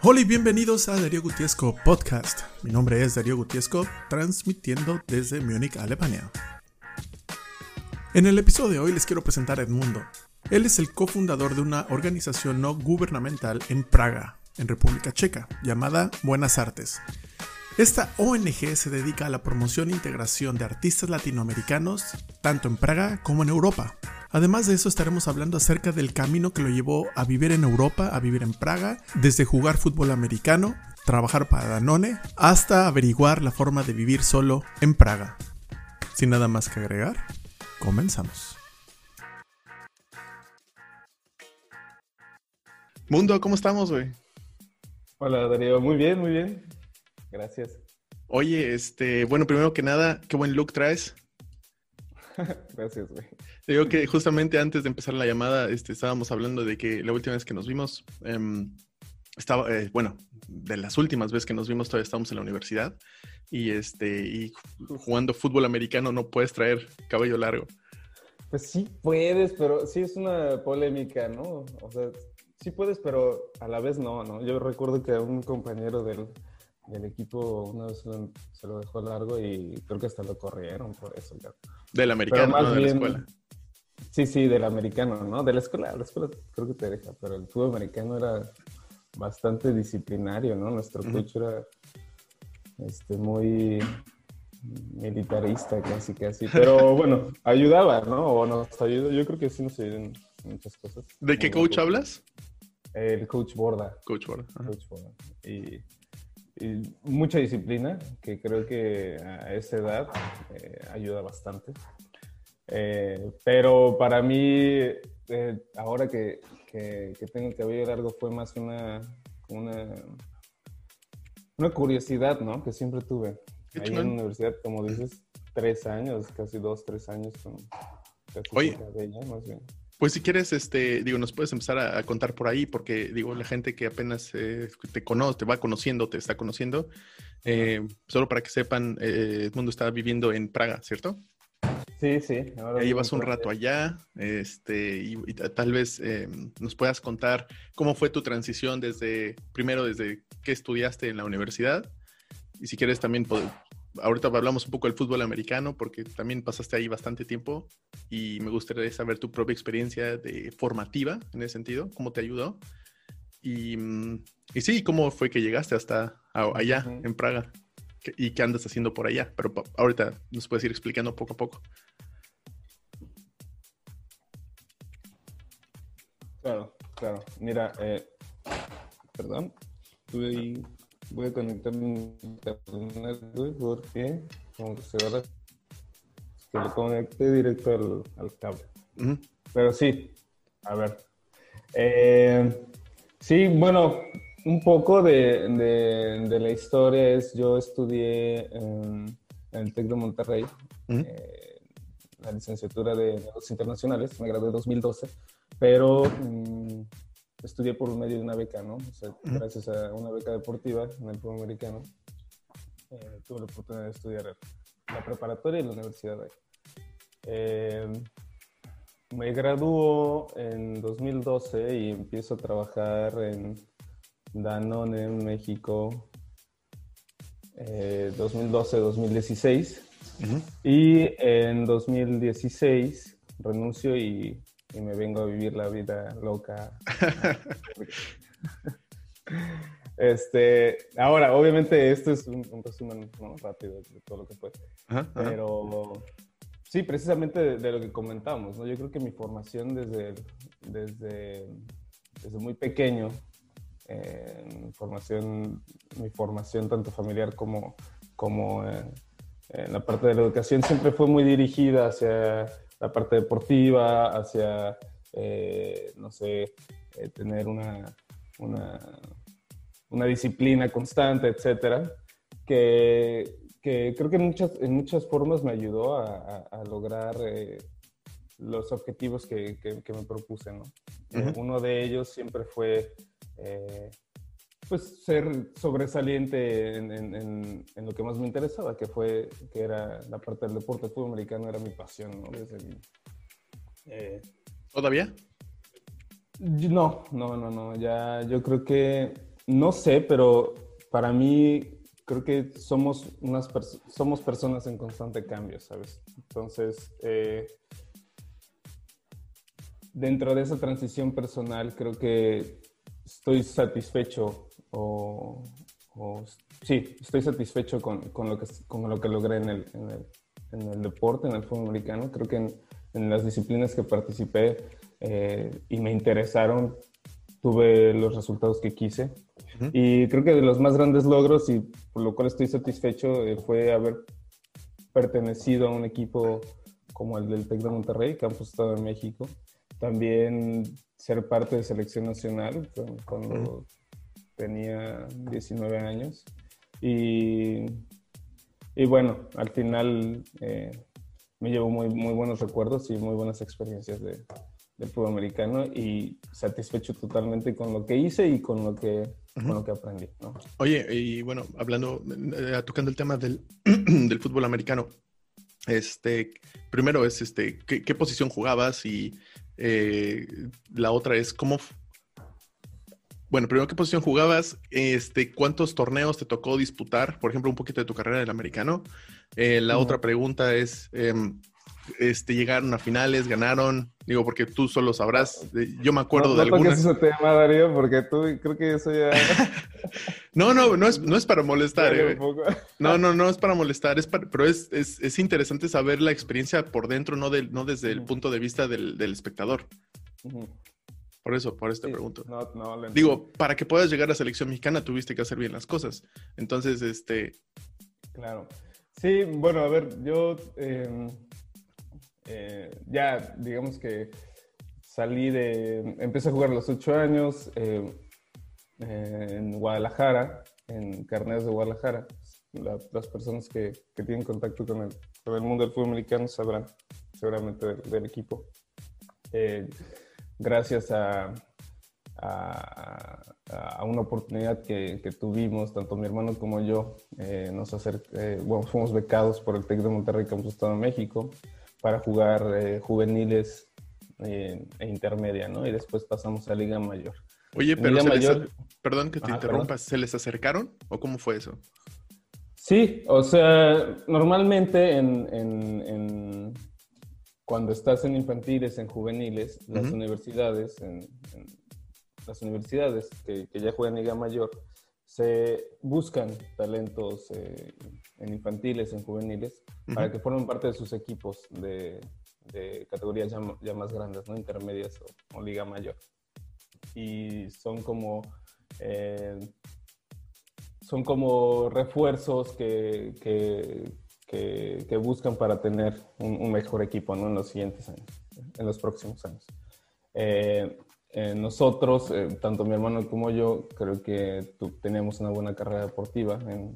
Hola y bienvenidos a Darío Gutiesco Podcast. Mi nombre es Darío Gutiesco, transmitiendo desde Múnich, Alemania. En el episodio de hoy les quiero presentar a Edmundo. Él es el cofundador de una organización no gubernamental en Praga, en República Checa, llamada Buenas Artes. Esta ONG se dedica a la promoción e integración de artistas latinoamericanos, tanto en Praga como en Europa. Además de eso estaremos hablando acerca del camino que lo llevó a vivir en Europa, a vivir en Praga, desde jugar fútbol americano, trabajar para Danone, hasta averiguar la forma de vivir solo en Praga. Sin nada más que agregar, comenzamos. Mundo, ¿cómo estamos, güey? Hola, Darío. Muy bien, muy bien. Gracias. Oye, este, bueno, primero que nada, qué buen look traes. Gracias, güey. Te digo que justamente antes de empezar la llamada, este, estábamos hablando de que la última vez que nos vimos, em, estaba, eh, bueno, de las últimas veces que nos vimos todavía estábamos en la universidad y este, y jugando fútbol americano no puedes traer cabello largo. Pues sí puedes, pero sí es una polémica, ¿no? O sea, sí puedes, pero a la vez no, ¿no? Yo recuerdo que un compañero del, del equipo una vez se lo dejó largo y creo que hasta lo corrieron por eso. Del americano, ¿no? De la escuela. Sí, sí, del americano, ¿no? De la escuela, la escuela creo que te deja, pero el fútbol americano era bastante disciplinario, ¿no? Nuestro coach era este, muy militarista, casi, casi. Pero bueno, ayudaba, ¿no? O nos ayudó. Yo creo que sí nos ayudó en muchas cosas. ¿De qué coach hablas? El coach Borda. Coach Borda. Coach Borda. Y mucha disciplina, que creo que a esa edad eh, ayuda bastante. Eh, pero para mí, eh, ahora que, que, tengo el cabello largo, fue más una, una, una curiosidad, ¿no? Que siempre tuve. Ahí en la universidad, como dices, tres años, casi dos, tres años con casi cabello, más bien. Pues si quieres, este, digo, nos puedes empezar a, contar por ahí, porque digo, la gente que apenas eh, te conoce, te va conociendo, te está conociendo, eh, solo para que sepan, eh, Edmundo está viviendo en Praga, ¿cierto? Sí, sí. Ahora llevas un rato allá, este, y, tal vez nos puedas contar cómo fue tu transición desde, primero desde que estudiaste en la universidad, y si quieres también ahorita hablamos un poco del fútbol americano porque también pasaste ahí bastante tiempo y me gustaría saber tu propia experiencia de formativa en ese sentido, cómo te ayudó. Y, mm, y sí, cómo fue que llegaste hasta allá, en Praga, y qué andas haciendo por allá. Pero ahorita nos puedes ir explicando poco a poco. Claro, claro. Mira, eh, perdón, voy a conectar mi internet, porque como que se va que lo conecte directo al, cable. Pero sí, a ver. Eh, sí, bueno, un poco de, de, la historia es, yo estudié en, el TEC de Monterrey, eh, la licenciatura de negocios internacionales, me gradué en 2012, pero... Mm, estudié por medio de una beca, ¿no? O sea, gracias a una beca deportiva en el fútbol americano, eh, tuve la oportunidad de estudiar la preparatoria y la universidad ahí. Eh, me graduó en 2012 y empiezo a trabajar en Danone en México 2012-2016. Eh, y en 2016 renuncio y y me vengo a vivir la vida loca. este, ahora, obviamente, esto es un, resumen rápido de todo lo que fue. Pero sí, precisamente de, lo que comentamos, ¿no? Yo creo que mi formación desde, desde, desde muy pequeño, formación, mi formación tanto familiar como, como eh, en la parte de la educación siempre fue muy dirigida hacia la parte deportiva, hacia, eh, no sé, eh, tener una, una, disciplina constante, etcétera, que, creo que en muchas, en muchas formas me ayudó a, lograr los objetivos que, me propuse, ¿no? Uno de ellos siempre fue pues ser sobresaliente en, lo que más me interesaba, que fue, que era la parte del deporte. El fútbol americano era mi pasión, ¿no? Desde eh, ¿Todavía? No, no, no, no. Ya, yo creo que no sé, pero para mí creo que somos, unas somos personas en constante cambio, ¿sabes? Entonces, eh, dentro de esa transición personal, creo que estoy satisfecho o, sí, estoy satisfecho con, con, lo, que, con lo que logré en el, en el, en el deporte, en el fútbol americano. Creo que en, en las disciplinas que participé eh, y me interesaron, tuve los resultados que quise. Y creo que de los más grandes logros y por lo cual estoy satisfecho eh, fue haber pertenecido a un equipo como el del TEC de Monterrey, Campus Estado de México. También ser parte de selección nacional cuando tenía 19 años. Y, y bueno, al final eh, me llevo muy, muy buenos recuerdos y muy buenas experiencias de, del fútbol americano y satisfecho totalmente con lo que hice y con lo que, con lo que aprendí. ¿no? Oye, y bueno, hablando, eh, tocando el tema del, del, fútbol americano, este, primero es, este, ¿qué, qué posición jugabas? Y eh, la otra es, ¿cómo, bueno, primero, ¿qué posición jugabas? Este, ¿Cuántos torneos te tocó disputar? Por ejemplo, un poquito de tu carrera del americano. Eh, la otra pregunta es, em, este, llegaron a finales, ganaron, digo, porque tú solo sabrás, yo me acuerdo de algunas. No ese tema, Darío, porque tú creo que eso ya... no, no, no es, no es para molestar. Eh. No, no, no es para molestar, es pero es, es, es, interesante saber la experiencia por dentro, no, del, no desde el punto de vista del, del espectador. Por eso, por eso te pregunto. Digo, para que puedas llegar a selección mexicana tuviste que hacer bien las cosas. Entonces, este... Claro. Sí, bueno, a ver, yo em, eh, ya, digamos que salí de... Empecé a jugar a los ocho años em, en Guadalajara, en Carneros de Guadalajara. las personas que, que, tienen contacto con el, con el mundo del fútbol americano sabrán seguramente del, del equipo. Eh, gracias a, a, una oportunidad que, tuvimos, tanto mi hermano como yo, eh, nos eh, bueno, fuimos becados por el TEC de Monterrey Campus Estado de México para jugar eh, juveniles e intermedia, ¿no? Y después pasamos a Liga Mayor. Oye, pero se les, perdón que te interrumpa, ¿se les acercaron o cómo fue eso? Sí, o sea, normalmente en cuando estás en infantiles, en juveniles, las universidades, en, las universidades que, ya juegan Liga Mayor, se buscan talentos eh, en infantiles, en juveniles, para que formen parte de sus equipos de, categorías ya, más grandes, ¿no? intermedias o, Liga Mayor. Y son como, eh, son como refuerzos que, que que, buscan para tener un, mejor equipo ¿no? en los siguientes años, en los próximos años. Eh, eh, nosotros, eh, tanto mi hermano como yo, creo que tenemos una buena carrera deportiva en,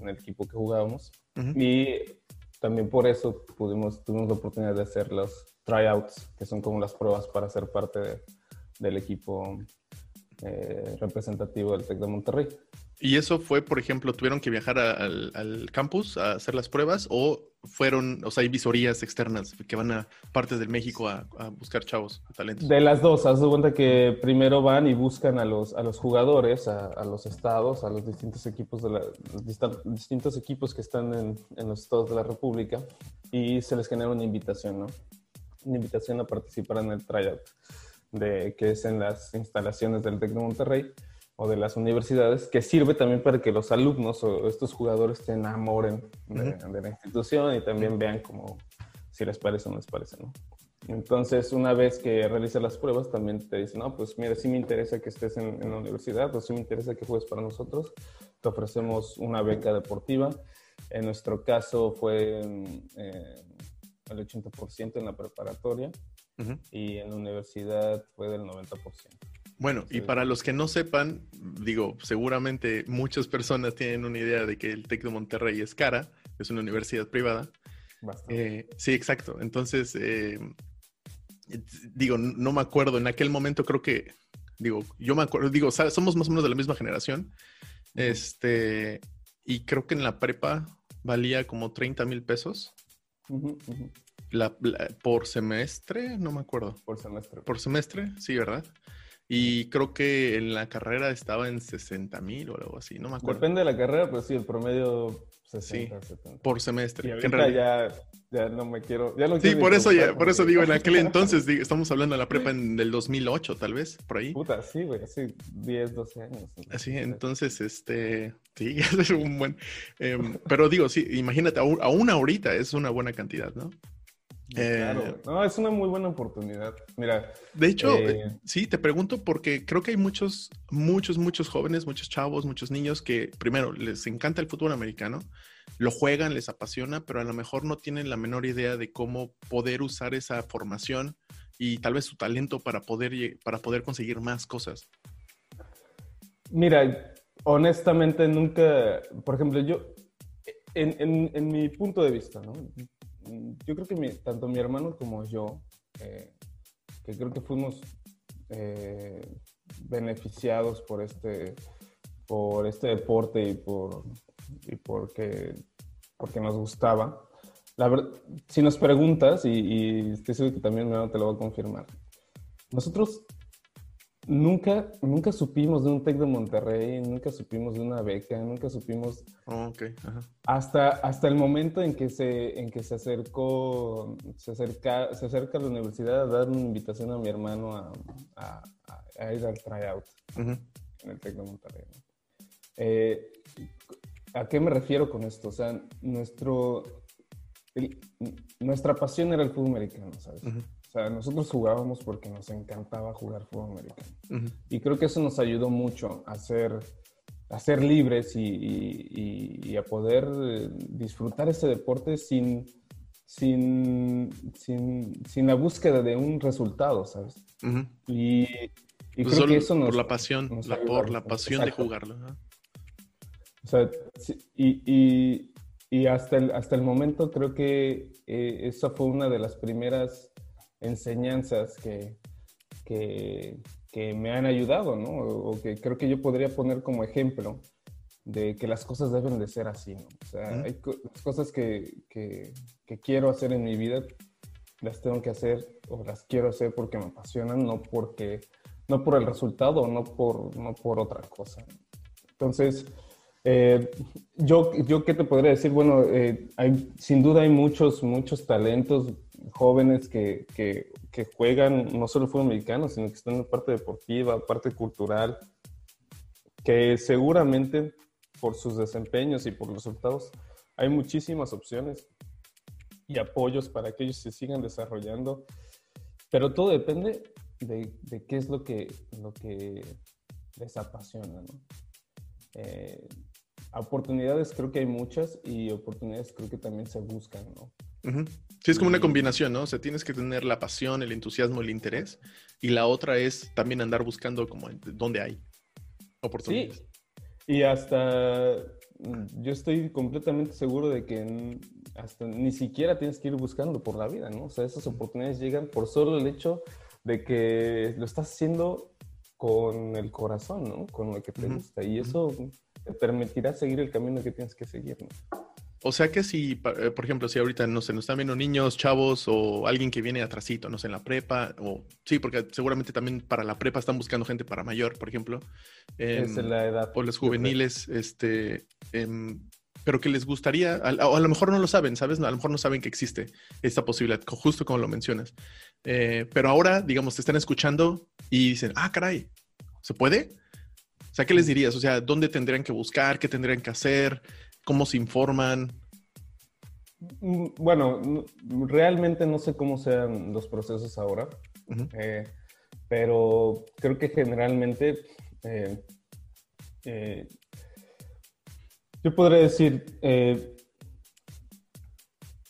el equipo que jugábamos y también por eso pudimos, tuvimos la oportunidad de hacer los tryouts, que son como las pruebas para ser parte del equipo representativo del TEC de Monterrey. ¿Y eso fue, por ejemplo, tuvieron que viajar al, campus a hacer las pruebas o fueron, o sea, hay visorías externas que van a partes del México a, buscar chavos, talentos? De las dos, haz de cuenta que primero van y buscan a los, a los jugadores, a, los estados, a los distintos equipos, de los distintos equipos que están en, en, los estados de la República y se les genera una invitación, ¿no? Una invitación a participar en el tryout, de, que es en las instalaciones del TEC de Monterrey o de las universidades, que sirve también para que los alumnos o estos jugadores se enamoren de, la institución y también vean como si les parece o no les parece, ¿no? Entonces, una vez que realizas las pruebas, también te dicen, no, pues mira, sí me interesa que estés en, la universidad o sí me interesa que juegues para nosotros, te ofrecemos una beca deportiva. En nuestro caso fue eh, el 80% en la preparatoria y en la universidad fue del 90%. Bueno, y para los que no sepan, digo, seguramente muchas personas tienen una idea de que el TEC de Monterrey es cara, es una universidad privada. Eh, sí, exacto. Entonces, eh, digo, no me acuerdo, en aquel momento creo que, digo, yo me acuerdo, digo, somos más o menos de la misma generación. Este, y creo que en la prepa valía como 30 mil pesos. por semestre, no me acuerdo. Por semestre. Por semestre, sí, ¿verdad? Y creo que en la carrera estaba en 60 mil o algo así, no me acuerdo. Depende de la carrera, pero sí, el promedio 60, 70. Por semestre. Y ahorita ya, ya no me quiero. Ya no sí, por eso, ya, por eso digo, en aquel entonces, estamos hablando de la prepa en del 2008, tal vez, por ahí. Puta, sí, güey, así 10, 12 años. Así, entonces, este, sí, es un buen. Em, pero digo, sí, imagínate, aún, aún ahorita es una buena cantidad, ¿no? Claro, eh, no, es una muy buena oportunidad. Mira. De hecho, eh, sí, te pregunto porque creo que hay muchos, muchos, muchos jóvenes, muchos chavos, muchos niños que primero les encanta el fútbol americano, lo juegan, les apasiona, pero a lo mejor no tienen la menor idea de cómo poder usar esa formación y tal vez su talento para poder, para poder conseguir más cosas. Mira, honestamente nunca, por ejemplo, yo, en, en mi punto de vista, ¿no? Yo creo que tanto mi hermano como yo, eh, que creo que fuimos eh, beneficiados por este, por este deporte y, por, y porque, porque nos gustaba. La verdad, si nos preguntas, y, y estoy seguro que también mi hermano te lo va a confirmar, nosotros nunca, nunca supimos de un TEC de Monterrey, nunca supimos de una beca, nunca supimos... Oh, hasta, hasta el momento en que, se, en que se acercó, se acerca, se acerca a la universidad a dar una invitación a mi hermano a, a, ir al tryout en el TEC de Monterrey. Eh, ¿A qué me refiero con esto? O sea, nuestro, nuestra pasión era el fútbol americano, ¿sabes? O sea, nosotros jugábamos porque nos encantaba jugar fútbol americano. Y creo que eso nos ayudó mucho a ser, a ser libres y, a poder eh, disfrutar ese deporte sin, sin, sin, la búsqueda de un resultado, ¿sabes? Y, pues creo que eso nos... Por la pasión, la, por la pasión de jugarlo. O sea, y, y, hasta, el, hasta el momento creo que eh, esa fue una de las primeras enseñanzas que, que, me han ayudado, ¿no? O que creo que yo podría poner como ejemplo de que las cosas deben de ser así, ¿no? O sea, hay cosas que, que, quiero hacer en mi vida, las tengo que hacer o las quiero hacer porque me apasionan, no porque, no por el resultado, no por, no por otra cosa. Entonces, eh, yo, yo qué te podría decir, bueno, eh, hay, sin duda hay muchos, muchos talentos jóvenes que, que, juegan no solo fútbol americano, sino que están en parte deportiva, parte cultural, que seguramente por sus desempeños y por los resultados hay muchísimas opciones y apoyos para que ellos se sigan desarrollando, pero todo depende de, qué es lo que, lo que les apasiona. Eh, oportunidades creo que hay muchas y oportunidades creo que también se buscan, ¿no? Sí, es como una combinación, ¿no? O sea, tienes que tener la pasión, el entusiasmo, el interés. Y la otra es también andar buscando como dónde hay oportunidades. Sí. Y hasta mm, yo estoy completamente seguro de que hasta ni siquiera tienes que ir buscando por la vida, ¿no? O sea, esas oportunidades llegan por solo el hecho de que lo estás haciendo con el corazón, ¿no? Con lo que te gusta. Y eso te permitirá seguir el camino que tienes que seguir, ¿no? O sea que si, eh, por ejemplo, si ahorita, no sé, nos están viendo niños, chavos o alguien que viene atrasito, no sé, en la prepa, o sí, porque seguramente también para la prepa están buscando gente para mayor, por ejemplo. es la edad. O los juveniles, este, em, pero que les gustaría, o a lo mejor no lo saben, ¿sabes? A lo mejor no saben que existe esta posibilidad, justo como lo mencionas. Eh, pero ahora, digamos, te están escuchando y dicen, ah, caray, ¿se puede? O sea, ¿qué les dirías? O sea, ¿dónde tendrían que buscar? ¿Qué tendrían que hacer? ¿Cómo se informan? Mm, bueno, realmente no sé cómo sean los procesos ahora, eh, pero creo que generalmente eh, eh, yo podría decir,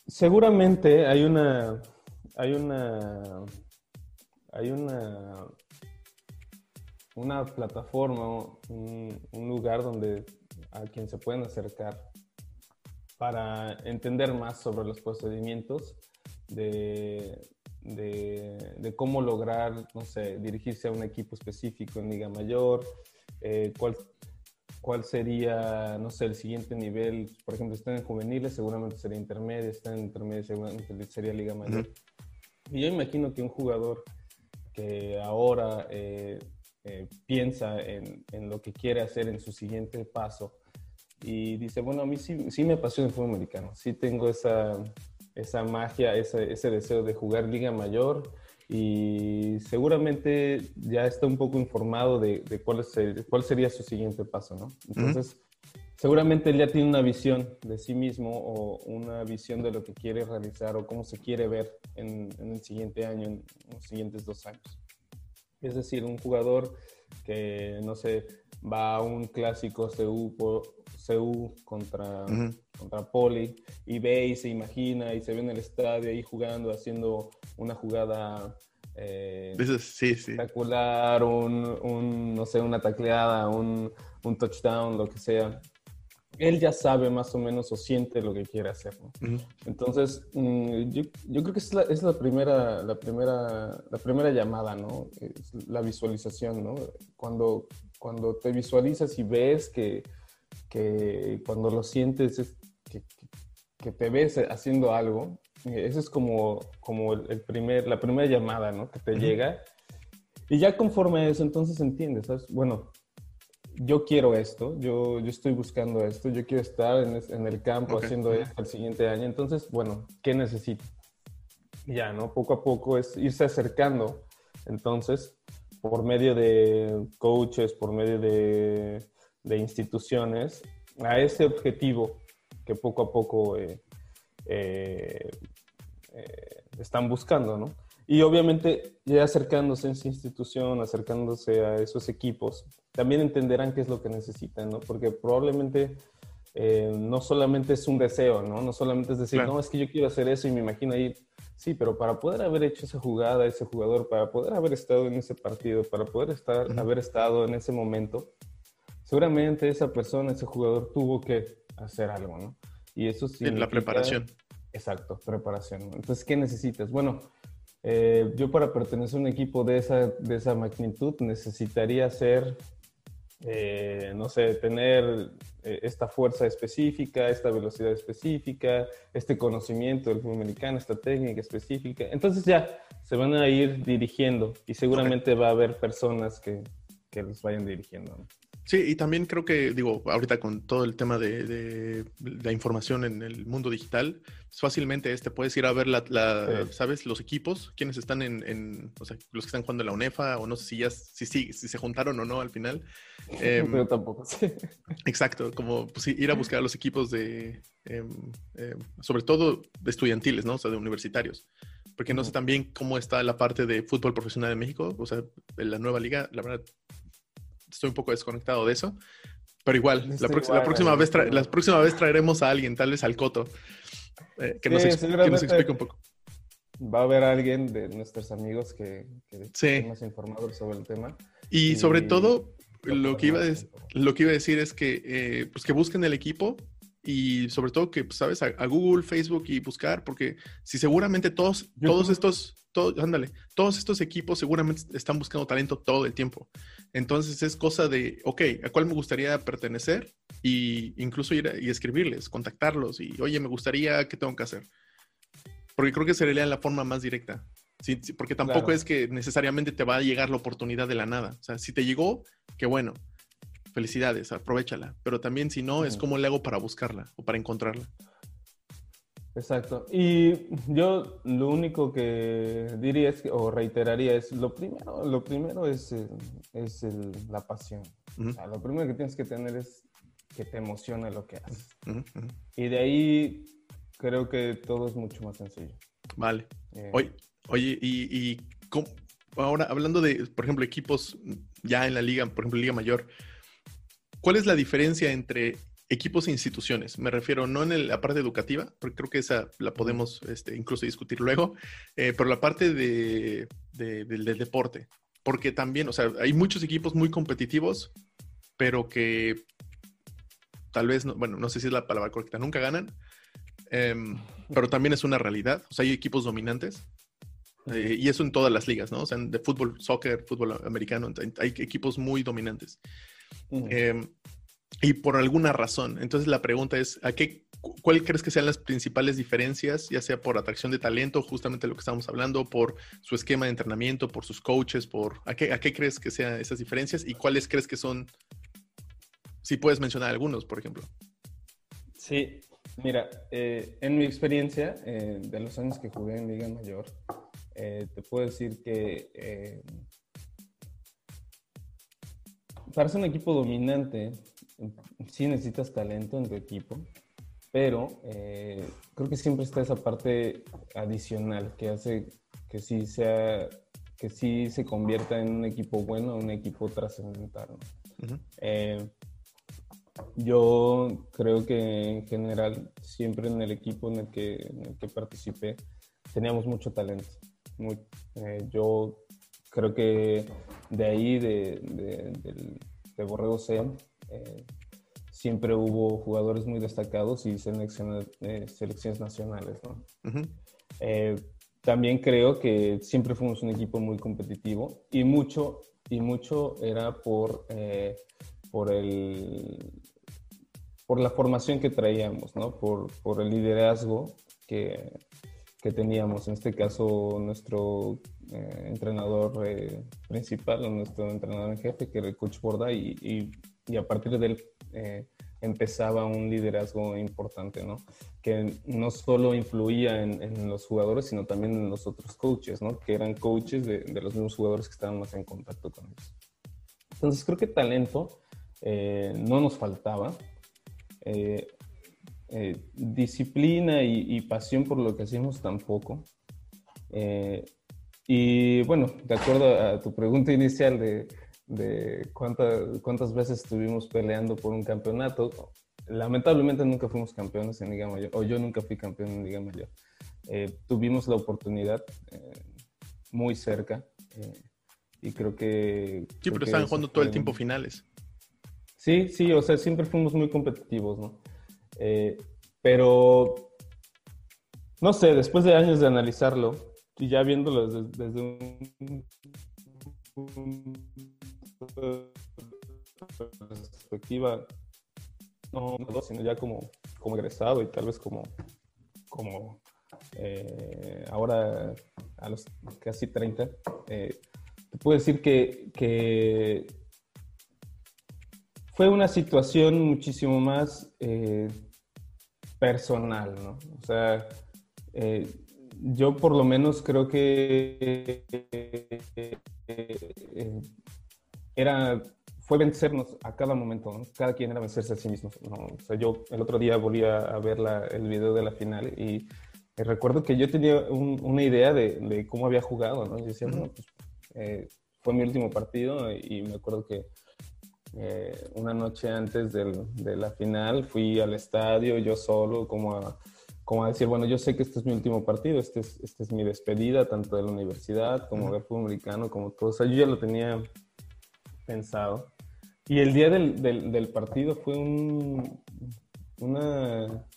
seguramente hay una, hay una, hay una, una plataforma, un lugar donde a quien se pueden acercar para entender más sobre los procedimientos de, de, cómo lograr, no sé, dirigirse a un equipo específico en Liga Mayor, eh, cuál, cuál sería, no sé, el siguiente nivel. Por ejemplo, están en juveniles, seguramente sería intermedio, están en intermedio, seguramente sería Liga Mayor. Y yo imagino que un jugador que ahora eh, eh, piensa en, en, lo que quiere hacer en su siguiente paso y dice, bueno, a mí sí, sí me apasiona el fútbol americano, sí tengo esa, esa magia, ese, ese deseo de jugar Liga Mayor y seguramente ya está un poco informado de, de cuál, es cuál sería su siguiente paso, ¿no? Entonces, seguramente él ya tiene una visión de sí mismo o una visión de lo que quiere realizar o cómo se quiere ver en, en el siguiente año, en los siguientes dos años. Es decir, un jugador que, no sé, va a un clásico CU, CU contra, contra Poli y ve y se imagina y se ve en el estadio ahí jugando, haciendo una jugada eh, sí, sí. espectacular, un, un, no sé, una tacleada, un, un touchdown, lo que sea él ya sabe más o menos o siente lo que quiere hacer. Entonces, mm, yo, yo, creo que es, la, es la, primera, la, primera, la primera llamada, ¿no? Es la visualización, ¿no? Cuando, cuando te visualizas y ves que, que cuando lo sientes, es que, que, te ves haciendo algo, esa es como, como el primer, la primera llamada, ¿no? Que te llega. Y ya conforme a eso, entonces entiendes, ¿sabes? Bueno, yo quiero esto, yo, yo estoy buscando esto, yo quiero estar en, en el campo haciendo esto el siguiente año. Entonces, bueno, ¿qué necesito? Ya, ¿no? Poco a poco es irse acercando. Entonces, por medio de coaches, por medio de, de instituciones, a ese objetivo que poco a poco eh, eh, eh, están buscando, ¿no? Y obviamente ya acercándose a esa institución, acercándose a esos equipos, también entenderán qué es lo que necesitan, ¿no? Porque probablemente eh, no solamente es un deseo, ¿no? No solamente es decir, no, es que yo quiero hacer eso y me imagino ir. Sí, pero para poder haber hecho esa jugada, ese jugador, para poder haber estado en ese partido, para poder estar, haber estado en ese momento, seguramente esa persona, ese jugador tuvo que hacer algo, ¿no? Y eso sí. En la preparación. Exacto, preparación. Entonces, ¿qué necesitas? Bueno, eh, yo para pertenecer a un equipo de esa, de esa magnitud necesitaría ser, eh, no sé, tener eh, esta fuerza específica, esta velocidad específica, este conocimiento del fútbol americano, esta técnica específica. Entonces ya se van a ir dirigiendo y seguramente va a haber personas que, que los vayan dirigiendo. Sí, y también creo que, digo, ahorita con todo el tema de, la información en el mundo digital, pues, fácilmente este puedes ir a ver la, ¿sabes? Los equipos, quienes están en, o sea, los que están jugando en la UNEFA, o no sé si ya, si, si, si se juntaron o no al final. Em, Pero tampoco, sí. Exacto, como pues, ir a buscar a los equipos de, em, em, sobre todo de estudiantiles, ¿no? O sea, de universitarios. Porque no sé también cómo está la parte de fútbol profesional en México, o sea, en la nueva liga, la verdad, estoy un poco desconectado de eso. Pero igual, la, próxima vez la próxima vez traeremos a alguien, tal vez al Coto, eh, que, nos explique un poco. Va a haber alguien de nuestros amigos que, que esté más informado sobre el tema. Y, sobre todo, lo que, iba a lo que iba a decir es que, eh, pues que busquen el equipo y sobre todo que, pues, ¿sabes? A, Google, Facebook y buscar, porque si seguramente todos, todos estos, ándale, todos estos equipos seguramente están buscando talento todo el tiempo. Entonces es cosa de, ok, ¿a cuál me gustaría pertenecer? Y incluso ir y escribirles, contactarlos y, oye, me gustaría, ¿qué tengo que hacer? Porque creo que sería la forma más directa. Sí, porque tampoco es que necesariamente te va a llegar la oportunidad de la nada. O sea, si te llegó, qué bueno felicidades, aprovechala. Pero también si no, es cómo le hago para buscarla o para encontrarla. Exacto. Y yo lo único que diría es o reiteraría es lo primero, lo primero es, es la pasión. lo primero que tienes que tener es que te emocione lo que haces. Y de ahí creo que todo es mucho más sencillo. Vale. Eh, oye, oye, y, y ahora hablando de, por ejemplo, equipos ya en la liga, por ejemplo, Liga Mayor, ¿Cuál es la diferencia entre equipos e instituciones? Me refiero no en la parte educativa, porque creo que esa la podemos este, incluso discutir luego, eh, pero la parte de, del deporte. Porque también, o sea, hay muchos equipos muy competitivos, pero que tal vez, no, bueno, no sé si es la palabra correcta, nunca ganan, em, pero también es una realidad. O sea, hay equipos dominantes. Eh, y eso en todas las ligas, ¿no? O sea, de fútbol, soccer, fútbol americano, hay equipos muy dominantes. Em, y por alguna razón. Entonces la pregunta es, ¿a qué, ¿cuál crees que sean las principales diferencias, ya sea por atracción de talento, justamente lo que estamos hablando, por su esquema de entrenamiento, por sus coaches, por a qué, a qué crees que sean esas diferencias y cuáles crees que son, si puedes mencionar algunos, por ejemplo? Sí, mira, eh, en mi experiencia eh, de los años que jugué en Liga Mayor, eh, te puedo decir que para ser un equipo dominante, sí necesitas talento en tu equipo, pero eh, creo que siempre está esa parte adicional que hace que sí sea que sí se convierta en un equipo bueno, un equipo trascendental. Eh, yo creo que en general, siempre en el equipo en el que, en el que participé, teníamos mucho talento. Eh, yo creo que de ahí, de, de, de Borrego C, siempre hubo jugadores muy destacados y selecciones, eh, selecciones nacionales. ¿no? Eh, también creo que siempre fuimos un equipo muy competitivo y mucho, y mucho era por, eh, por, el, por la formación que traíamos, ¿no? por, por el liderazgo que, que, teníamos. En este caso, nuestro entrenador principal, nuestro entrenador en jefe, que era el coach Borda, y, y, y a partir de él eh, empezaba un liderazgo importante, ¿no? Que no solo influía en, los jugadores, sino también en los otros coaches, ¿no? Que eran coaches de, los mismos jugadores que estaban más en contacto con ellos. Entonces creo que talento eh, no nos faltaba. Eh, disciplina y, y, pasión por lo que hacíamos tampoco. Y bueno, de acuerdo a tu pregunta inicial de de cuántas, cuántas veces estuvimos peleando por un campeonato. Lamentablemente nunca fuimos campeones en Liga Mayor, o yo nunca fui campeón en Liga Mayor. Eh, tuvimos la oportunidad eh, muy cerca eh, y creo que... Sí, pero estaban jugando todo el tiempo finales. Sí, sí, o sea, siempre fuimos muy competitivos, ¿no? pero, no sé, después de años de analizarlo y ya viéndolo desde, desde un perspectiva, no, sino ya como, como egresado y tal vez como, como eh, ahora a los casi 30, eh, te puedo decir que, que, fue una situación muchísimo más eh, personal, ¿no? O sea, yo por lo menos creo que era, fue vencernos a cada momento, cada quien era vencerse a sí mismo. O sea, yo el otro día volví a, ver el video de la final y, recuerdo que yo tenía una idea de, cómo había jugado, ¿no? Y decía, bueno, pues eh, fue mi último partido y me acuerdo que eh, una noche antes de la final fui al estadio yo solo como a, como a decir, bueno, yo sé que este es mi último partido, este es, este es mi despedida tanto de la universidad como del fútbol americano, como todo. O sea, yo ya lo tenía pensado. Y el día del, del, partido fue un, una,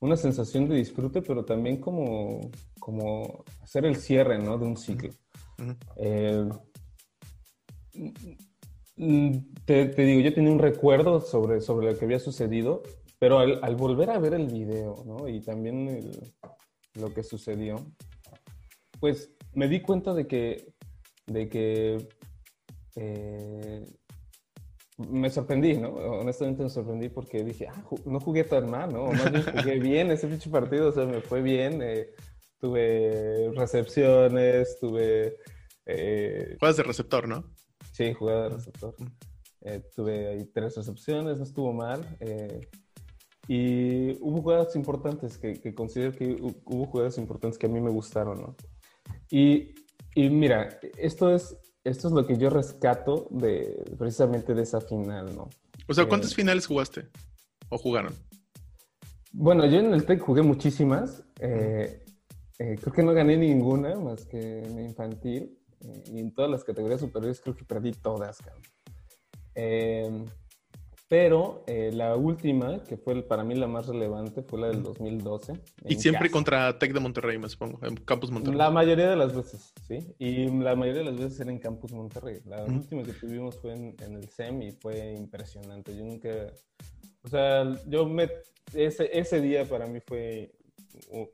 una sensación de disfrute, pero también como, como hacer el cierre ¿no? de un ciclo. Eh, te, te, digo, yo tenía un recuerdo sobre, sobre lo que había sucedido, pero al, al volver a ver el video ¿no? y también lo que sucedió, pues me di cuenta de que, de que eh, me sorprendí, ¿no? Honestamente me sorprendí porque dije, ah, no jugué tan mal, ¿no? más bien jugué bien ese pinche partido, o sea, me fue bien. Eh, tuve recepciones, tuve... Eh, Juegas de receptor, ¿no? Sí, jugaba de receptor. tuve ahí tres recepciones, no estuvo mal. Y hubo jugadas importantes que, que, considero que hubo jugadas importantes que a mí me gustaron, ¿no? Y, y mira, esto es esto es lo que yo rescato de precisamente de esa final, ¿no? O sea, ¿cuántas eh, finales jugaste o jugaron? Bueno, yo en el TEC jugué muchísimas. Eh, eh, creo que no gané ninguna más que en infantil. y en todas las categorías superiores creo que perdí todas, cabrón. Pero eh, la última, que fue para mí la más relevante, fue la del 2012. Y siempre contra Tec de Monterrey, me supongo, en Campus Monterrey. La mayoría de las veces, sí. Y la mayoría de las veces era en Campus Monterrey. La última que tuvimos fue en, el SEM y fue impresionante. Yo nunca, O sea, yo me, ese, ese día para mí fue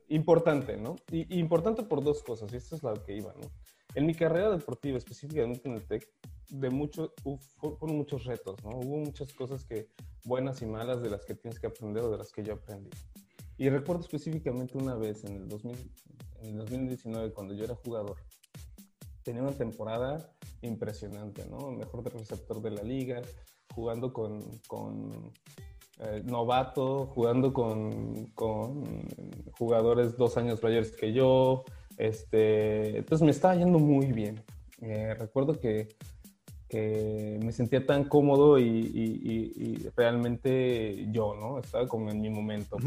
importante, ¿no? Y, importante por dos cosas, y esto es lo que iba, ¿no? En mi carrera deportiva, específicamente en el TEC, de muchos, fueron muchos retos, ¿no? Hubo muchas cosas que, buenas y malas, de las que tienes que aprender o de las que yo aprendí. Y recuerdo específicamente una vez en el, 2000, en el 2019, cuando yo era jugador, tenía una temporada impresionante, ¿no? Mejor receptor de la liga, jugando con, con eh, novato, jugando con, con, jugadores dos años mayores que yo. Este, entonces me estaba yendo muy bien. Eh, recuerdo que, que, me sentía tan cómodo y, y, realmente yo, ¿no? Estaba como en mi momento,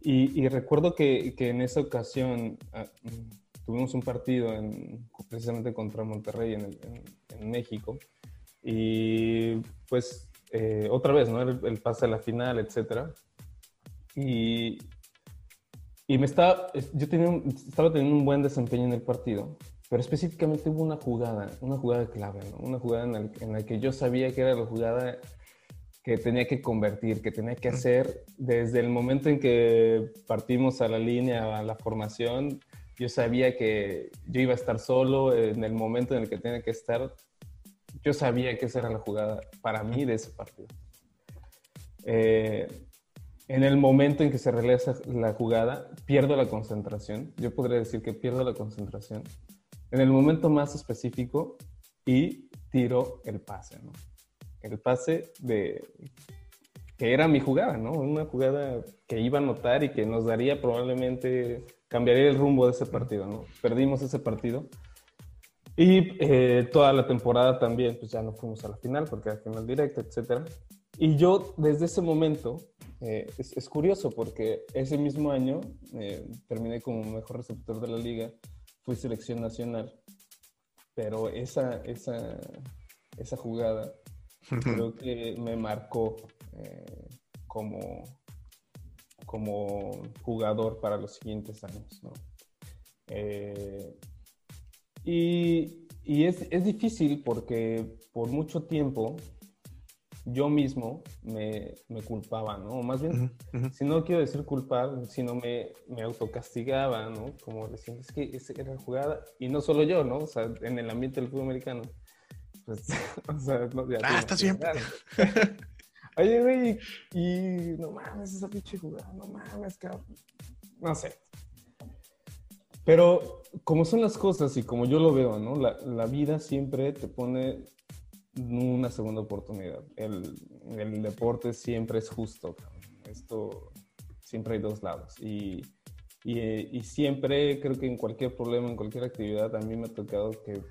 y, recuerdo que, que, en esa ocasión ah, tuvimos un partido en, precisamente contra Monterrey en, en México. Y pues eh, otra vez, ¿no? El, pase a la final, etcétera. Y, y me estaba, yo tenía estaba teniendo un buen desempeño en el partido, pero específicamente hubo una jugada, una jugada clave, ¿no? Una jugada en la, que yo sabía que era la jugada que tenía que convertir, que tenía que hacer desde el momento en que partimos a la línea, a la formación, yo sabía que yo iba a estar solo en el momento en el que tenía que estar yo sabía que esa era la jugada para mí de ese partido. Eh, en el momento en que se realiza la jugada, pierdo la concentración. Yo podría decir que pierdo la concentración. En el momento más específico y tiro el pase, ¿no? El pase de que era mi jugada, ¿no? Una jugada que iba a notar y que nos daría probablemente cambiaría el rumbo de ese partido, ¿no? Perdimos ese partido y eh, toda la temporada también, pues ya no fuimos a la final porque era final directo, etc. Y yo desde ese momento, eh, es, curioso porque ese mismo año eh, terminé como mejor receptor de la liga, fui selección nacional, pero esa, esa, esa jugada creo que me marcó como, como jugador para los siguientes años. ¿no? Y, y es, es, difícil porque por mucho tiempo yo mismo me, me culpaba, ¿no? más bien, si no quiero decir culpar, sino me, me autocastigaba, ¿no? Como decir, es que esa era la jugada, y no solo yo, ¿no? O sea, en el ambiente del fútbol americano. Pues, o sea, no, ah, está siempre. Oye, güey, y no mames, esa pinche jugada, no mames, cabrón. No sé. Pero como son las cosas y como yo lo veo, ¿no? La, la vida siempre te pone una segunda oportunidad. El, el, deporte siempre es justo. Esto siempre hay dos lados. Y, y, siempre creo que en cualquier problema, en cualquier actividad, a mí me ha tocado que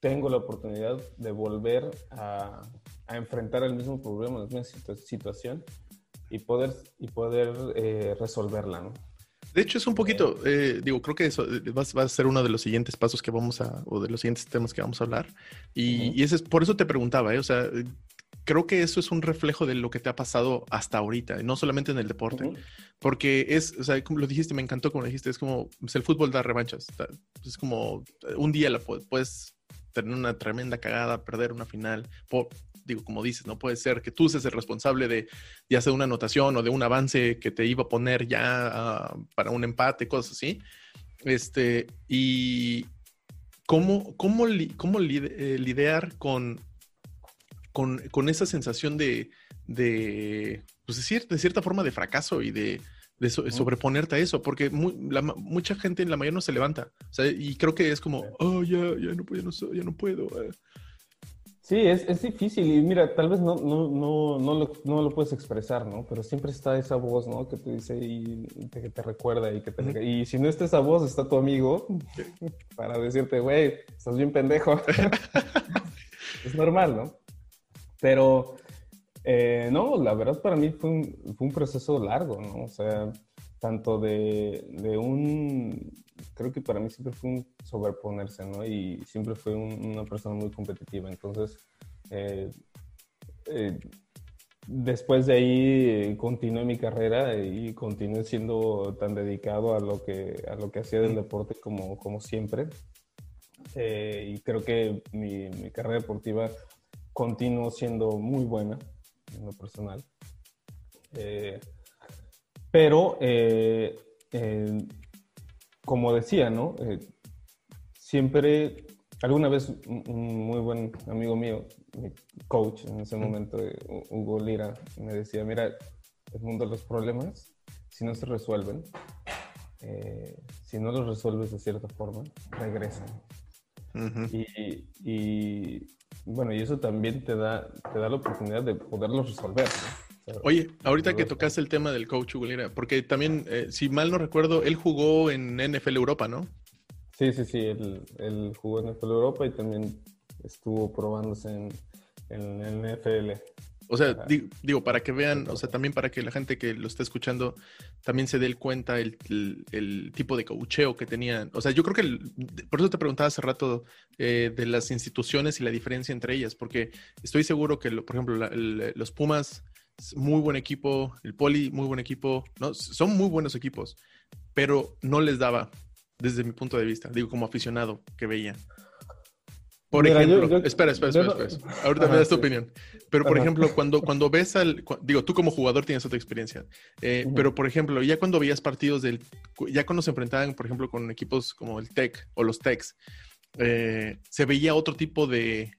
tengo la oportunidad de volver a, a enfrentar el mismo problema, la misma situación y poder, y poder eh, resolverla, ¿no? De hecho, es un poquito, eh, digo, creo que eso eh, va, a ser uno de los siguientes pasos que vamos a, o de los siguientes temas que vamos a hablar. Y, ese es, por eso te preguntaba, ¿eh? o sea, creo que eso es un reflejo de lo que te ha pasado hasta ahorita, no solamente en el deporte, porque es, o sea, como lo dijiste, me encantó como lo dijiste, es como, pues, el fútbol da revanchas, es como, un día la puedes tener una tremenda cagada, perder una final, por, digo, como dices, no puede ser que tú seas el responsable de ya sea una anotación o de un avance que te iba a poner ya ah, para un empate, cosas así. Este, y cómo, cómo, cómo eh, lidiar con, con, esa sensación de, de, pues decir, de cierta forma de fracaso y de, sobreponerte a eso, porque mucha gente, la mayoría no se levanta. y creo que es como, oh, ya, ya no puedo, ya no, puedo. Eh". Sí, es, es, difícil y mira, tal vez no, no, no, no, lo, no lo puedes expresar, ¿no? Pero siempre está esa voz, ¿no? Que te dice y que te recuerda y que te... Y si no está esa voz, está tu amigo para decirte, güey, estás bien pendejo. es normal, ¿no? Pero, eh, no, la verdad para mí fue un, fue un proceso largo, ¿no? O sea, tanto de, de un creo que para mí siempre fue un sobreponerse, ¿no? Y siempre fue una persona muy competitiva. Entonces, eh, eh, después de ahí eh, continué mi carrera y continué siendo tan dedicado a lo que, a lo que hacía del deporte como, como siempre. y creo que mi, mi, carrera deportiva continuó siendo muy buena. lo personal. Eh, pero, eh, como decía, ¿no? siempre, alguna vez un muy buen amigo mío, mi coach en ese momento, Hugo Lira, me decía, mira, el mundo de los problemas, si no se resuelven, si no los resuelves de cierta forma, regresan y, bueno, y eso también te da, te da la oportunidad de poderlos resolver. Oye, ahorita que tocaste el tema del coach Hugo porque también, eh, si mal no recuerdo, él jugó en NFL Europa, ¿no? Sí, sí, sí, él, jugó en NFL Europa y también estuvo probándose en, en NFL. O sea, digo, para que vean, o sea, también para que la gente que lo esté escuchando también se dé cuenta el, tipo de coacheo que tenían. O sea, yo creo que, por eso te preguntaba hace rato eh, de las instituciones y la diferencia entre ellas, porque estoy seguro que, por ejemplo, los Pumas, muy buen equipo, el Poli, muy buen equipo, ¿no? Son muy buenos equipos, pero no les daba, desde mi punto de vista, digo, como aficionado que veía. Por ejemplo, espera, espera, espera, Ahorita me das tu opinión. Pero, por ejemplo, cuando, cuando ves al. Digo, tú como jugador tienes otra experiencia. Eh, pero, por ejemplo, ya cuando veías partidos del. Ya cuando se enfrentaban, por ejemplo, con equipos como el Tech o los Techs, eh, se veía otro tipo de,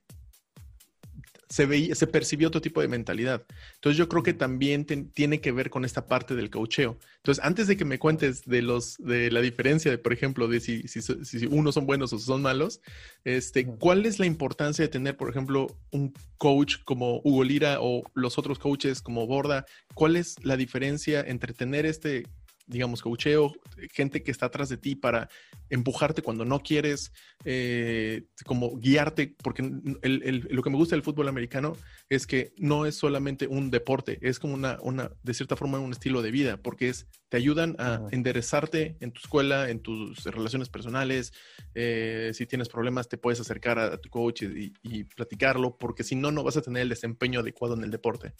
se, veía, se percibió otro tipo de mentalidad. Entonces yo creo que también tiene que ver con esta parte del cocheo. Entonces, antes de que me cuentes de los de la diferencia, de, por ejemplo, de si, si, si unos son buenos o son malos, este, ¿cuál es la importancia de tener, por ejemplo, un coach como Hugo Lira o los otros coaches como Borda? ¿Cuál es la diferencia entre tener este digamos, coacheo, gente que está atrás de ti para empujarte cuando no quieres, eh, como guiarte, porque lo que me gusta del fútbol americano es que no es solamente un deporte, es como una, una de cierta forma, un estilo de vida, porque es, te ayudan a enderezarte en tu escuela, en tus relaciones personales, eh, si tienes problemas te puedes acercar a, tu coach y platicarlo, porque si no, no vas a tener el desempeño adecuado en el deporte.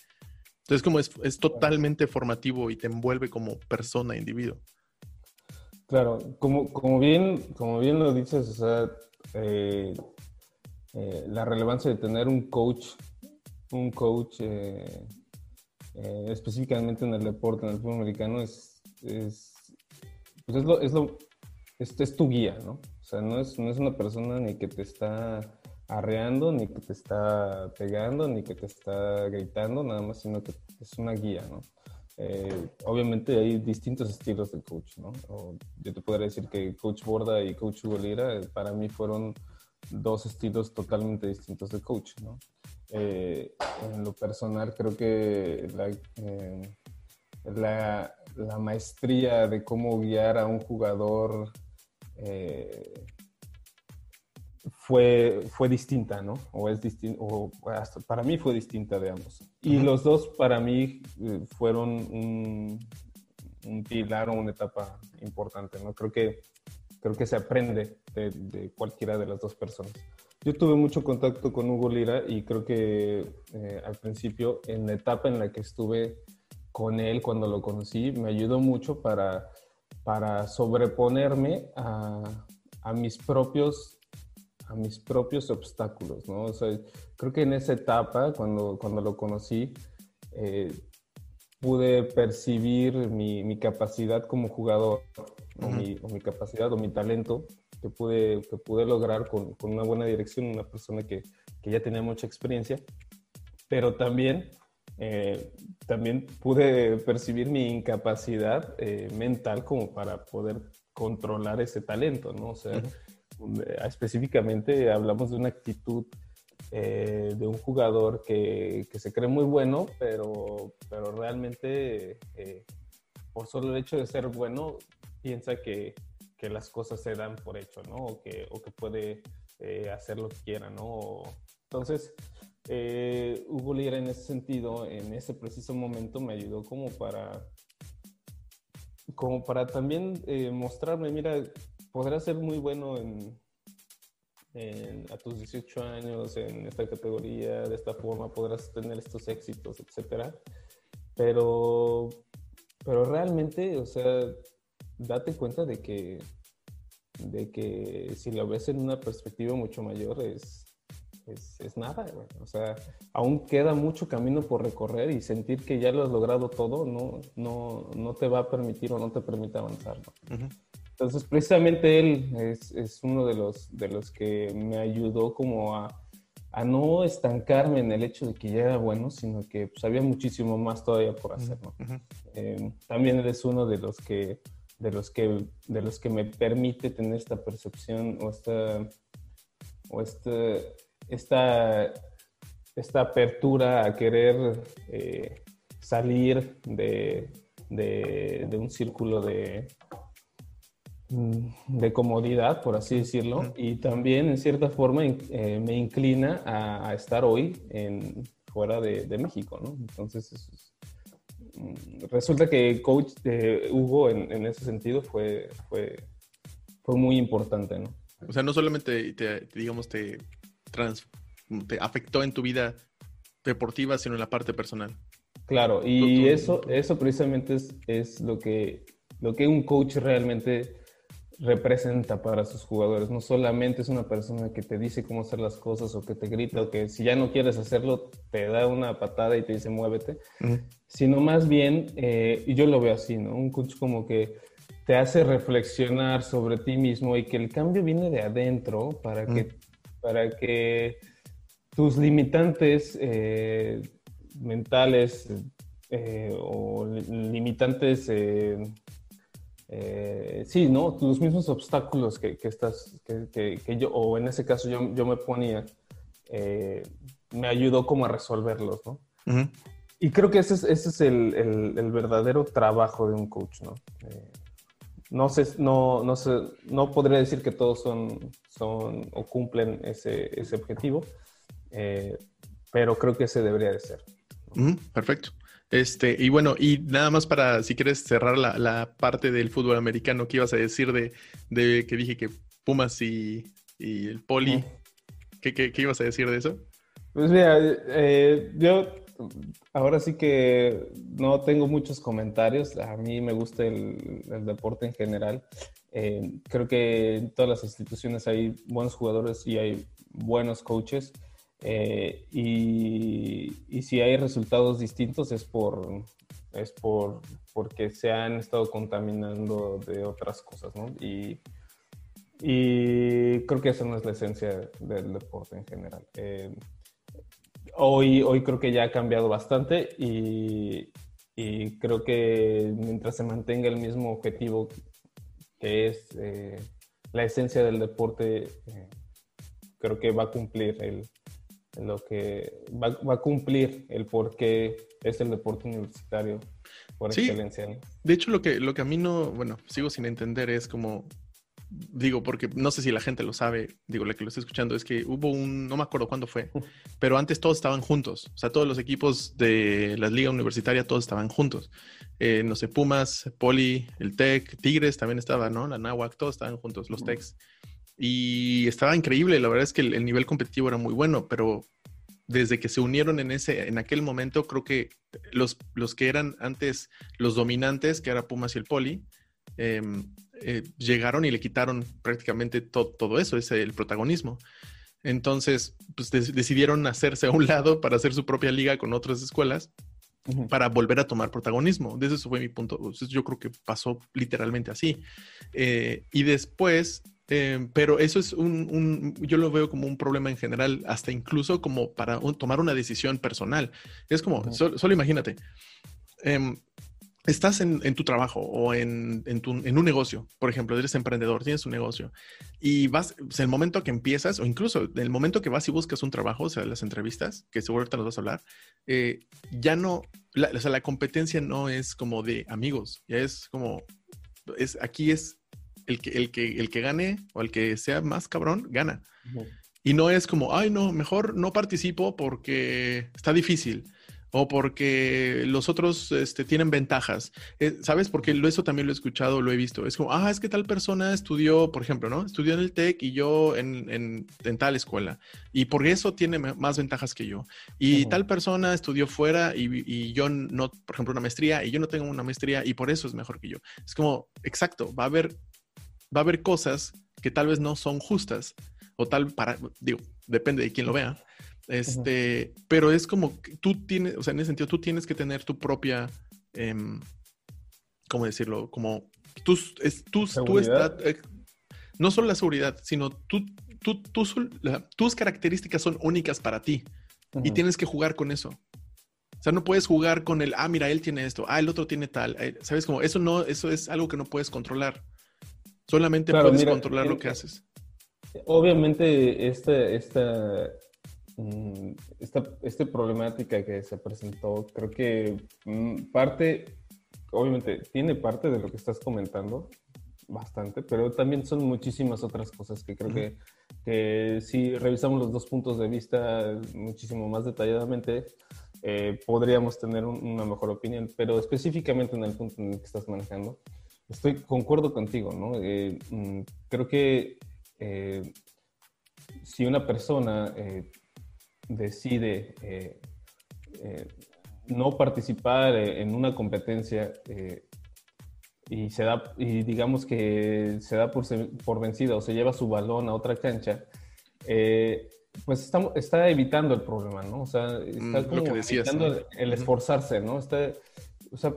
Entonces, como es, es totalmente formativo y te envuelve como persona, individuo. Claro, como, como, bien, como bien lo dices, o sea, eh, eh, la relevancia de tener un coach, un coach eh, específicamente en el deporte, en el fútbol americano, es, es, pues es, lo, es, lo, es, tu guía, ¿no? O sea, no es, no es una persona ni que te está arreando, ni que te está pegando, ni que te está gritando, nada más, sino que es una guía, ¿no? Eh, obviamente hay distintos estilos de coach, ¿no? yo te podría decir que Coach Borda y Coach Hugo Lira eh, para mí fueron dos estilos totalmente distintos de coach, ¿no? Eh, en lo personal creo que la, la, maestría de cómo guiar a un jugador fue, fue distinta, ¿no? O es distinta, o para mí fue distinta de ambos. Y los dos para mí eh, fueron un, un, pilar o una etapa importante, ¿no? Creo que, creo que se aprende de, cualquiera de las dos personas. Yo tuve mucho contacto con Hugo Lira y creo que eh, al principio, en la etapa en la que estuve con él cuando lo conocí, me ayudó mucho para, para sobreponerme a, a mis propios a mis propios obstáculos, ¿no? O sea, creo que en esa etapa, cuando, cuando lo conocí, eh, pude percibir mi, mi, capacidad como jugador, o, mi, o, mi, capacidad o mi talento que pude, que pude lograr con, con una buena dirección, una persona que, que, ya tenía mucha experiencia, pero también, eh, también pude percibir mi incapacidad eh, mental como para poder controlar ese talento, ¿no? O sea, específicamente hablamos de una actitud eh, de un jugador que, que, se cree muy bueno, pero, pero realmente eh, por solo el hecho de ser bueno piensa que, que, las cosas se dan por hecho, ¿no? O que, o que puede hacer lo que quiera, ¿no? Entonces, Hugo Lira en ese sentido, en ese preciso momento me ayudó como para como para también mostrarme, mira, podrás ser muy bueno en, a tus 18 años en esta categoría, de esta forma podrás tener estos éxitos, etcétera. Pero, pero realmente, o sea, date cuenta de que, de que si lo ves en una perspectiva mucho mayor, es, es, nada, O sea, aún queda mucho camino por recorrer y sentir que ya lo has logrado todo no, no, no te va a permitir o no te permite avanzar, Entonces, precisamente él es, es, uno de los, de los que me ayudó como a, a, no estancarme en el hecho de que ya era bueno, sino que pues, había muchísimo más todavía por hacer, eh, también él es uno de los que de los que de los que me permite tener esta percepción o esta o este esta, esta apertura a querer eh, salir de, de, un círculo de, de comodidad, por así decirlo, y también en cierta forma eh, me inclina a, estar hoy en, fuera de, México, ¿no? Entonces, mm, resulta que coach de Hugo en, ese sentido fue, fue, fue muy importante, ¿no? O sea, no solamente digamos, te te afectó en tu vida deportiva, sino en la parte personal. Claro, y eso, eso precisamente es, es, lo, que, lo que un coach realmente representa para sus jugadores. No solamente es una persona que te dice cómo hacer las cosas o que te grita o que si ya no quieres hacerlo te da una patada y te dice muévete, sino más bien, eh, y yo lo veo así, ¿no? Un coach como que te hace reflexionar sobre ti mismo y que el cambio viene de adentro para que para que tus limitantes eh, mentales eh, o limitantes, eh, sí, ¿no? Los mismos obstáculos que, estás, que, yo, o en ese caso yo, yo me ponía, me ayudó como a resolverlos, ¿no? Y creo que ese es, ese es el, el, verdadero trabajo de un coach, ¿no? no sé, no, no sé, no podría decir que todos son, son o cumplen ese, ese objetivo, eh, pero creo que ese debería de ser. perfecto. Este, y bueno, y nada más para, si quieres cerrar la, la parte del fútbol americano, ¿qué ibas a decir de, de que dije que Pumas y, y el Poli? ¿Qué, qué, qué, ibas a decir de eso? Pues mira, eh, yo ahora sí que no tengo muchos comentarios. A mí me gusta el, deporte en general. Eh, creo que en todas las instituciones hay buenos jugadores y hay buenos coaches. Eh, y, si hay resultados distintos es por es por porque se han estado contaminando de otras cosas. Y, creo que esa no es la esencia del deporte en general. Eh, hoy, hoy creo que ya ha cambiado bastante y, creo que mientras se mantenga el mismo objetivo que es eh, la esencia del deporte, creo que va a cumplir el, lo que va, a cumplir el por qué es el deporte universitario por excelencia. De hecho, lo que, lo que a mí no, bueno, sigo sin entender es como digo, porque no sé si la gente lo sabe, digo, la que lo está escuchando, es que hubo un, no me acuerdo cuándo fue, pero antes todos estaban juntos, o sea, todos los equipos de la liga universitaria, todos estaban juntos. Eh, no sé, Pumas, Poli, el TEC, Tigres también estaba, ¿no? La Nahuac, todos estaban juntos, los TECs. Y estaba increíble, la verdad es que el, nivel competitivo era muy bueno, pero desde que se unieron en ese, en aquel momento, creo que los, los que eran antes los dominantes, que era Pumas y el Poli, eh, eh, llegaron y le quitaron prácticamente todo eso, ese, el protagonismo. Entonces, pues decidieron hacerse a un lado para hacer su propia liga con otras escuelas para volver a tomar protagonismo. Desde eso fue mi punto. yo creo que pasó literalmente así. Eh, y después, eh, pero eso es un, yo lo veo como un problema en general, hasta incluso como para tomar una decisión personal. Es como, solo imagínate. Em, estás en, tu trabajo o en, un negocio, por ejemplo, eres emprendedor, tienes un negocio y vas, el momento que empiezas o incluso el momento que vas y buscas un trabajo, o sea, las entrevistas, que seguro te nos vas a hablar, eh, ya no, la, o sea, la competencia no es como de amigos, ya es como, es, aquí es el que, el que, el que gane o el que sea más cabrón, gana. Y no es como, ay, no, mejor no participo porque está difícil o porque los otros este, tienen ventajas. Eh, ¿Sabes? Porque eso también lo he escuchado, lo he visto. Es como, ah, es que tal persona estudió, por ejemplo, ¿no? Estudió en el TEC y yo en, en, tal escuela. Y por eso tiene más ventajas que yo. Y tal persona estudió fuera y, y, yo no, por ejemplo, una maestría y yo no tengo una maestría y por eso es mejor que yo. Es como, exacto, va a haber, va a haber cosas que tal vez no son justas o tal para, digo, depende de quién lo vea. Este, pero es como que tú tienes, o sea, en ese sentido, tú tienes que tener tu propia, em, ¿cómo decirlo? Como tú, es, tú, tú estás, eh, no solo la seguridad, sino tú, tú, tú, tus características son únicas para ti y tienes que jugar con eso. O sea, no puedes jugar con el, ah, mira, él tiene esto, ah, el otro tiene tal. Eh, ¿Sabes? Como eso no, eso es algo que no puedes controlar. Solamente puedes controlar lo que haces. Obviamente, esta, esta, mm, esta, esta problemática que se presentó, creo que mm, parte, obviamente, tiene parte de lo que estás comentando, bastante, pero también son muchísimas otras cosas que creo que, que si revisamos los dos puntos de vista muchísimo más detalladamente, eh, podríamos tener una mejor opinión, pero específicamente en el punto en el que estás manejando, estoy concuerdo contigo, ¿no? Eh, mm, creo que eh, si una persona decide no participar en una competencia y se da y digamos que se da por, por vencida o se lleva su balón a otra cancha, eh, pues está, está evitando el problema, ¿no? O sea, está mm, como evitando el, esforzarse, ¿no? Está, o sea,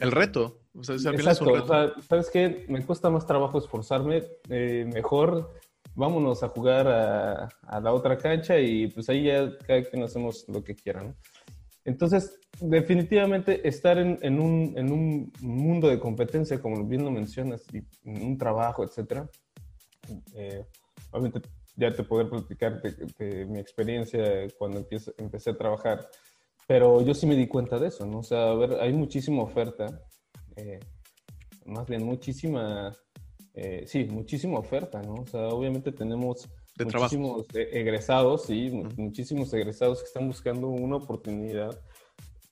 el reto. O sea, exacto, o sea, ¿sabes qué? Me cuesta más trabajo esforzarme, eh, mejor vámonos a jugar a, a, la otra cancha y pues ahí ya cada quien hacemos lo que quieran. ¿no? Entonces, definitivamente estar en, en, un, en, un, mundo de competencia, como bien lo mencionas, y en un trabajo, etcétera, eh, obviamente ya te poder platicar de, mi experiencia cuando empecé, empecé a trabajar. Pero yo sí me di cuenta de eso, ¿no? O sea, a ver, hay muchísima oferta, eh, más bien muchísima, eh, sí, muchísima oferta, ¿no? O sea, obviamente tenemos muchísimos e, egresados, sí, muchísimos egresados que están buscando una oportunidad.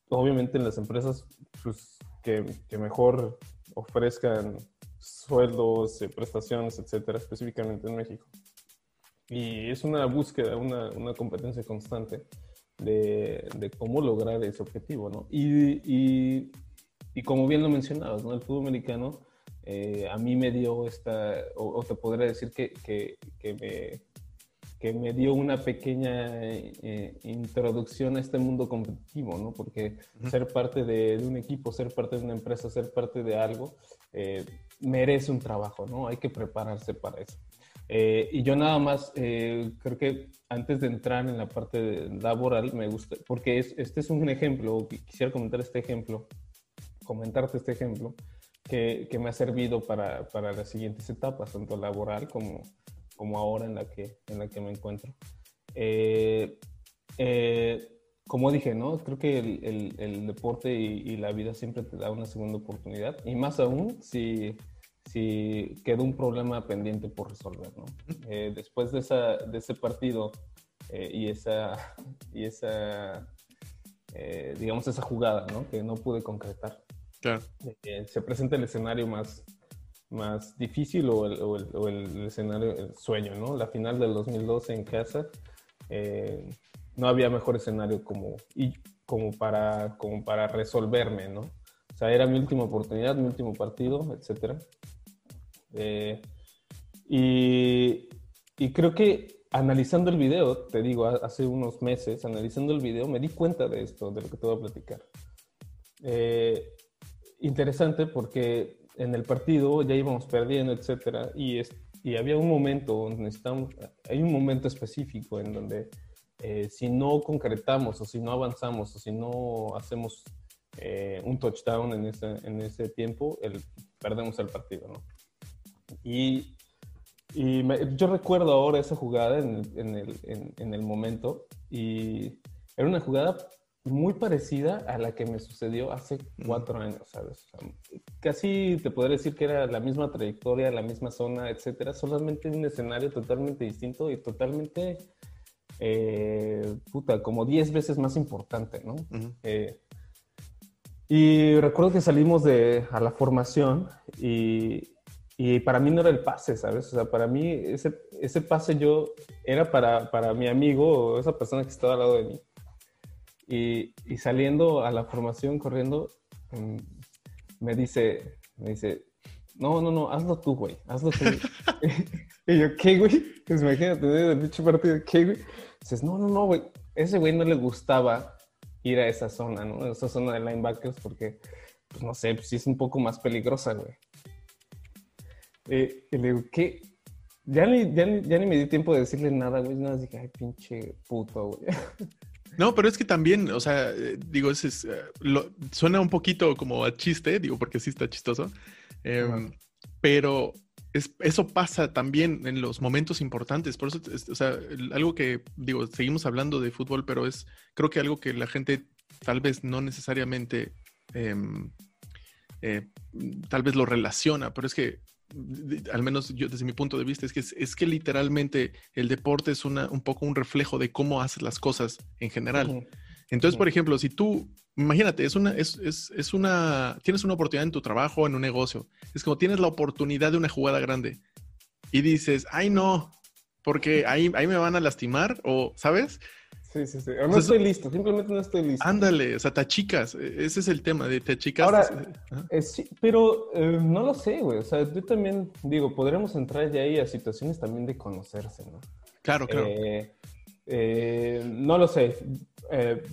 Obviamente en las empresas, pues, que, que mejor ofrezcan sueldos, eh, prestaciones, etcétera, específicamente en México. Y es una búsqueda, una, una competencia constante de, de, cómo lograr ese objetivo, ¿no? Y, y, y, como bien lo mencionabas, ¿no? El fútbol americano eh, a mí me dio esta, o, te podría decir que, que, que, me, que, me, dio una pequeña eh, introducción a este mundo competitivo, ¿no? Porque ser parte de, de, un equipo, ser parte de una empresa, ser parte de algo, eh, merece un trabajo, ¿no? Hay que prepararse para eso. Eh, y yo nada más, eh, creo que antes de entrar en la parte laboral, me gusta, porque es, este es un ejemplo, quisiera comentar este ejemplo, comentarte este ejemplo, que, que me ha servido para, para, las siguientes etapas, tanto laboral como, como ahora en la que, en la que me encuentro. Eh, como dije, ¿no? Creo que el, el, el deporte y, y, la vida siempre te da una segunda oportunidad, y más aún si si quedó un problema pendiente por resolver, ¿no? Eh, después de, esa, de ese partido eh, y esa, y esa eh, digamos, esa jugada, ¿no? Que no pude concretar. Claro. se presenta el escenario más, más difícil o el, o el, o el escenario, el sueño, ¿no? La final del 2012 en casa, no había mejor escenario como, y, como, para, como para resolverme, ¿no? O sea, era mi última oportunidad, mi último partido, etcétera. Eh, y, y, creo que analizando el video, te digo, hace unos meses, analizando el video, me di cuenta de esto, de lo que te voy a platicar. Eh, interesante porque en el partido ya íbamos perdiendo, etcétera, y, y había un momento donde necesitamos, hay un momento específico en donde eh, si no concretamos o si no avanzamos o si no hacemos eh, un touchdown en ese, en ese tiempo, el, perdemos el partido, ¿no? Y, y yo recuerdo ahora esa jugada en, en, el, en, el, momento y era una jugada muy parecida a la que me sucedió hace cuatro años, ¿sabes? casi te podría decir que era la misma trayectoria, la misma zona, etcétera, solamente un escenario totalmente distinto y totalmente, eh, puta, como diez veces más importante, ¿no? eh, y recuerdo que salimos de, a la formación y, y para mí no era el pase, ¿sabes? O sea, para mí ese, ese pase yo era para, para mi amigo o esa persona que estaba al lado de mí. Y, y saliendo a la formación, corriendo, mm, me dice, me dice, no, no, no, hazlo tú, güey, hazlo tú. Y yo, ¿qué, güey? Pues imagínate, el dicho partido, ¿qué, güey? Dices, no, no, no, güey. Ese güey no le gustaba ir a esa zona, ¿no? Esa zona de linebackers porque, pues no sé, pues sí es un poco más peligrosa, güey. Eh, y le digo, ¿qué? Ya ni, ya, ni, ya ni me di tiempo de decirle nada, güey. Nada, dije, ay, pinche puto, güey. No, pero es que también, o sea, eh, digo, ese es, eh, lo, suena un poquito como a chiste, digo, porque sí está chistoso. Eh, pero es, eso pasa también en los momentos importantes. Por eso, es, o sea, algo que, digo, seguimos hablando de fútbol, pero es, creo que algo que la gente tal vez no necesariamente, em, eh, tal vez lo relaciona, pero es que al menos yo desde mi punto de vista, es que, es, que literalmente el deporte es una, un poco un reflejo de cómo haces las cosas en general. Entonces, por ejemplo, si tú, imagínate, es una, es, es, es, una, tienes una oportunidad en tu trabajo, en un negocio, es como tienes la oportunidad de una jugada grande y dices, ay no, porque ahí, ahí me van a lastimar o, ¿sabes? Sí, sí, sí. no estoy listo, simplemente no estoy listo. Ándale, o sea, te achicas. E, ese es el tema, de te achicas. Ahora, eh, sí, pero eh, no lo sé, güey. O sea, yo también digo, podremos entrar ya ahí a situaciones también de conocerse, ¿no? Claro, claro. Eh, no lo sé.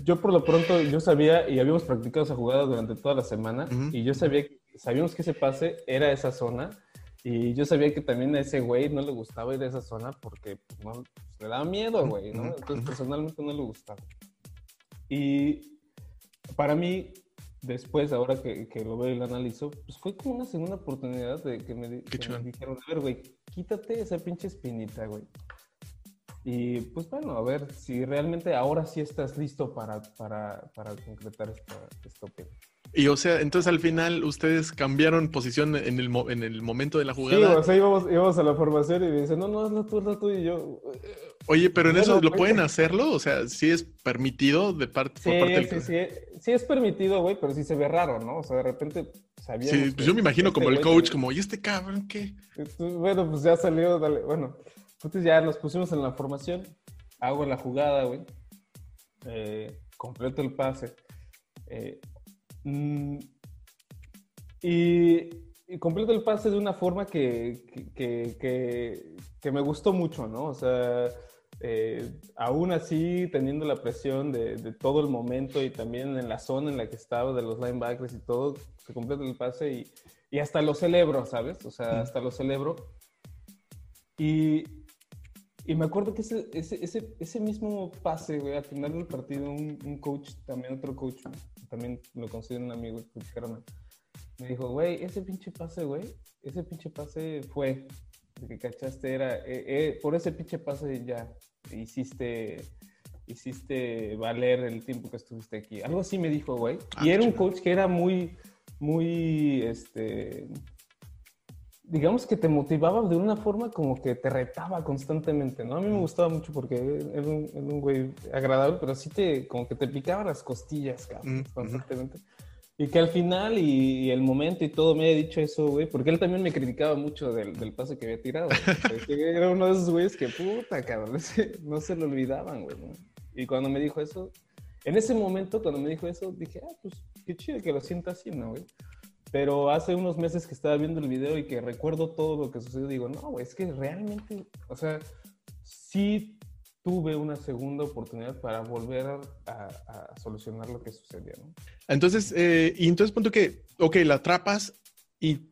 yo por lo pronto, yo sabía y habíamos practicado esa jugada durante toda la semana y yo sabía, sabíamos que ese pase era esa zona y yo sabía que también a ese güey no le gustaba ir a esa zona porque pues, no, pues, le daba miedo, güey, ¿no? Entonces personalmente no le gustaba. Y para mí, después, ahora que, que, lo veo y lo analizo, pues fue como una segunda oportunidad de que me, dijeron, a ver, güey, quítate esa pinche espinita, güey. Y pues bueno, a ver si realmente ahora sí estás listo para, para, para concretar esta, esta y o sea, entonces al final ustedes cambiaron posición en el, en el momento de la jugada. Sí, o sea, íbamos, a la formación y me dicen, no, no, hazlo tú, hazlo tú. Y yo. Oye, pero en eso lo pueden hacerlo, o sea, sí es permitido de parte, sí, por parte del. Sí, sí, sí es permitido, güey, pero sí se ve raro, ¿no? O sea, de repente sabíamos. Sí, pues yo me imagino como este el coach, como, ¿y este cabrón qué? bueno, pues ya salió, dale. Bueno, entonces ya nos pusimos en la formación, hago la jugada, güey, eh, completo el pase. Eh, Mm, y, completo el pase de una forma que, que, me gustó mucho, ¿no? O sea, eh, aún así teniendo la presión de, todo el momento y también en la zona en la que estaba, de los linebackers y todo, se completa el pase y, y hasta lo celebro, ¿sabes? O sea, hasta lo celebro. Y, y me acuerdo que ese, ese, ese, ese mismo pase, güey, al final del partido, un, un, coach, también otro coach, también lo considero un amigo, me dijo, güey, ese pinche pase, güey, ese pinche pase fue, que cachaste, era, eh, eh, por ese pinche pase ya hiciste, hiciste valer el tiempo que estuviste aquí. Algo así me dijo, güey. Ah, y era un coach que era muy, muy, este digamos que te motivaba de una forma como que te retaba constantemente, ¿no? A mí me gustaba mucho porque era un, güey agradable, pero sí te, como que te picaba las costillas, cabrón, constantemente. Y que al final y, el momento y todo me ha dicho eso, güey, porque él también me criticaba mucho del, del pase que había tirado. era uno de esos güeyes que, puta, cabrón, no se lo olvidaban, güey. Y cuando me dijo eso, en ese momento, cuando me dijo eso, dije, ah, pues qué chido que lo sienta así, ¿no, güey? Pero hace unos meses que estaba viendo el video y que recuerdo todo lo que sucedió, digo, no, es que realmente, o sea, sí tuve una segunda oportunidad para volver a, solucionar lo que sucedió, ¿no? Entonces, eh, y entonces punto que, ok, la atrapas y,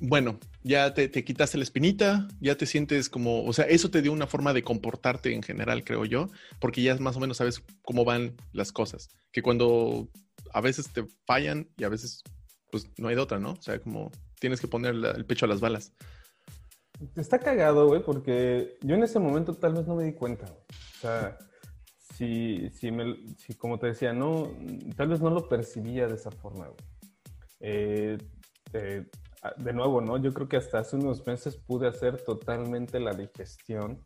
bueno, ya te, te quitaste la espinita, ya te sientes como, o sea, eso te dio una forma de comportarte en general, creo yo, porque ya más o menos sabes cómo van las cosas, que cuando a veces te fallan y a veces pues no hay de otra, ¿no? O sea, como tienes que poner el pecho a las balas. Está cagado, güey, porque yo en ese momento tal vez no me di cuenta, O sea, si, si, me, si, como te decía, no, tal vez no lo percibía de esa forma, güey. Eh, eh, de nuevo, ¿no? Yo creo que hasta hace unos meses pude hacer totalmente la digestión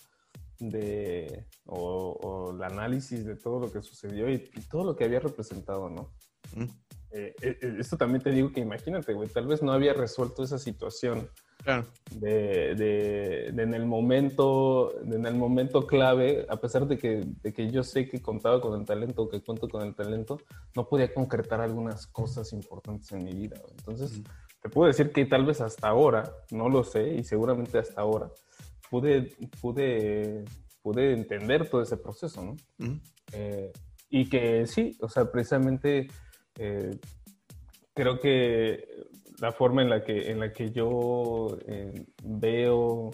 de, o, el análisis de todo lo que sucedió y, todo lo que había representado, ¿no? Eh, eh, eh, esto también te digo que imagínate, güey, tal vez no había resuelto esa situación. De, de, en el momento en el momento clave a pesar de que, de que yo sé que contaba con el talento que cuento con el talento no podía concretar algunas cosas importantes en mi vida entonces te puedo decir que tal vez hasta ahora no lo sé y seguramente hasta ahora pude, pude, pude entender todo ese proceso, ¿no? Eh, y que sí, o sea, precisamente eh, creo que la forma en la que, en la que yo eh, veo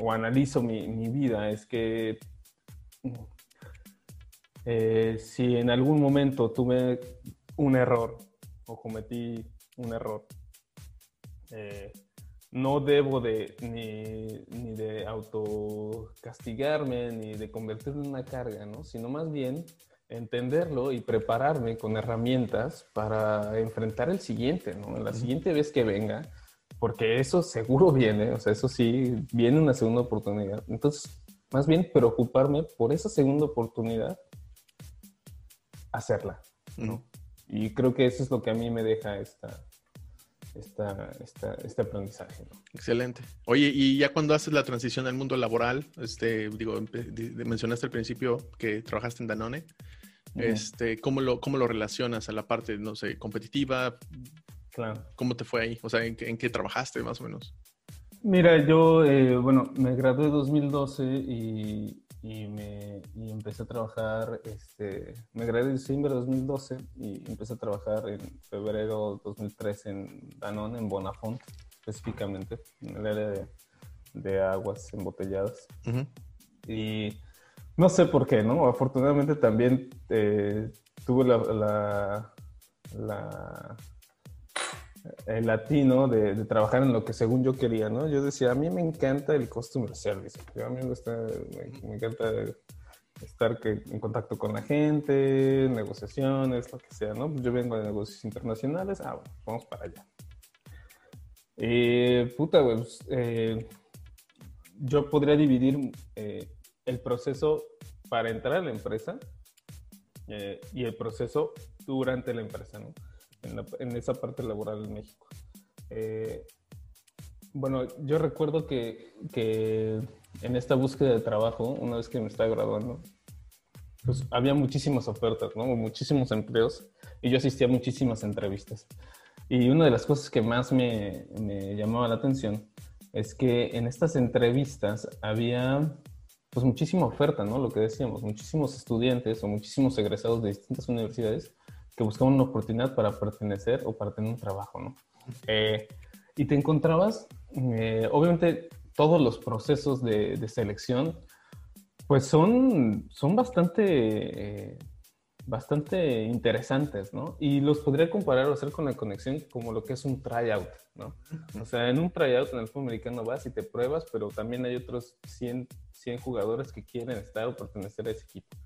o analizo mi, mi, vida es que si en algún momento tuve un error o cometí un error, no debo de ni, ni de autocastigarme ni de convertirlo en una carga, ¿no? Sino más bien entenderlo y prepararme con herramientas para enfrentar el siguiente, ¿no? La siguiente vez que venga, porque eso seguro viene, o sea, eso sí, viene una segunda oportunidad. Entonces, más bien preocuparme por esa segunda oportunidad, hacerla, ¿no? Y creo que eso es lo que a mí me deja esta, esta, esta, este aprendizaje. Excelente. Oye, y ya cuando haces la transición al mundo laboral, este, digo, mencionaste al principio que trabajaste en Danone, este, ¿cómo, lo, ¿cómo lo relacionas a la parte, no sé, competitiva? Claro. ¿Cómo te fue ahí? O sea, ¿en, en qué trabajaste más o menos? Mira, yo, eh, bueno, me gradué en 2012 y, y, me, y empecé a trabajar, este, me gradué en diciembre de 2012 y empecé a trabajar en febrero de 2013 en Danone, en Bonafont, específicamente, en el área de, de aguas embotelladas. Y no sé por qué, ¿no? Afortunadamente también eh, tuve la, la el latino de, de, trabajar en lo que según yo quería, ¿no? Yo decía, a mí me encanta el customer service, a mí me, gusta, me, encanta estar en contacto con la gente, negociaciones, lo que sea, ¿no? Yo vengo de negocios internacionales, ah, bueno, vamos para allá. Y, puta, pues, eh, yo podría dividir eh, el proceso para entrar a la empresa eh, y el proceso durante la empresa, ¿no? en, esa parte laboral en México. Eh, bueno, yo recuerdo que, que, en esta búsqueda de trabajo, una vez que me estaba graduando, pues había muchísimas ofertas, ¿no? Muchísimos empleos y yo asistía a muchísimas entrevistas. Y una de las cosas que más me, me llamaba la atención es que en estas entrevistas había pues muchísima oferta, ¿no? Lo que decíamos, muchísimos estudiantes o muchísimos egresados de distintas universidades que buscaban una oportunidad para pertenecer o para tener un trabajo, ¿no? Eh, y te encontrabas, eh, obviamente, todos los procesos de, de, selección, pues son, son bastante, eh, bastante interesantes, ¿no? Y los podría comparar o hacer con la conexión como lo que es un tryout, ¿no? O sea, en un tryout en el fútbol americano vas y te pruebas, pero también hay otros 100, 100 jugadores que quieren estar o pertenecer a ese equipo.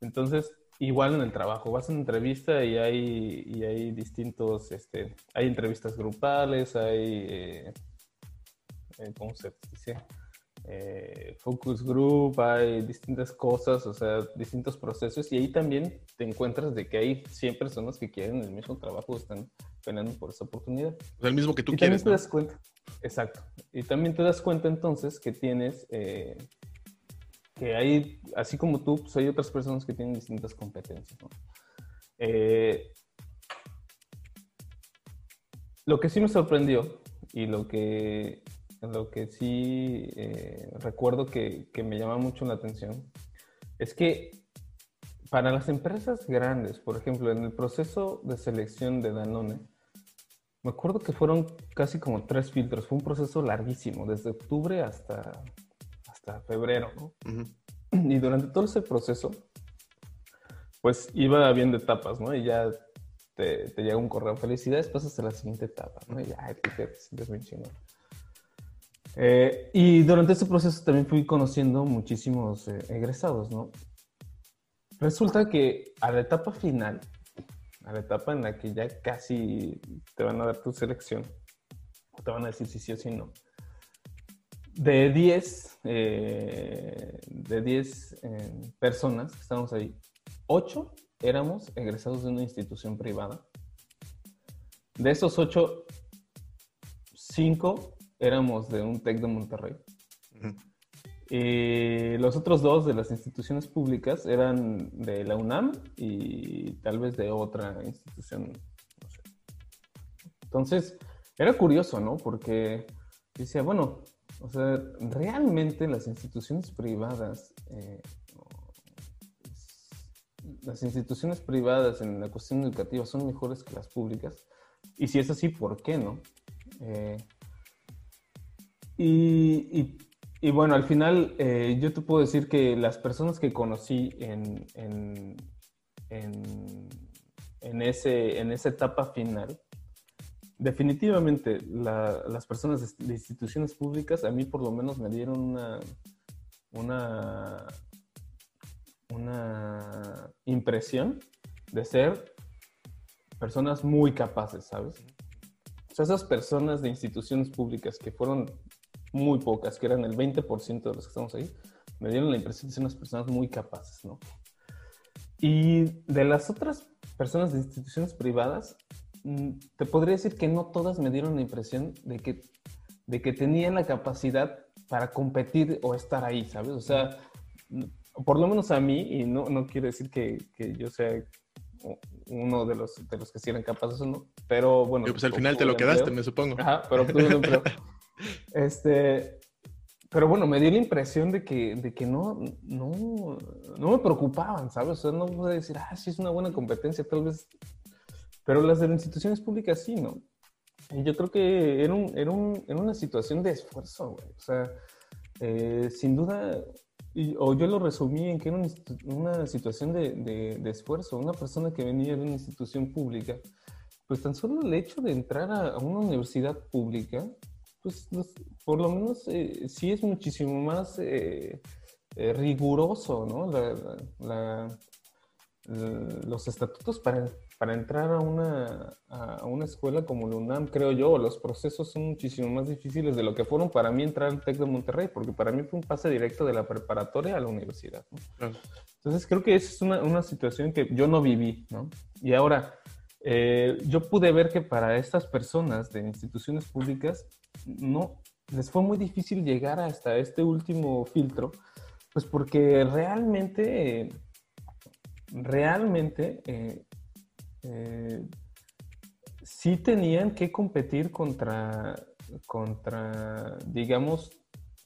Entonces, igual en el trabajo, vas a una entrevista y hay, y hay distintos, este, hay entrevistas grupales, hay, eh, eh, ¿cómo se dice? Eh, focus group, hay distintas cosas, o sea, distintos procesos y ahí también te encuentras de que hay 100 personas que quieren el mismo trabajo, están peleando por esa oportunidad. el mismo que tú y quieres. También te das cuenta, exacto. Y también te das cuenta entonces que tienes que hay, así como tú, pues hay otras personas que tienen distintas competencias. Eh, lo que sí me sorprendió y lo que, lo que sí eh, recuerdo que, que, me llama mucho la atención es que para las empresas grandes, por ejemplo, en el proceso de selección de Danone, me acuerdo que fueron casi como tres filtros. Fue un proceso larguísimo, desde octubre hasta febrero, Y durante todo ese proceso, pues iba habiendo etapas, ¿no? Y ya te, llega un correo, felicidades, pasas a la siguiente etapa, ¿no? Y ya te sientes muy chingón. Eh, y durante ese proceso también fui conociendo muchísimos eh, egresados, ¿no? Resulta que a la etapa final, a la etapa en la que ya casi te van a dar tu selección, te van a decir si sí o si no, de 10, eh, de 10 eh, personas que estamos ahí, 8 éramos egresados de una institución privada. De esos 8, 5 éramos de un TEC de Monterrey. Y los otros dos de las instituciones públicas eran de la UNAM y tal vez de otra institución. No sé. Entonces, era curioso, ¿no? Porque decía, bueno, O sea, realmente las instituciones privadas, eh, las instituciones privadas en la cuestión educativa son mejores que las públicas. Y si es así, ¿por qué no? Eh, y, y, bueno, al final eh, yo te puedo decir que las personas que conocí en, en, en, ese, en esa etapa final, definitivamente las personas de, instituciones públicas a mí por lo menos me dieron una, una, una impresión de ser personas muy capaces, ¿sabes? O sea, esas personas de instituciones públicas que fueron muy pocas, que eran el 20% de los que estamos ahí, me dieron la impresión de ser unas personas muy capaces, ¿no? Y de las otras personas de instituciones privadas, Mm, te podría decir que no todas me dieron la impresión de que, de que tenían la capacidad para competir o estar ahí, ¿sabes? O sea, por lo menos a mí, y no, no quiere decir que, que yo sea uno de los, de los que sí eran capaces o no, pero bueno. pues al final te lo quedaste, me supongo. Ajá, pero este, pero bueno, me dio la impresión de que, de que no, no, no me preocupaban, ¿sabes? O sea, no puedo decir, ah, sí es una buena competencia, tal vez pero las de las instituciones públicas sí, ¿no? Y yo creo que era, un, era, un, era una situación de esfuerzo, güey. O sea, eh, sin duda, o yo lo resumí en que era una, situación de, de, esfuerzo. Una persona que venía de una institución pública, pues tan solo el hecho de entrar a, una universidad pública, pues por lo menos eh, sí es muchísimo más eh, riguroso, ¿no? los estatutos para para entrar a una, a una escuela como la UNAM, creo yo, los procesos son muchísimo más difíciles de lo que fueron para mí entrar al TEC de Monterrey, porque para mí fue un pase directo de la preparatoria a la universidad. Entonces creo que esa es una, una, situación que yo no viví, ¿no? Y ahora, eh, yo pude ver que para estas personas de instituciones públicas, no, les fue muy difícil llegar hasta este último filtro, pues porque realmente, realmente... Eh, eh, sí tenían que competir contra, contra digamos,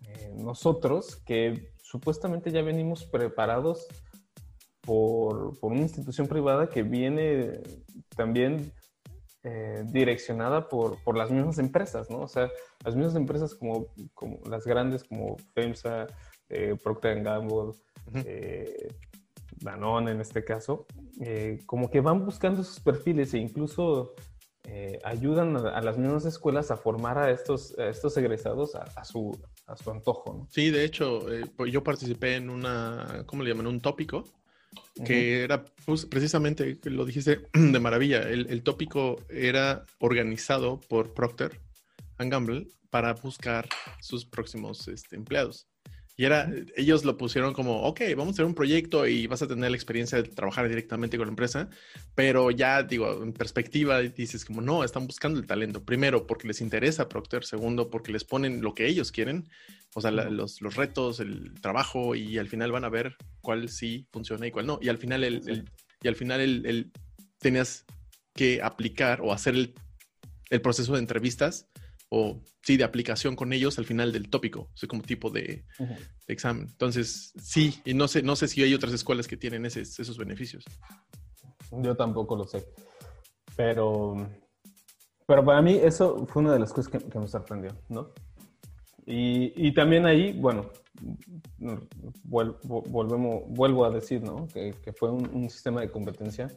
eh, nosotros que supuestamente ya venimos preparados por, por, una institución privada que viene también eh, direccionada por, por, las mismas empresas, ¿no? O sea, las mismas empresas como, como las grandes como FEMSA, Procter Gamble, Danone en este caso, eh, como que van buscando sus perfiles e incluso eh, ayudan a, las mismas escuelas a formar a estos, estos egresados a, su, a su antojo. Sí, de hecho, eh, pues yo participé en una, ¿cómo le llaman? Un tópico que era pues, precisamente, lo dijiste de maravilla, el, el, tópico era organizado por Procter and Gamble para buscar sus próximos este, empleados. Y era, ellos lo pusieron como, ok, vamos a hacer un proyecto y vas a tener la experiencia de trabajar directamente con la empresa, pero ya digo, en perspectiva dices como, no, están buscando el talento. Primero, porque les interesa Procter. Segundo, porque les ponen lo que ellos quieren, o sea, los, los, retos, el trabajo y al final van a ver cuál sí funciona y cuál no. Y al final, el, y al final el, tenías que aplicar o hacer el, el proceso de entrevistas o sí, de aplicación con ellos al final del tópico, o como tipo de, examen. Entonces, sí, y no sé, no sé si hay otras escuelas que tienen esos beneficios. Yo tampoco lo sé. Pero, pero para mí eso fue una de las cosas que, me sorprendió, ¿no? Y, también ahí, bueno, volvemos, vuelvo a decir, ¿no? Que, fue un, un, sistema de competencia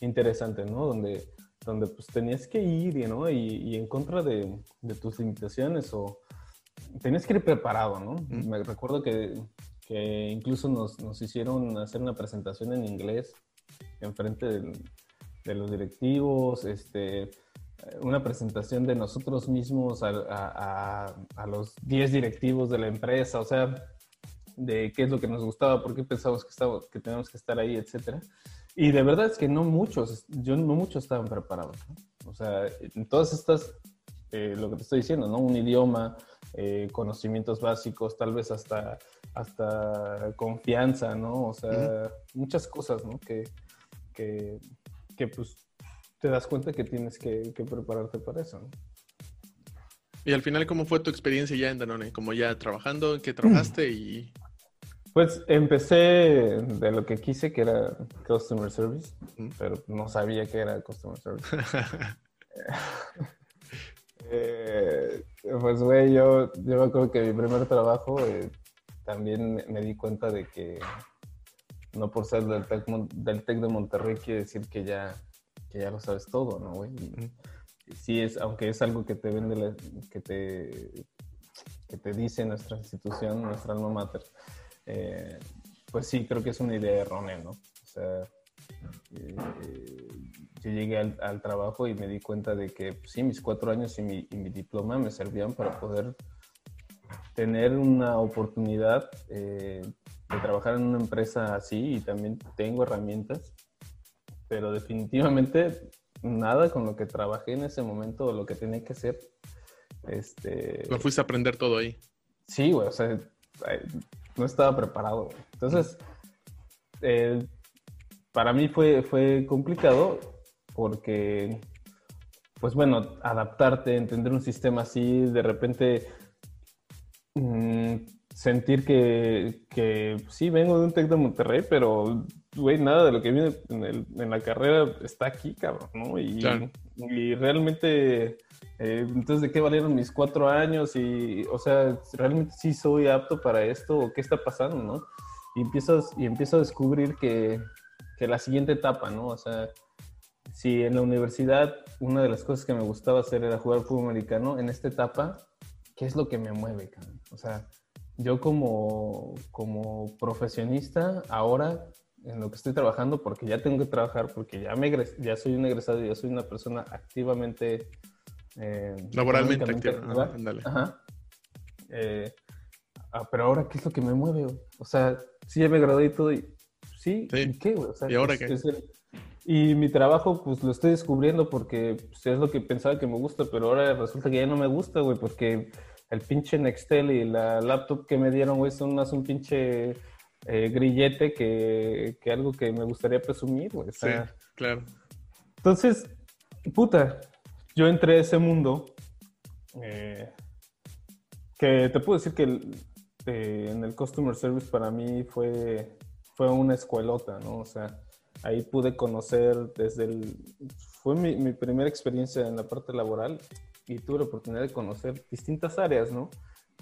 interesante, ¿no? Donde donde pues tenías que ir ¿no? y, en contra de, tus limitaciones o tenías que ir preparado, ¿no? Me recuerdo que, incluso nos, hicieron hacer una presentación en inglés en frente de, los directivos, este, una presentación de nosotros mismos a, los 10 directivos de la empresa, o sea, de qué es lo que nos gustaba, por qué pensamos que, estaba, que teníamos que estar ahí, etcétera. Y de verdad es que no muchos, yo no muchos estaban preparados. O sea, en todas estas, eh, lo que te estoy diciendo, ¿no? Un idioma, eh, conocimientos básicos, tal vez hasta, hasta confianza, ¿no? O sea, muchas cosas, ¿no? Que, que, que, pues te das cuenta que tienes que, que prepararte para eso, ¿no? Y al final, ¿cómo fue tu experiencia ya en Danone? Como ya trabajando, ¿en qué trabajaste y...? Pues empecé de lo que quise, que era Customer Service, pero no sabía que era Customer Service. Eh, pues, güey, yo, yo me acuerdo que mi primer trabajo eh, también me di cuenta de que no por ser del TEC, del tec de Monterrey quiere decir que ya, que ya lo sabes todo, ¿no, güey? sí es, aunque es algo que te vende, que te, que te dice nuestra institución, nuestra alma mater, eh, pues sí, creo que es una idea errónea, ¿no? O sea, eh, yo llegué al, trabajo y me di cuenta de que pues sí, mis cuatro años y mi, diploma me servían para poder tener una oportunidad eh, de trabajar en una empresa así y también tengo herramientas, pero definitivamente nada con lo que trabajé en ese momento o lo que tenía que hacer. Este... Lo fuiste a aprender todo ahí. Sí, güey, o sea, no estaba preparado. Entonces, eh, para mí fue, fue complicado porque, pues bueno, adaptarte, entender un sistema así, de repente mm, sentir que, que, sí, vengo de un TEC de Monterrey, pero, güey, nada de lo que viene en, la carrera está aquí, cabrón, ¿no? Y, y realmente, eh, entonces, ¿de qué valieron mis cuatro años? Y, o sea, realmente sí soy apto para esto, o qué está pasando, ¿no? Y empiezas, y empiezo a descubrir que, que la siguiente etapa, ¿no? O sea, si en la universidad una de las cosas que me gustaba hacer era jugar fútbol americano, en esta etapa, ¿qué es lo que me mueve, cabrón? O sea, yo como, como profesionista, ahora en lo que estoy trabajando, porque ya tengo que trabajar, porque ya, me ya soy un egresado, ya soy una persona activamente... Eh, Laboralmente activa, Ajá. Eh, ah, pero ahora, ¿qué es lo que me mueve? O sea, sí, ya me gradué y todo, y, ¿sí? ¿Y qué, güey? O sea, ¿Y ahora qué? y mi trabajo, pues lo estoy descubriendo porque pues, es lo que pensaba que me gusta, pero ahora resulta que ya no me gusta, güey, porque el pinche Nextel y la laptop que me dieron, güey, son más un pinche eh, grillete que, que, algo que me gustaría presumir, güey. sí, claro. Entonces, puta, yo entré a ese mundo eh, que te puedo decir que eh, en el Customer Service para mí fue, fue una escuelota, ¿no? O sea, ahí pude conocer desde el... Fue mi, mi primera experiencia en la parte laboral y tuve la oportunidad de conocer distintas áreas, ¿no?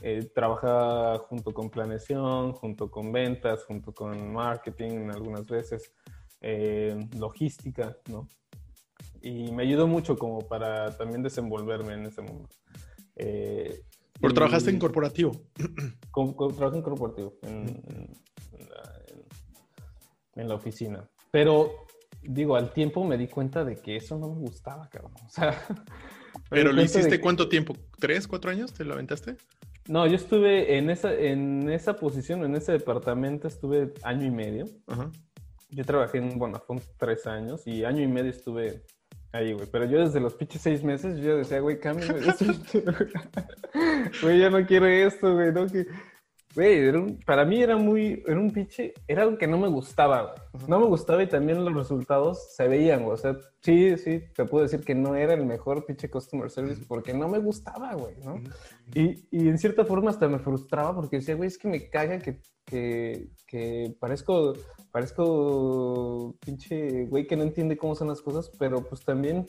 Eh, trabajaba junto con planeación, junto con ventas, junto con marketing algunas veces, eh, logística, ¿no? Y me ayudó mucho como para también desenvolverme en ese mundo. Eh, ¿Pero trabajaste en corporativo? trabajé en corporativo, en, en, la, oficina. Pero, digo, al tiempo me di cuenta de que eso no me gustaba, cabrón. O sea... ¿Pero lo hiciste cuánto tiempo? ¿Tres, cuatro años? ¿Te lo aventaste? No, yo estuve en esa, en esa posición, en ese departamento, estuve año y medio. Yo trabajé en Bonafont tres años y año y medio estuve ahí, güey. Pero yo desde los pinches seis meses, yo decía, güey, cámbiame de Güey, ya no quiero esto, güey, no que... Güey, para mí era muy, era un pinche, era algo que no me gustaba, güey. No me gustaba y también los resultados se veían, güey. O sea, sí, sí, te puedo decir que no era el mejor pinche customer service porque no me gustaba, güey, ¿no? Y, y, en cierta forma hasta me frustraba porque decía, güey, es que me caga que, que, que parezco, parezco pinche güey que no entiende cómo son las cosas, pero pues también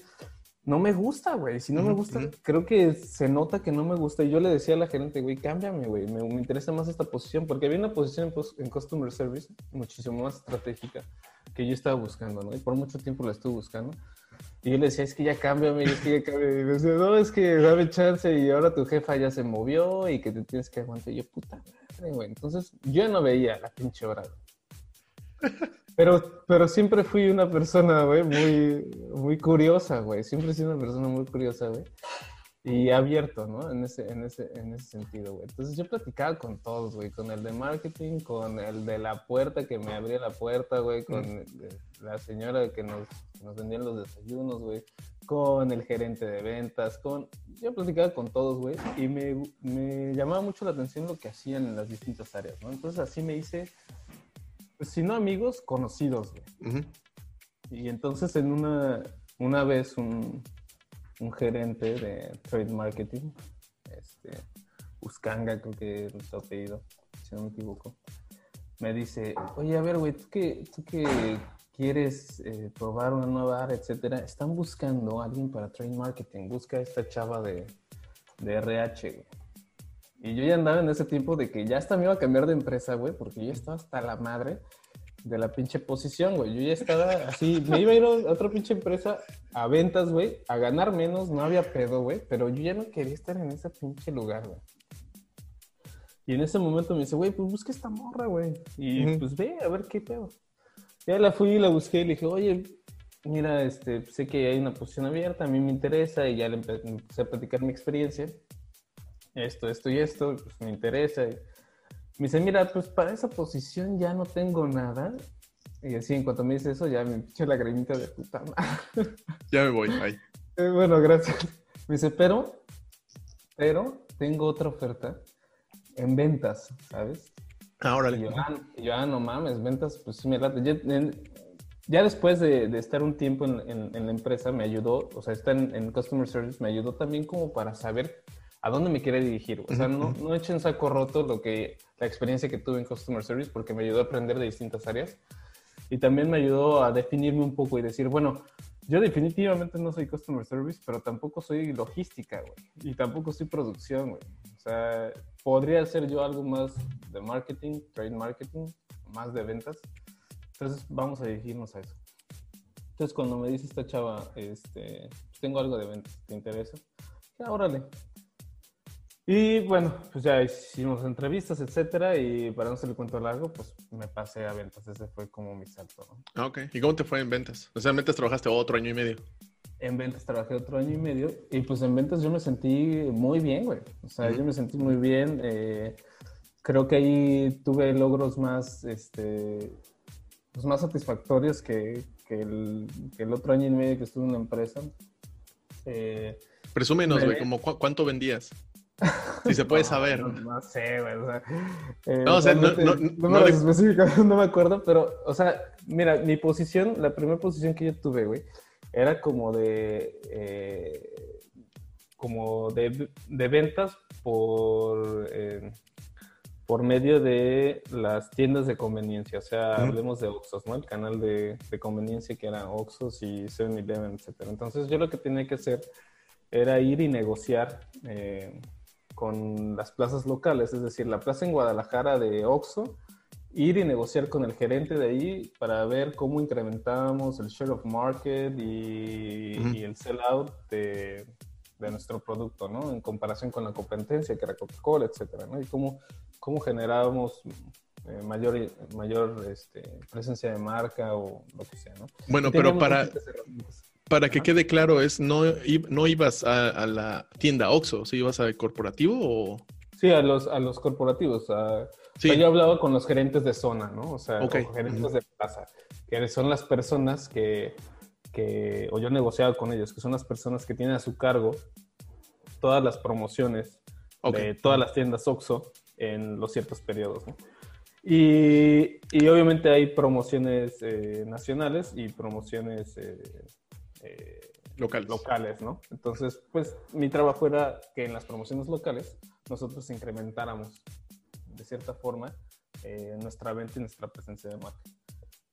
no me gusta, güey. Si no me gusta, creo que se nota que no me gusta. Y yo le decía a la gerente, güey, cámbiame, güey. Me, interesa más esta posición. Porque había una posición en, Customer Service muchísimo más estratégica que yo estaba buscando, ¿no? Y por mucho tiempo la estuve buscando. Y yo le decía, es que ya cámbiame, es que ya cámbiame. Y me decía, no, es que dame chance y ahora tu jefa ya se movió y que te tienes que aguantar. Y yo, puta madre, güey. Entonces, yo no veía la pinche hora. Pero, pero siempre fui una persona, güey, muy, muy curiosa, güey. Siempre he sido una persona muy curiosa, güey. Y abierto, ¿no? En ese, en ese, en ese sentido, güey. Entonces yo platicaba con todos, güey. Con el de marketing, con el de la puerta que me abría la puerta, güey. Con la señora que nos, nos vendían los desayunos, güey. Con el gerente de ventas, con... Yo platicaba con todos, güey. Y me, me llamaba mucho la atención lo que hacían en las distintas áreas, ¿no? Entonces así me hice si no amigos, conocidos, güey. Y entonces en una, una vez un, un gerente de trade marketing este, Uscanga, creo que es su apellido, si no me equivoco, me dice, oye, a ver, güey, tú que, tú que quieres eh, probar una nueva área, etcétera, están buscando a alguien para trade marketing, busca a esta chava de, de RH, güey. Y yo ya andaba en ese tiempo de que ya hasta me iba a cambiar de empresa, güey, porque yo estaba hasta la madre de la pinche posición, güey. Yo ya estaba así, me iba a ir a otra pinche empresa a ventas, güey, a ganar menos, no había pedo, güey, pero yo ya no quería estar en ese pinche lugar, güey. Y en ese momento me dice, güey, pues busca esta morra, güey. Y pues ve, a ver qué pedo. Ya la fui y la busqué y le dije, oye, mira, este, sé que hay una posición abierta, a mí me interesa y ya le empecé a platicar mi experiencia. Esto, esto y esto, pues me interesa. Y me dice, mira, pues para esa posición ya no tengo nada. Y así, en cuanto me dice eso, ya me eché la granita de puta madre. Ya me voy, ahí. Eh, bueno, gracias. Me dice, pero, pero tengo otra oferta en ventas, ¿sabes? Ahora Y yo, ah, yo, ah, no mames, ventas, pues sí me late. Ya, en- ya después de, de estar un tiempo en, en- en la empresa, me ayudó, o sea, estar en Customer Service me ayudó también como para saber a dónde me quiere dirigir. O sea, no, no eché en saco roto lo que, la experiencia que tuve en Customer Service porque me ayudó a aprender de distintas áreas. Y también me ayudó a definirme un poco y decir, bueno, yo definitivamente no soy Customer Service, pero tampoco soy logística, güey. Y tampoco soy producción, güey. O sea, podría ser yo algo más de marketing, trade marketing, más de ventas. Entonces, vamos a dirigirnos a eso. Entonces, cuando me dice esta chava, este, tengo algo de ventas, ¿te interesa? Ya, órale. Y bueno, pues ya hicimos entrevistas, etcétera, y para no hacer el cuento largo, pues me pasé a ventas. Ese fue como mi salto, ¿no? Ah, Ok. ¿Y cómo te fue en ventas? O sea, en ventas trabajaste otro año y medio. En ventas trabajé otro año y medio y pues en ventas yo me sentí muy bien, güey. O sea, yo me sentí muy bien. eh, creo que ahí tuve logros más, este, pues más satisfactorios que, que el, que el otro año y medio que estuve en la empresa. Eh, Presúmenos, Me- güey, como cu- cuánto vendías. Si se puede no, saber. No, no sé, güey. O sea, eh, No, o sea, no- no- no no me acuerdo, pero, o sea, mira, mi posición, la primera posición que yo tuve, güey, era como de, eh, como de, de ventas por, eh, por medio de las tiendas de conveniencia. O sea, hablemos de Oxxos, ¿no? El canal de, de conveniencia que era Oxxos y 7-Eleven, etcétera. Entonces, yo lo que tenía que hacer era ir y negociar eh, con las plazas locales, es decir, la plaza en Guadalajara de Oxxo, ir y negociar con el gerente de ahí para ver cómo incrementábamos el share of market y, Ujú. y el sell-out de, de nuestro producto, ¿no? En comparación con la competencia, que era Coca-Cola, etcétera, ¿no? Y cómo, cómo generábamos eh, mayor, mayor este, presencia de marca o lo que sea, ¿no? Bueno, pero para. Para que quede claro, es no, no ibas a, a la tienda Oxxo, ¿sí ibas al corporativo o...? Sí, a los, a los corporativos. a- o Sí, sea, yo hablaba con los gerentes de zona, ¿no? O sea, Ok. con gerentes de plaza, que son las personas que, que, o yo negociaba con ellos, que son las personas que tienen a su cargo todas las promociones de todas las tiendas OXXO en los ciertos periodos, ¿no? Y, y obviamente hay promociones eh, nacionales y promociones eh, eh, Locales. locales, ¿no? Entonces, pues mi trabajo era que en las promociones locales nosotros incrementáramos de cierta forma eh, nuestra venta y nuestra presencia de marca.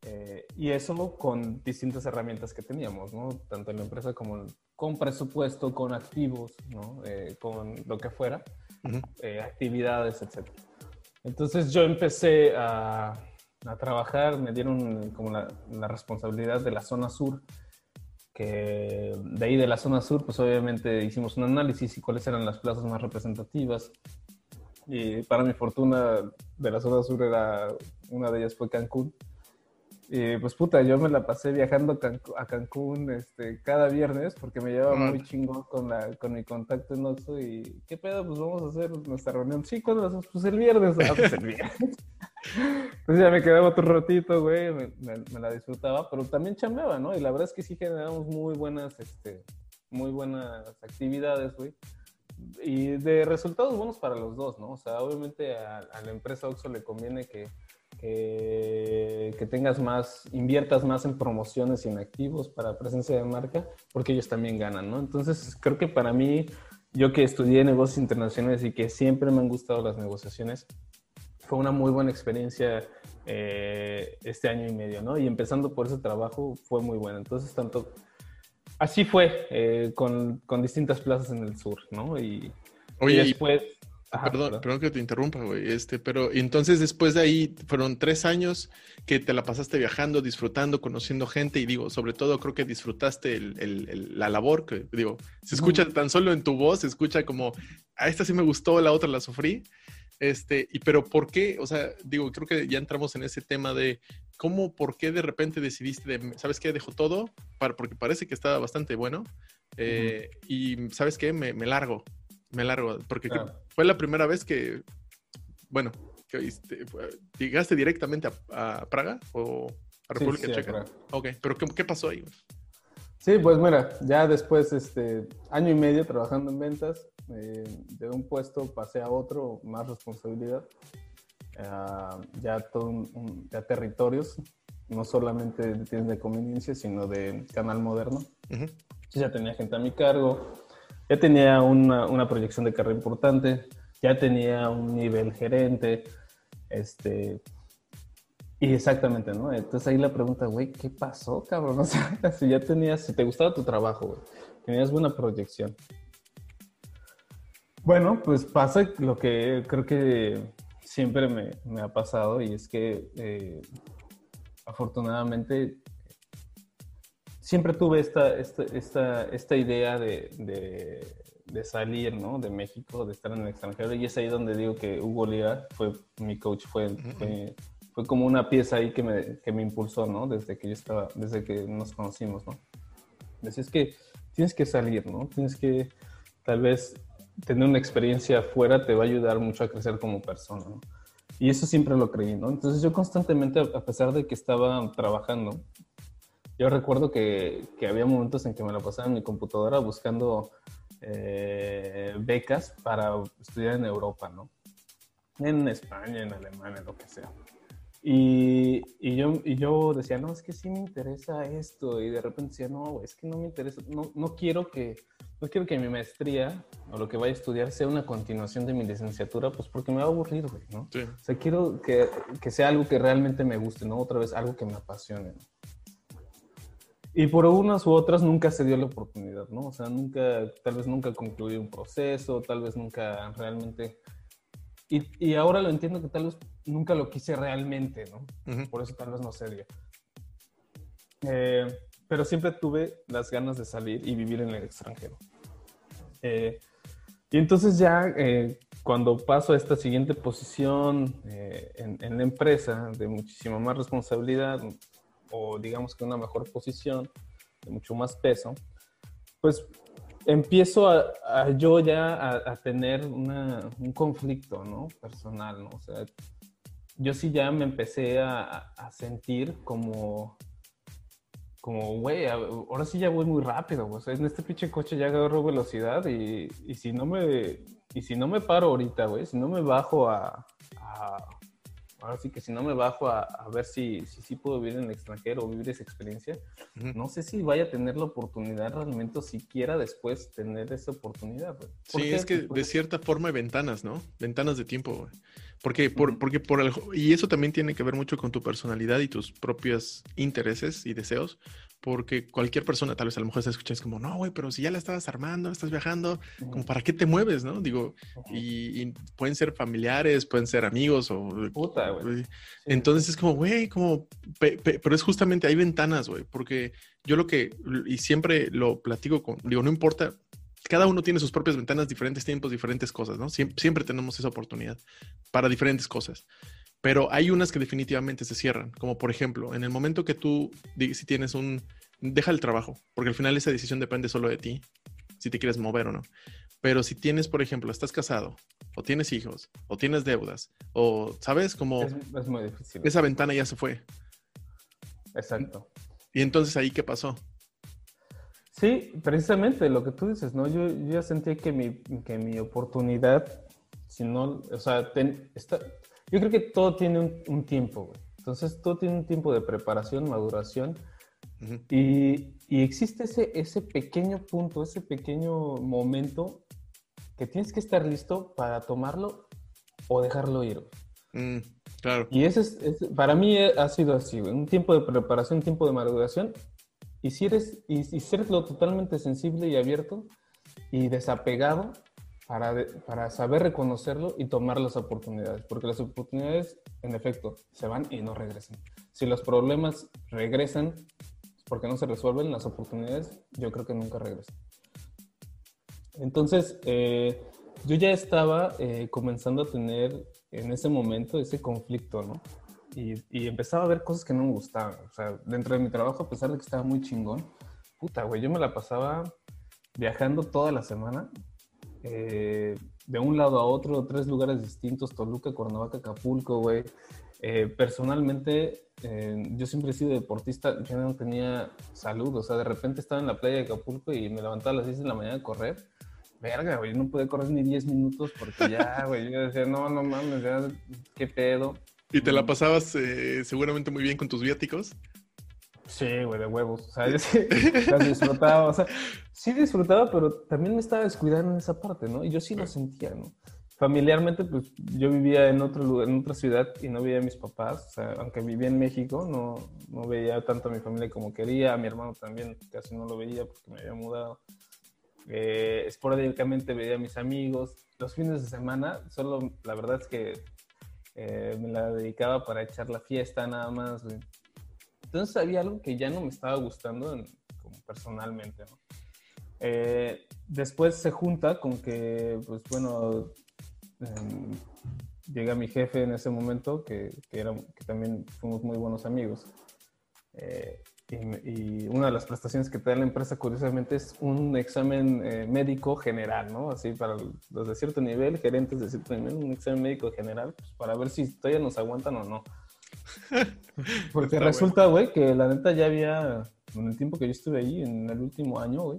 Eh, y eso con distintas herramientas que teníamos, ¿no? Tanto en la empresa como con presupuesto, con activos, ¿no? Eh, con lo que fuera, eh, actividades, etc. Entonces yo empecé a, a trabajar, me dieron como la, la responsabilidad de la zona sur, que de ahí de la zona sur, pues obviamente hicimos un análisis y cuáles eran las plazas más representativas. Y para mi fortuna, de la zona sur era, una de ellas fue Cancún. Y pues puta, yo me la pasé viajando a Cancún este, cada viernes porque me llevaba muy chingón con, la, con mi contacto en Oxxo y ¿qué pedo? Pues vamos a hacer nuestra reunión. Sí, ¿cuándo lo hacemos? Pues el viernes. Ah, pues el viernes. Entonces ya me quedaba otro ratito, güey, me, me- me la disfrutaba, pero también chambeaba, ¿no? Y la verdad es que sí generamos muy buenas, este, muy buenas actividades, güey. Y de resultados buenos para los dos, ¿no? O sea, obviamente a, a la empresa Oxxo le conviene que, que, que tengas más, inviertas más en promociones y en activos para presencia de marca, porque ellos también ganan, ¿no? Entonces, creo que para mí yo que estudié negocios internacionales y que siempre me han gustado las negociaciones, fue una muy buena experiencia eh, este año y medio, ¿no? Y empezando por ese trabajo fue muy bueno. Entonces, tanto... Así fue, eh, con, con, distintas plazas en el sur, ¿no? Y, Oye, después... perdón, perdón, que te interrumpa, güey. Este, pero entonces después de ahí fueron tres años que te la pasaste viajando, disfrutando, conociendo gente y digo, sobre todo creo que disfrutaste el, el, la labor, que digo, se escucha tan solo en tu voz, se escucha como, a esta sí me gustó, la otra la sufrí. Este, y pero ¿por qué? O sea, digo, creo que ya entramos en ese tema de cómo, por qué de repente decidiste, de, ¿sabes qué? Dejo todo, para, porque parece que estaba bastante bueno. Eh, y ¿sabes qué? Me, me, largo, me largo, porque fue la primera vez que, bueno, que este, llegaste directamente a, Praga o a República Checa. ok, pero ¿qué, ¿qué, pasó ahí? Sí, pues mira, ya después, este, año y medio trabajando en ventas, eh, de un puesto pasé a otro, más responsabilidad, uh, ya, todo un, ya territorios, no solamente de tiendas de conveniencia, sino de canal moderno. Ya tenía gente a mi cargo, ya tenía una, una, proyección de carrera importante, ya tenía un nivel gerente, este, y exactamente, ¿no? Entonces ahí la pregunta, güey, ¿qué pasó, cabrón? O sea, si ya tenías, si te gustaba tu trabajo, güey, tenías buena proyección, bueno, pues pasa lo que creo que siempre me, ha pasado y es que eh, afortunadamente siempre tuve esta, esta, esta, idea de, salir ¿no? de México, de estar en el extranjero y es ahí donde digo que Hugo Lira fue mi coach, fue, fue, como una pieza ahí que me, que me impulsó, ¿no? Desde que yo estaba, desde que nos conocimos, ¿no? Decía, es que tienes que salir, ¿no? Tienes que tal vez tener una experiencia afuera te va a ayudar mucho a crecer como persona, ¿no? Y eso siempre lo creí, ¿no? Entonces yo constantemente, a pesar de que estaba trabajando, yo recuerdo que, que había momentos en que me la pasaba en mi computadora buscando eh, becas para estudiar en Europa, ¿no? En España, en Alemania, lo que sea. Y, y, yo, y yo decía, no, es que sí me interesa esto. Y de repente decía, no, es que no me interesa, no, no quiero que no quiero que mi maestría o lo que vaya a estudiar sea una continuación de mi licenciatura, pues porque me va a aburrir, güey, ¿no? Sí. O sea, quiero que, que, sea algo que realmente me guste, ¿no? Otra vez, algo que me apasione, ¿no? Y por unas u otras nunca se dio la oportunidad, ¿no? O sea, nunca, tal vez nunca concluí un proceso, tal vez nunca realmente... Y, y ahora lo entiendo que tal vez nunca lo quise realmente, ¿no? Por eso tal vez no se dio. Eh, pero siempre tuve las ganas de salir y vivir en el extranjero. Eh, y entonces ya eh, cuando paso a esta siguiente posición eh, en, la empresa de muchísima más responsabilidad o digamos que una mejor posición de mucho más peso, pues empiezo a, yo ya a, tener un conflicto, ¿no? Personal, ¿no? O sea, yo sí ya me empecé a, a sentir como como, güey, ahora sí ya voy muy rápido, o sea, en este pinche coche ya agarro velocidad y, y, si no me, y si no me paro ahorita, güey, si no me bajo a, ahora sí que si no me bajo a, a ver si, si, si, puedo vivir en el extranjero o vivir esa experiencia, no sé si vaya a tener la oportunidad realmente o siquiera después tener esa oportunidad. Sí, es que de cierta forma hay ventanas, ¿no? Ventanas de tiempo, güey. Porque, por, porque por el, y eso también tiene que ver mucho con tu personalidad y tus propios intereses y deseos, porque cualquier persona tal vez a lo mejor se escucha es como, no, güey, pero si ya la estabas armando, estás viajando, como para qué te mueves, ¿no? Digo, y, pueden ser familiares, pueden ser amigos o... Puta, güey. Entonces es como, güey, como, pero es justamente, hay ventanas, güey, porque yo lo que, y siempre lo platico con, digo, no importa cada uno tiene sus propias ventanas, diferentes tiempos, diferentes cosas, ¿no? Siempre, tenemos esa oportunidad para diferentes cosas. Pero hay unas que definitivamente se cierran, como por ejemplo, en el momento que tú, si tienes un, deja el trabajo, porque al final esa decisión depende solo de ti, si te quieres mover o no. Pero si tienes, por ejemplo, estás casado, o tienes hijos, o tienes deudas, o, ¿sabes? Como... Es, muy difícil. Esa ventana ya se fue. Exacto. Y entonces ahí, ¿qué pasó? Sí, precisamente lo que tú dices, ¿no? Yo, ya sentí que mi, que mi oportunidad, si no, o sea, está, yo creo que todo tiene un, tiempo, güey. Entonces, todo tiene un tiempo de preparación, maduración. y, y, existe ese, ese pequeño punto, ese pequeño momento que tienes que estar listo para tomarlo o dejarlo ir. Mm, claro. Y ese es, para mí ha sido así, güey. Un tiempo de preparación, un tiempo de maduración. Y si eres, y, y ser lo totalmente sensible y abierto y desapegado para, para saber reconocerlo y tomar las oportunidades. Porque las oportunidades, en efecto, se van y no regresan. Si los problemas regresan porque no se resuelven, las oportunidades yo creo que nunca regresan. Entonces, eh, yo ya estaba eh, comenzando a tener en ese momento ese conflicto, ¿no? Y, y, empezaba a ver cosas que no me gustaban. O sea, dentro de mi trabajo, a pesar de que estaba muy chingón, puta, güey, yo me la pasaba viajando toda la semana, eh, de un lado a otro, tres lugares distintos, Toluca, Cuernavaca, Acapulco, güey. Eh, personalmente, eh, yo siempre he sido deportista, yo no tenía salud, o sea, de repente estaba en la playa de Acapulco y me levantaba a las 6 de la mañana a correr. Verga, güey, no pude correr ni 10 minutos porque ya, güey, yo decía, no, no mames, ya, qué pedo. ¿Y te la pasabas seguramente muy bien con tus viáticos? Sí, güey, de huevos. O sea, yo sí disfrutaba. O sea, sí disfrutaba, pero también me estaba descuidando en esa parte, ¿no? Y yo sí lo sentía, ¿no? Familiarmente, pues yo vivía en otro lugar, en otra ciudad y no veía a mis papás. O sea, aunque vivía en México, no, no veía tanto a mi familia como quería. A mi hermano también casi no lo veía porque me había mudado. Eh, esporádicamente veía a mis amigos. Los fines de semana, solo la verdad es que eh, me la dedicaba para echar la fiesta nada más, güey. Entonces había algo que ya no me estaba gustando como personalmente, ¿no? Eh, después se junta con que, pues bueno, em, llega mi jefe en ese momento, que, que, era, que también fuimos muy buenos amigos. Eh, y, una de las prestaciones que te da la empresa, curiosamente, es un examen eh, médico general, ¿no? Así para los de cierto nivel, gerentes de cierto nivel, un examen médico general, pues, para ver si todavía nos aguantan o no. Porque resulta, güey, que la neta ya había, en el tiempo que yo estuve ahí, en el último año, güey,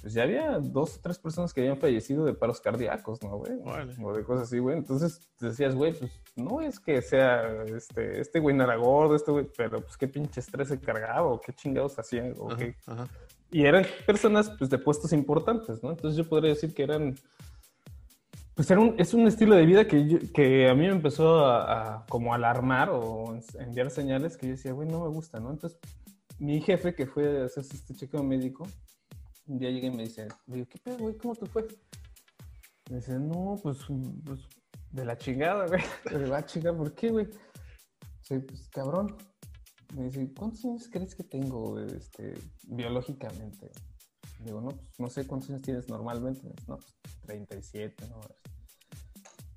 pues ya había dos o tres personas que habían fallecido de paros cardíacos, ¿no, güey? O de cosas así, güey. Entonces decías, güey, pues no es que sea este, este güey no era gordo, este güey, pero pues qué pinche estrés se cargaba o qué chingados hacían, o qué. Y eran personas, pues, de puestos importantes, ¿no? Entonces yo podría decir que eran pues un, es un estilo de vida que, que a mí me empezó a, como alarmar o enviar señales que yo decía, güey, no me gusta, ¿no? Entonces, mi jefe que fue a hacer este chequeo médico, un día llega y me dice, digo, ¿qué pedo, güey? ¿Cómo te fue? Me dice, no, pues, pues de la chingada, güey. De la chingada, ¿por qué, güey? Dice, pues cabrón. Me dice, ¿cuántos años crees que tengo este, biológicamente? Digo, no, pues no sé cuántos años tienes normalmente. No, pues 37, ¿no?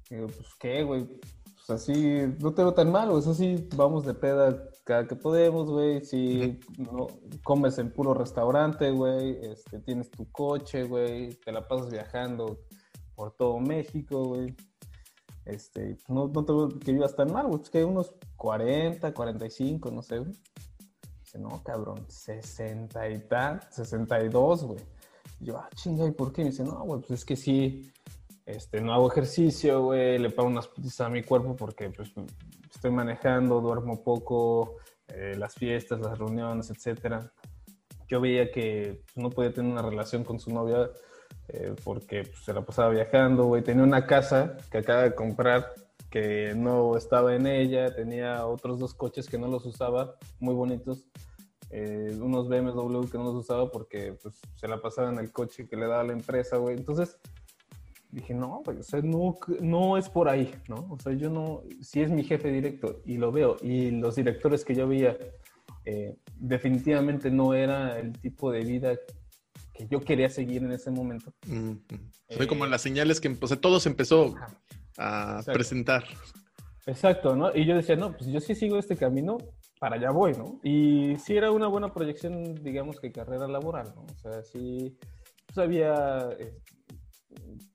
Digo, pues qué, güey. Pues así, no te veo tan mal, güey. Eso sí, vamos de peda cada que podemos, güey. Si no, comes en puro restaurante, güey. Este, tienes tu coche, güey. Te la pasas viajando por todo México, güey. Este, no, no te veo que vivas tan mal, güey. Pues que hay unos 40, 45, no sé, güey no, cabrón, 60 y tal, 62, güey. Yo, ah, chinga, ¿y por qué? Me dice, no, güey, pues es que sí, este, no hago ejercicio, güey, le pago unas putitas a mi cuerpo porque, pues, estoy manejando, duermo poco, eh, las fiestas, las reuniones, etcétera. Yo veía que no podía tener una relación con su novia eh, porque pues, se la pasaba viajando, güey. Tenía una casa que acaba de comprar que no estaba en ella, tenía otros dos coches que no los usaba, muy bonitos, eh, unos BMW que no los usaba porque pues, se la pasaba en el coche que le daba la empresa, güey. Entonces dije, no, güey, o sea, no, no es por ahí, ¿no? O sea, yo no, si es mi jefe directo y lo veo, y los directores que yo veía, eh, definitivamente no era el tipo de vida que yo quería seguir en ese momento. Fue como las señales que, o sea, todo se empezó a presentar. Exacto, ¿no? Y yo decía, no, pues yo sí sigo este camino, para allá voy, ¿no? Y sí era una buena proyección, digamos que carrera laboral, ¿no? O sea, sí pues había eh,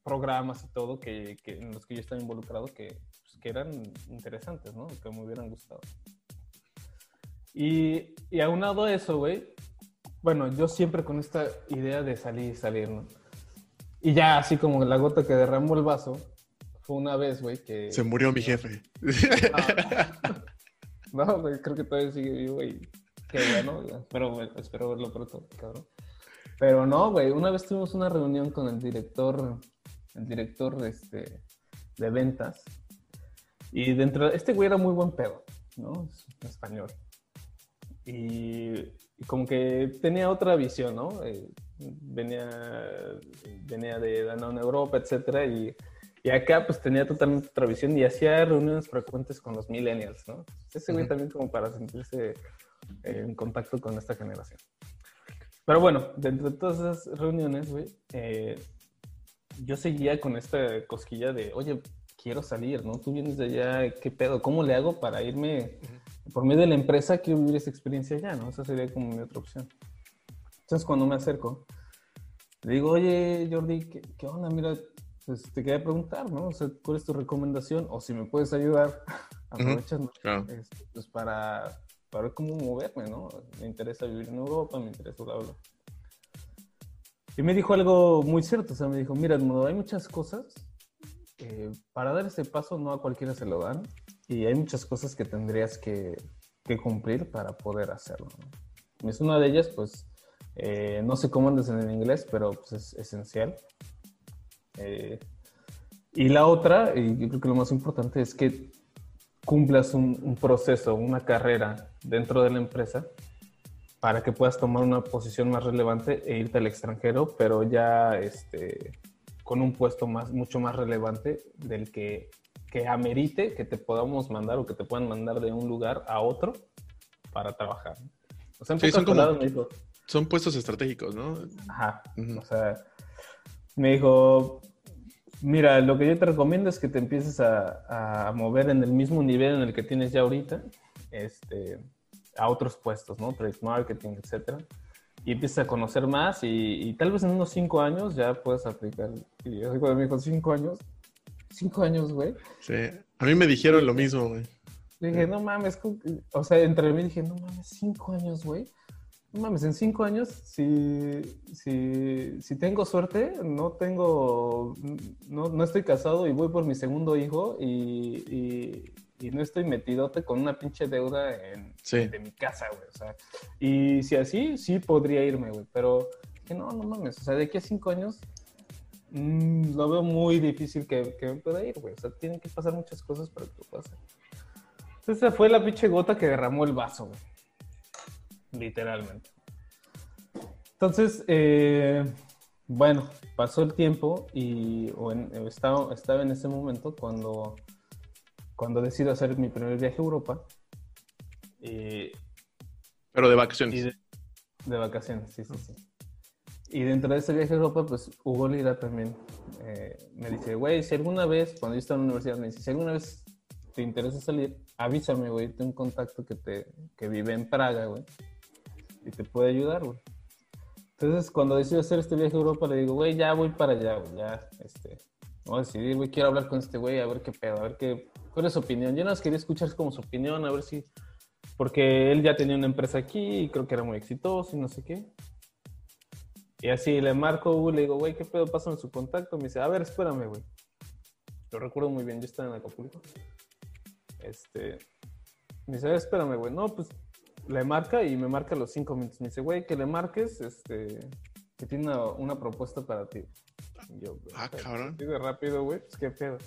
programas y todo que, en los que yo estaba involucrado que, pues, que eran interesantes, ¿no? Que me hubieran gustado. Y, y aunado a eso, güey, bueno, yo siempre con esta idea de salir, salir, ¿no? Y ya así como la gota que derramó el vaso, fue una vez, güey, que... Se murió mi jefe. No, güey, creo que todavía sigue vivo. Qué bueno, espero, espero verlo pronto, cabrón. Pero no, güey, una vez tuvimos una reunión con el director el director este, de ventas. Y dentro, este güey era muy buen pedo, ¿no? Es español. Y, como que tenía otra visión, ¿no? Eh, venía, venía de Danone Europa, etcétera, y, y, acá pues tenía totalmente otra visión y hacía reuniones frecuentes con los millennials, ¿no? Ese güey también como para sentirse en contacto con esta generación. Pero bueno, dentro de todas esas reuniones, güey, eh, yo seguía con esta cosquilla de, oye, quiero salir, ¿no? Tú vienes de allá, ¿qué pedo? ¿Cómo le hago para irme por medio de la empresa? Quiero vivir esa experiencia allá, ¿no? Esa sería como mi otra opción. Entonces, cuando me acerco, le digo, oye, Jordi, ¿qué, onda? Mira, pues te quería preguntar, ¿no? O sea, ¿cuál es tu recomendación? O si me puedes ayudar, aprovechando, este, pues para, para ver cómo moverme, ¿no? Me interesa vivir en Europa, me interesa hablar. Y me dijo algo muy cierto, o sea, me dijo, mira, Edmundo, hay muchas cosas, eh, para dar ese paso no a cualquiera se lo dan, y hay muchas cosas que tendrías que, que cumplir para poder hacerlo. ¿no? Es una de ellas, pues, eh, no sé cómo andas en el inglés, pero pues, es esencial. Eh, y la otra, y yo creo que lo más importante es que cumplas un, un, proceso, una carrera dentro de la empresa para que puedas tomar una posición más relevante e irte al extranjero, pero ya este, con un puesto más, mucho más relevante del que, que amerite que te podamos mandar o que te puedan mandar de un lugar a otro para trabajar. O sea, son, como, me dijo, son puestos estratégicos, ¿no? Ajá. O sea, me dijo, mira, lo que yo te recomiendo es que te empieces a, a, mover en el mismo nivel en el que tienes ya ahorita, este, a otros puestos, ¿no? Trade marketing, etcétera. Y empiezas a conocer más y, tal vez en unos cinco años ya puedes aplicar. Y yo cuando me dijo cinco años, cinco años, güey. Sí, a mí me dijeron lo mismo, güey. Dije, no mames, o sea, entre mí dije, no mames, cinco años, güey. No mames, en cinco años, si, si, si tengo suerte, no tengo, no, no, estoy casado y voy por mi segundo hijo y, y, y no estoy metidote con una pinche deuda en, de mi casa, güey. O sea, y si así, sí podría irme, güey. Pero que no, no mames. O sea, de aquí a cinco años mmm, lo veo muy difícil que, que, me pueda ir, güey. O sea, tienen que pasar muchas cosas para que lo pase. Esa fue la pinche gota que derramó el vaso, güey. Literalmente. Entonces, eh, bueno, pasó el tiempo y estaba, estaba en ese momento cuando cuando decido hacer mi primer viaje a Europa. Pero de vacaciones. De, vacaciones, sí, sí, sí. Y dentro de ese viaje a Europa, pues Hugo Lira también eh, me dice, güey, si alguna vez, cuando yo estaba en la universidad, me dice, si alguna vez te interesa salir, avísame, güey, tengo un contacto que, te, que vive en Praga, güey, y te puede ayudar, güey. Entonces, cuando decido hacer este viaje a Europa, le digo, güey, ya voy para allá, güey, ya, este, voy a decidir, güey, quiero hablar con este güey, a ver qué pedo, a ver qué, cuál es su opinión. Yo no más quería escuchar como su opinión, a ver si, porque él ya tenía una empresa aquí y creo que era muy exitoso y no sé qué. Y así le marco, le digo, güey, ¿qué pedo? Pásame su contacto. Me dice, a ver, espérame, güey. Lo recuerdo muy bien, yo estaba en Acapulco. Este, me dice, a ver, espérame, güey. No, pues le marca y me marca los cinco minutos. Me dice, güey, que le marques, este, que tiene una, una propuesta para ti. yo, ah, cabrón. Pide rápido, güey, pues qué pedo.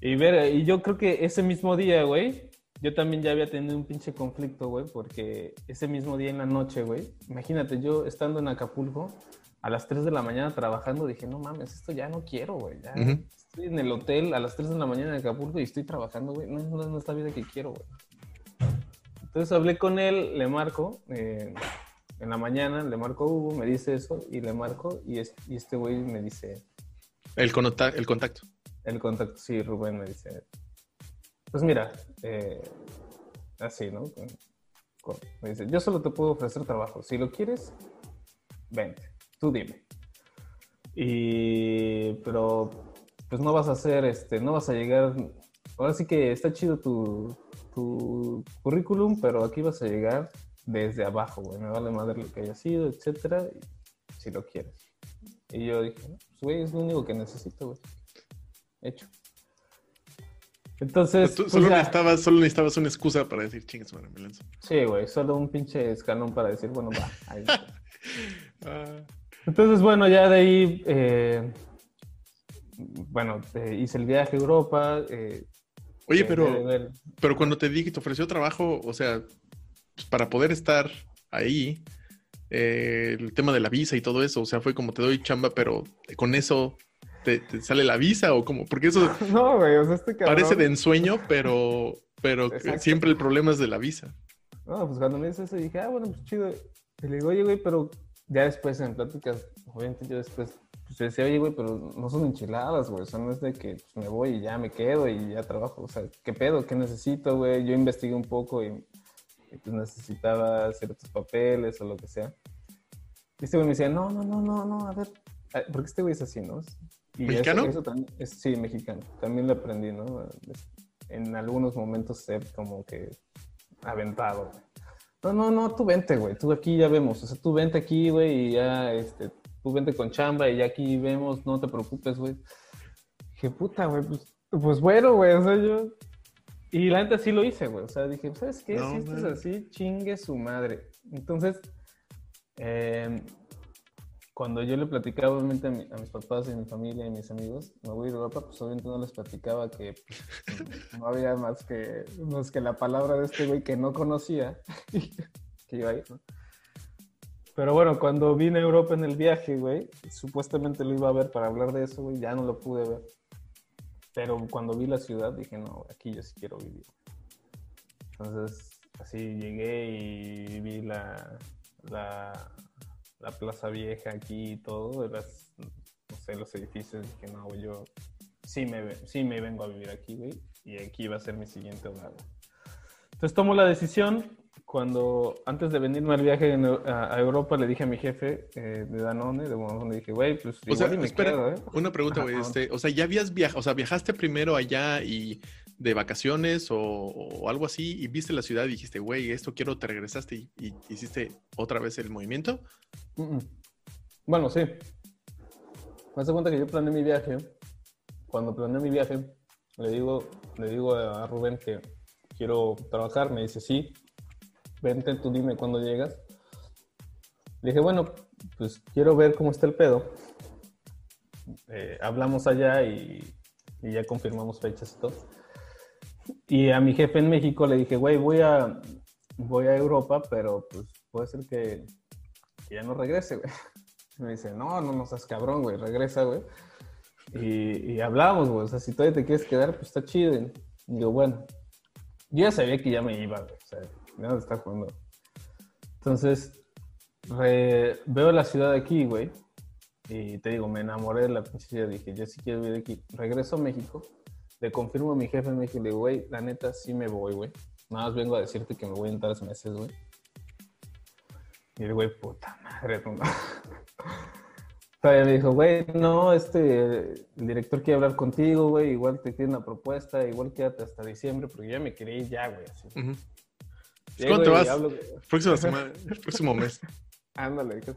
Y ver, y yo creo que ese mismo día, güey, yo también ya había tenido un pinche conflicto, güey, porque ese mismo día en la noche, güey, imagínate, yo estando en Acapulco, a las 3 de la mañana trabajando, dije, no mames, esto ya no quiero, güey. Ya estoy en el hotel a las 3 de la mañana en Acapulco y estoy trabajando, güey. No, no, es la vida que quiero, güey. Entonces hablé con él, le marco, eh, en la mañana le marco a Hugo, me dice eso, y le marco, y, y este güey me dice... El, el contacto. El contacto, sí, Rubén me dice, pues mira, eh, así, ¿no? Me dice, yo solo te puedo ofrecer trabajo. Si lo quieres, vente, tú dime. Y, pero, pues no vas a hacer, este, no vas a llegar, ahora sí que está chido tu, tu currículum, pero aquí vas a llegar desde abajo, güey. Me vale madre lo que haya sido, etcétera, si lo quieres. Y yo dije, pues, güey, es lo único que necesito, güey hecho. Entonces. Tú, solo, necesitabas, solo necesitabas una excusa para decir chingas, madre, me lanzo. Sí, güey, solo un pinche escalón para decir, bueno, va. Ahí ah. Entonces, bueno, ya de ahí, eh, bueno, eh, hice el viaje a Europa. eh, Oye, pero, pero cuando te dije que te ofreció trabajo, o sea, pues, para poder estar ahí, eh, el tema de la visa y todo eso, o sea, fue como te doy chamba, pero con eso te, te sale la visa o como, porque eso No, güey, o sea, este cabrón... parece de ensueño, pero, pero Exacto. siempre el problema es de la visa. No, pues cuando me dice eso dije, ah, bueno, pues chido. Y le digo, oye, güey, pero ya después en pláticas, obviamente yo después, pues decía, oye, güey, pero no son enchiladas, güey. O sea, no es de que pues, me voy y ya me quedo y ya trabajo. O sea, ¿qué pedo? ¿Qué necesito, güey? Yo investigué un poco y, y, pues necesitaba ciertos papeles o lo que sea. Y este güey me decía, no, no, no, no, no, a ver. Porque este güey es así, ¿no? Y eso- ¿Mexicano? Eso, también, es, sí, mexicano. También lo aprendí, ¿no? En algunos momentos ser como que aventado, güey. No, no, no, tú vente, güey. Tú aquí ya vemos. O sea, tú vente aquí, güey, y ya, este, tú vente con chamba y ya aquí vemos, no te preocupes, güey. Dije, puta, güey, pues, pues bueno, güey, o sea, yo... Y la neta sí lo hice, güey. O sea, dije, ¿sabes qué? No, si esto es así, chingue su madre. Entonces, eh, cuando yo le platicaba obviamente a, mi- a mis papás y mi familia y mis amigos, me voy a Europa, pues obviamente no les platicaba que pues, no había más que, más que la palabra de este güey que no conocía que iba a ir, ¿no? Pero bueno, cuando vine a Europa en el viaje, güey, supuestamente lo iba a ver para hablar de eso, güey, ya no lo pude ver. Pero cuando vi la ciudad dije, no, aquí yo sí quiero vivir. Entonces, así llegué y vi la, la, la Plaza Vieja aquí y todo, las, no sé, los edificios. Dije, no, güey, yo sí me, sí me vengo a vivir aquí, güey, y aquí va a ser mi siguiente hogar. Entonces tomo la decisión. Cuando, antes de venirme al viaje en- a, a Europa, le dije a mi jefe eh, de Danone, de Bonafont, le dije, güey, pues O sea, me espera, quedo, ¿eh? una pregunta, güey. Este, o sea, ya habías viajado, o sea, viajaste primero allá y de vacaciones o, o algo así y viste la ciudad y dijiste, güey, esto quiero, te regresaste y, y hiciste otra vez el movimiento. Mm, mm. Bueno, sí. Me hace cuenta que yo planeé mi viaje. Cuando planeé mi viaje, le digo, le digo a Rubén que quiero trabajar. Me dice, sí, vente, tú dime cuándo llegas. Le dije, bueno, pues quiero ver cómo está el pedo. Eh, hablamos allá y, ya confirmamos fechas y todo. Y a mi jefe en México le dije, güey, voy a, voy a Europa, pero pues puede ser que, ya no regrese, güey. Me dice, no, no, no seas cabrón, güey, regresa, güey. Y, y hablamos, güey, o sea, si todavía te quieres quedar, pues está chido. Y digo, bueno, yo ya sabía que ya me iba, güey, está jugando. Entonces, veo la ciudad aquí, güey, y te digo, me enamoré de la ciudad, dije, yo sí quiero vivir aquí. Regreso a México, le confirmo a mi jefe en México, le güey, la neta sí me voy, güey. Nada más vengo a decirte que me voy en tres meses, güey. Y el güey, puta madre, no. Todavía me dijo, güey, no, este, el director quiere hablar contigo, güey, igual te tiene una propuesta, igual quédate hasta diciembre, porque yo ya me quería ir ya, güey, ¿Cuándo te y vas? hablo- Próxima semana, el próximo mes. Ándale, hijos.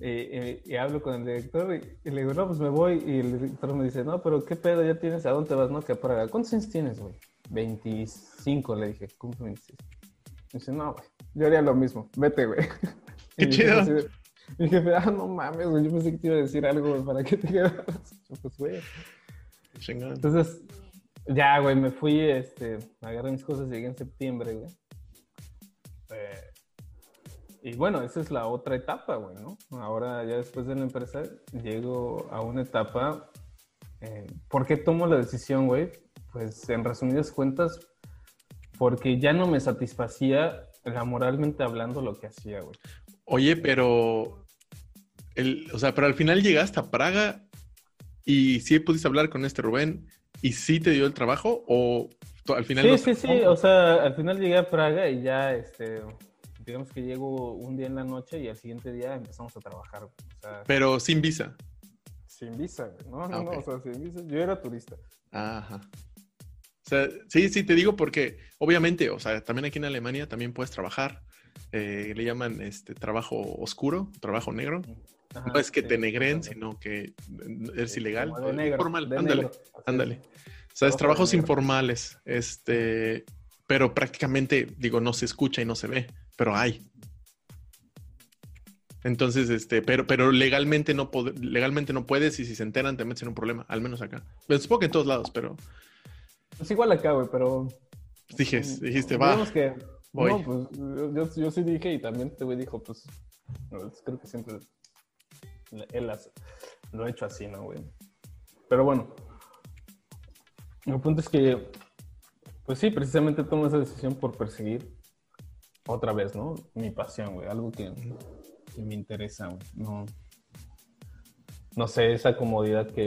Y, y- y hablo con el director y, y le digo, no, pues me voy. Y el director me dice, no, pero qué pedo, ya tienes, ¿a dónde te vas? No, que Praga. ¿Cuántos años tienes, güey? 25, le dije, cumplo 26. Me dice, no, güey, yo haría lo mismo, vete, güey. Qué Y chido. Mi jefe, ah, no mames, güey, yo pensé que te iba a decir algo, güey, para que te quedaras. Yo, Pues, güey. Chingón. Entonces, ya, güey, me fui, este, agarré mis cosas, llegué en septiembre, güey. Y bueno, esa es la otra etapa, güey, ¿no? Ahora, ya después de la empresa, llego a una etapa. eh, ¿Por qué tomo la decisión, güey? Pues, en resumidas cuentas, porque ya no me satisfacía laboralmente hablando lo que hacía, güey. Oye, pero. El, o sea, pero al final llegaste a Praga y sí pudiste hablar con este Rubén y sí te dio el trabajo o al final Sí, no sí, sí. O sea, al final llegué a Praga y ya, este, digamos que llego un día en la noche y al siguiente día empezamos a trabajar. güey. O sea, Pero sin visa. sin visa. No, no, Ah, no, o sea, sin visa. Yo era turista. Ajá. O sea, sí, sí, te digo porque obviamente, o sea, también aquí en Alemania también puedes trabajar. eh, le llaman este trabajo oscuro, trabajo negro. Ajá, no es que sí, te negren, sí, sino que es sí, ilegal. de negro, Informal, de ándale. negro. Ándale. O sea, es trabajos informales. Este, pero prácticamente, digo, no se escucha y no se ve, pero hay. Entonces, este, pero, pero legalmente no legalmente no puedes y si se enteran te metes en un problema, al menos acá. Supongo que en todos lados, pero. Es igual acá, güey, pero. Dije, dijiste, va. que. No, pues yo, yo, sí dije y también este güey dijo, pues. Creo que siempre él lo ha hecho así, ¿no, güey? Pero bueno. El punto es que. Pues sí, precisamente tomo esa decisión por perseguir otra vez, ¿no? Mi pasión, güey. Algo que que me interesa, No, no sé, esa comodidad que,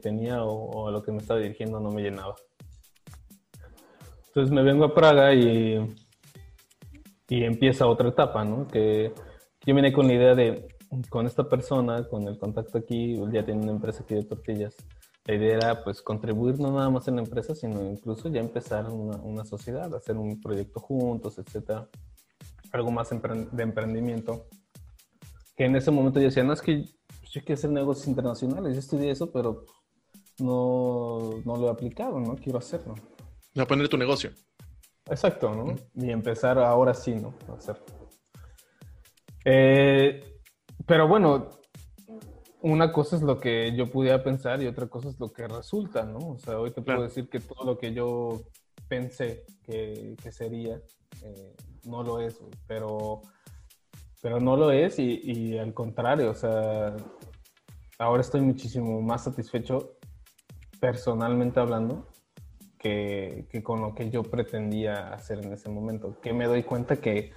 tenía o, a lo que me estaba dirigiendo no me llenaba. Entonces me vengo a Praga y, y empieza otra etapa, ¿no? Que yo vine con la idea de, con esta persona, con el contacto aquí, ya tiene una empresa aquí de tortillas. La idea era, pues, contribuir no nada más en la empresa, sino incluso ya empezar una, una sociedad, hacer un proyecto juntos, etcétera. Algo más de emprendimiento que en ese momento yo decía, no, es que yo quiero hacer negocios internacionales, yo estudié eso, pero no, no lo he aplicado, ¿no? Quiero hacerlo. A poner tu negocio. Exacto, ¿no? Y empezar ahora sí, ¿no? A hacerlo. Eh, pero bueno, una cosa es lo que yo pudiera pensar y otra cosa es lo que resulta, ¿no? O sea, hoy te puedo decir que todo lo que yo pensé que, que sería, eh, no lo es, pero pero no lo es y, al contrario, o sea, ahora estoy muchísimo más satisfecho personalmente hablando que, con lo que yo pretendía hacer en ese momento, que me doy cuenta que,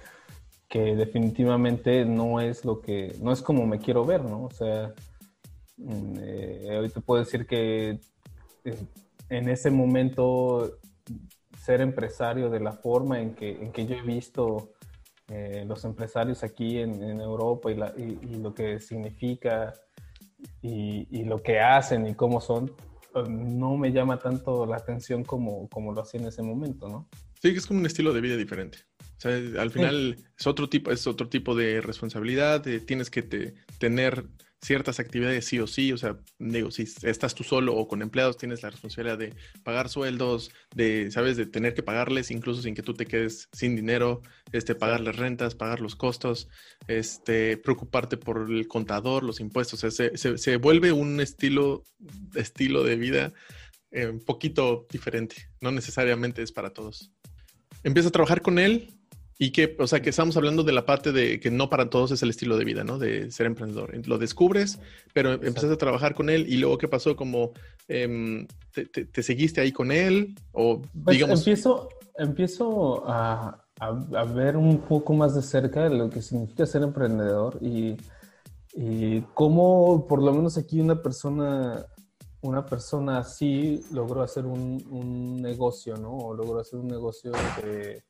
que definitivamente no es lo que, no es como me quiero ver, ¿no? O sea, eh, ahorita puedo decir que en ese momento ser empresario de la forma en que, en que yo he visto eh, los empresarios aquí en, Europa y, lo que significa y, lo que hacen y cómo son, pues, no me llama tanto la atención como, como lo hacía en ese momento, ¿no? Sí, es como un estilo de vida diferente. O sea, al final es otro tipo, es otro tipo de responsabilidad, tienes que tener ciertas actividades sí o sí, o sea, digo, si estás tú solo o con empleados, tienes la responsabilidad de pagar sueldos, de, sabes, de tener que pagarles incluso sin que tú te quedes sin dinero, este, pagarles rentas, pagar los costos, este, preocuparte por el contador, los impuestos, o sea, se, se, vuelve un estilo, estilo de vida eh, un poquito diferente, no necesariamente es para todos. Empieza a trabajar con él, y que, o sea, que estamos hablando de la parte de que no para todos es el estilo de vida, ¿no? De ser emprendedor. Lo descubres, pero empezaste a trabajar con él y luego, ¿qué pasó? Como, em, te, seguiste ahí con él? O, pues digamos... Empiezo, empiezo a, a, ver un poco más de cerca lo que significa ser emprendedor y, y cómo, por lo menos aquí, una persona una persona así logró hacer un, un negocio, ¿no? O logró hacer un negocio de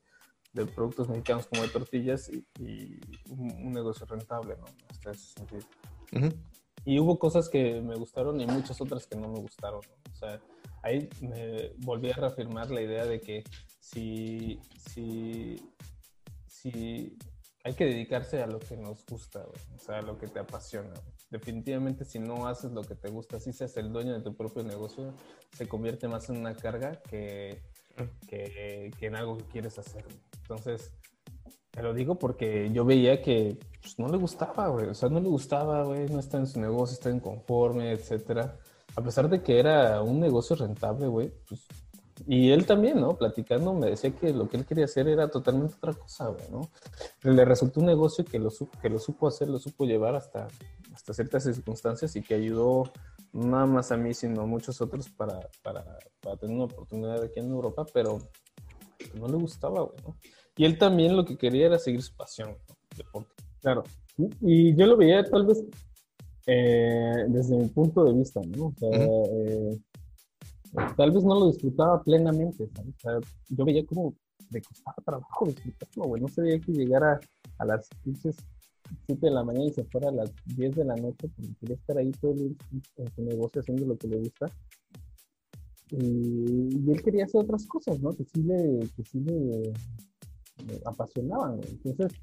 de productos mexicanos como de tortillas y, un, negocio rentable, ¿no? Hasta ese sentido. Y hubo cosas que me gustaron y muchas otras que no me gustaron, ¿no? O sea, ahí me volví a reafirmar la idea de que si, si, si hay que dedicarse a lo que nos gusta, o sea, a lo que te apasiona. Definitivamente si no haces lo que te gusta, si seas el dueño de tu propio negocio, se convierte más en una carga que, que, que en algo que quieres hacer. Entonces, te lo digo porque yo veía que pues, no le gustaba, güey. O sea, no le gustaba, güey. No está en su negocio, está inconforme, etcétera. A pesar de que era un negocio rentable, güey. Pues, y él también, ¿no? Platicando, me decía que lo que él quería hacer era totalmente otra cosa, güey, ¿no? Le resultó un negocio que lo, que lo supo hacer, lo supo llevar hasta, hasta ciertas circunstancias y que ayudó nada más a mí, sino a muchos otros para, para, para tener una oportunidad aquí en Europa, pero no le gustaba, güey, ¿no? Y él también lo que quería era seguir su pasión, deporte. Claro. Y yo lo veía tal vez eh, desde mi punto de vista, ¿no? O sea, eh, tal vez no lo disfrutaba plenamente, ¿sabes? O sea, yo veía como le costaba trabajo disfrutarlo, güey. No se veía que llegara a las 7 de la mañana y se fuera a las 10 de la noche porque quería estar ahí todo el en su negocio haciendo lo que le gusta. Y, él quería hacer otras cosas, ¿no? Que sí le, que sí le, apasionaban. Entonces,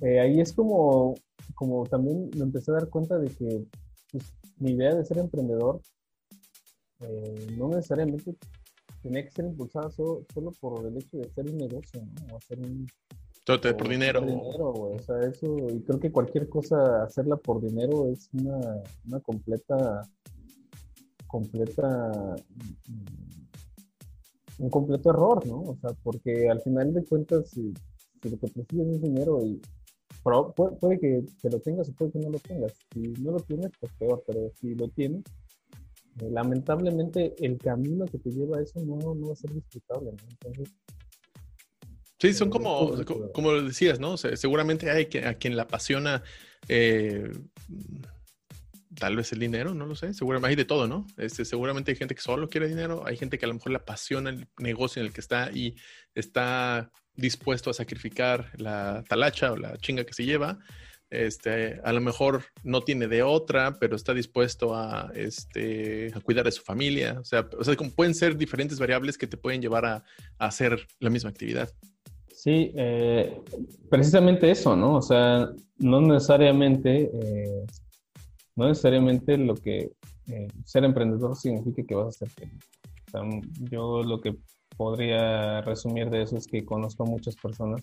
eh, ahí es como, como también me empecé a dar cuenta de que pues, mi idea de ser emprendedor eh, no necesariamente tenía que ser impulsada solo, por el hecho de hacer un negocio, ¿no? O hacer un... Todo por dinero. dinero o sea, eso, y creo que cualquier cosa, hacerla por dinero es una, una completa, completa, un completo error, ¿no? O sea, porque al final de cuentas, si, lo que persigues es dinero y puede, que, te lo tengas o puede que no lo tengas. Si no lo tienes, pues peor, pero si lo tienes, eh, lamentablemente el camino que te lleva a eso no, no va a ser disfrutable, ¿no? Entonces, Sí, son como, como decías, ¿no? seguramente hay que, a quien le apasiona eh, tal vez el dinero, no lo sé. Seguramente hay de todo, ¿no? Este, seguramente hay gente que solo quiere dinero, hay gente que a lo mejor le apasiona el negocio en el que está y está dispuesto a sacrificar la talacha o la chinga que se lleva. Este, a lo mejor no tiene de otra, pero está dispuesto a, este, a cuidar de su familia. O sea, o sea como pueden ser diferentes variables que te pueden llevar a hacer la misma actividad. Sí, eh, precisamente eso, ¿no? O sea, no necesariamente, eh, no necesariamente lo que eh, ser emprendedor significa que vas a ser. O sea, yo lo que podría resumir de eso es que conozco a muchas personas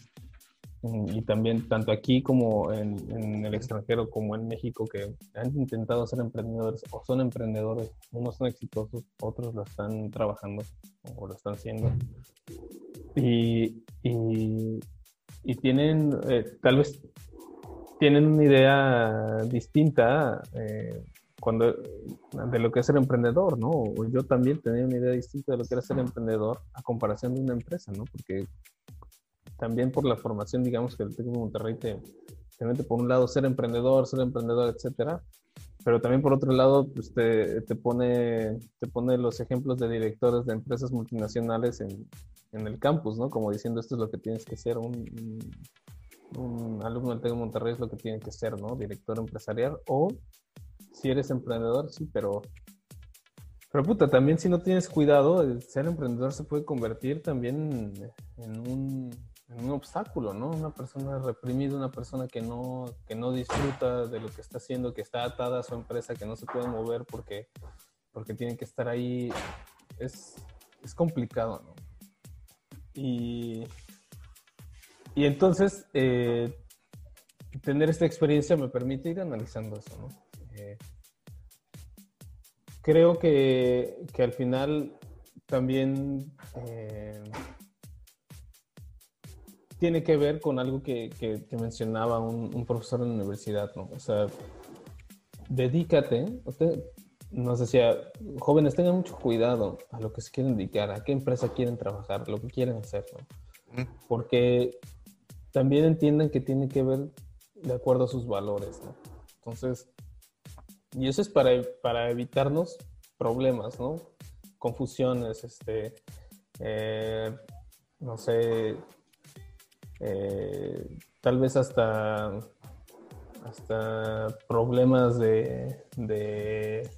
mm, y también tanto aquí como en, en, el extranjero como en México que han intentado ser emprendedores o son emprendedores, unos son exitosos, otros lo están trabajando o lo están haciendo y, y, tienen, eh, tal vez tienen una idea distinta eh, cuando, de lo que es ser emprendedor, ¿no? Yo también tenía una idea distinta de lo que era ser emprendedor a comparación de una empresa, ¿no? Porque también por la formación, digamos, que el Tec de Monterrey te, te mete por un lado ser emprendedor, ser emprendedor, etcétera, pero también por otro lado pues te, te, pone, te pone los ejemplos de directores de empresas multinacionales en, en el campus, ¿no? Como diciendo, esto es lo que tienes que ser, un, alumno del TEC de Monterrey es lo que tiene que ser, ¿no? Director empresarial o si eres emprendedor, sí, pero... Pero puta, también si no tienes cuidado, ser emprendedor se puede convertir también en un, en un obstáculo, ¿no? Una persona reprimida, una persona que no, que no disfruta de lo que está haciendo, que está atada a su empresa, que no se puede mover porque, porque tiene que estar ahí, es, es complicado, ¿no? Y, entonces, eh, tener esta experiencia me permite ir analizando eso, ¿no? Eh, creo que, al final también eh, tiene que ver con algo que, mencionaba un, profesor en la universidad, ¿no? O sea, dedícate, nos decía, jóvenes, tengan mucho cuidado a lo que se quieren dedicar, a qué empresa quieren trabajar, lo que quieren hacer, ¿no? Porque también entienden que tiene que ver de acuerdo a sus valores, ¿no? Entonces, y eso es para, para evitarnos problemas, ¿no? Confusiones, este, eh, no sé, eh, tal vez hasta, hasta problemas de, de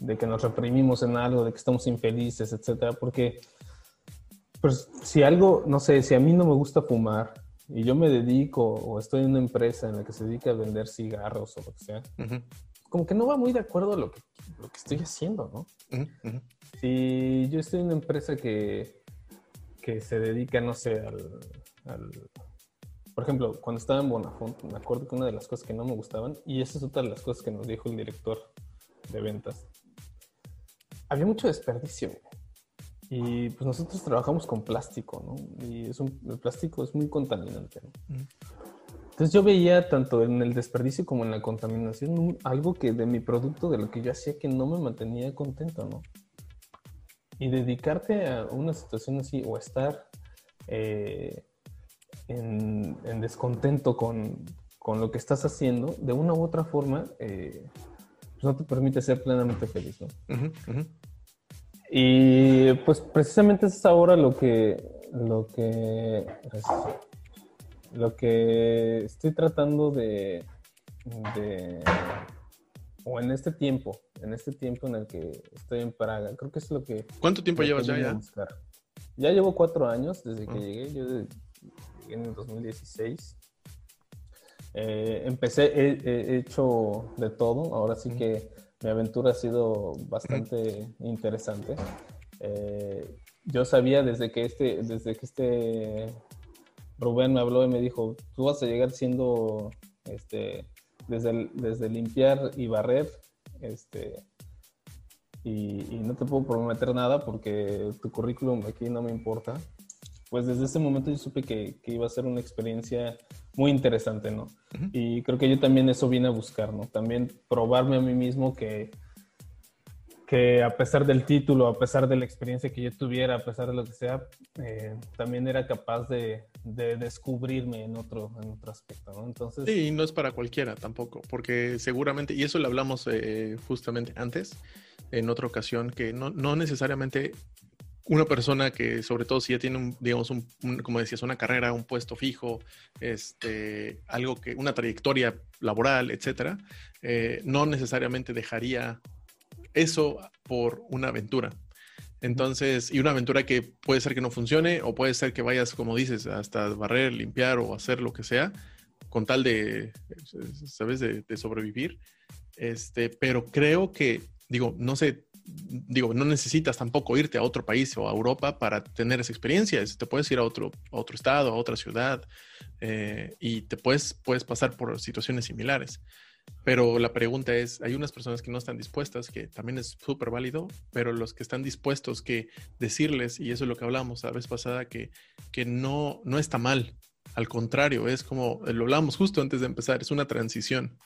de que nos reprimimos en algo, de que estamos infelices, etcétera, porque pues si algo, no sé, si a mí no me gusta fumar y yo me dedico o estoy en una empresa en la que se dedica a vender cigarros o lo que sea, como que no va muy de acuerdo a lo que, lo que estoy haciendo, ¿no? Si yo estoy en una empresa que, que se dedica, no sé, al, por ejemplo, cuando estaba en Bonafont, me acuerdo que una de las cosas que no me gustaban, y esa es otra de las cosas que nos dijo el director de ventas, había mucho desperdicio. Y pues nosotros trabajamos con plástico, ¿no? Y es el plástico es muy contaminante, ¿no? Entonces yo veía tanto en el desperdicio como en la contaminación algo que de mi producto, de lo que yo hacía, que no me mantenía contento, ¿no? Y dedicarte a una situación así o estar eh, en, descontento con, con, lo que estás haciendo, de una u otra forma, eh, pues no te permite ser plenamente feliz, ¿no? Y pues precisamente es ahora lo que, lo que, lo que estoy tratando de, o en este tiempo, en este tiempo en el que estoy en Praga, creo que es lo que... ¿Cuánto tiempo llevas ya? Ya? ya llevo cuatro años desde que ah. llegué, yo llegué en el 2016. Eh, empecé, he, hecho de todo, ahora sí que mi aventura ha sido bastante interesante. Eh, yo sabía desde que este, desde que este Rubén me habló y me dijo, tú vas a llegar siendo, este, desde, desde limpiar y barrer, este, y, no te puedo prometer nada porque tu currículum aquí no me importa. Pues desde ese momento yo supe que, que iba a ser una experiencia muy interesante, ¿no? Y creo que yo también eso vine a buscar, ¿no? También probarme a mí mismo que, que a pesar del título, a pesar de la experiencia que yo tuviera, a pesar de lo que sea, eh, también era capaz de, de, descubrirme en otro, en otro aspecto, ¿no? Entonces... Sí, no es para cualquiera tampoco, porque seguramente, y eso lo hablamos eh, justamente antes, en otra ocasión, que no, no necesariamente una persona que, sobre todo si ya tiene, un, digamos, un, como decías, una carrera, un puesto fijo, este, algo que, una trayectoria laboral, etcétera, eh, no necesariamente dejaría eso por una aventura. Entonces, y una aventura que puede ser que no funcione o puede ser que vayas, como dices, hasta barrer, limpiar o hacer lo que sea, con tal de, ¿sabes?, de, sobrevivir. Este, pero creo que, digo, no sé, digo, no necesitas tampoco irte a otro país o a Europa para tener esa experiencia. Te puedes ir a otro, otro estado, a otra ciudad eh, y te puedes, puedes pasar por situaciones similares. Pero la pregunta es, hay unas personas que no están dispuestas, que también es súper válido, pero los que están dispuestos que decirles, y eso es lo que hablamos la vez pasada, que, que no, no está mal. Al contrario, es como, lo hablamos justo antes de empezar, es una transición.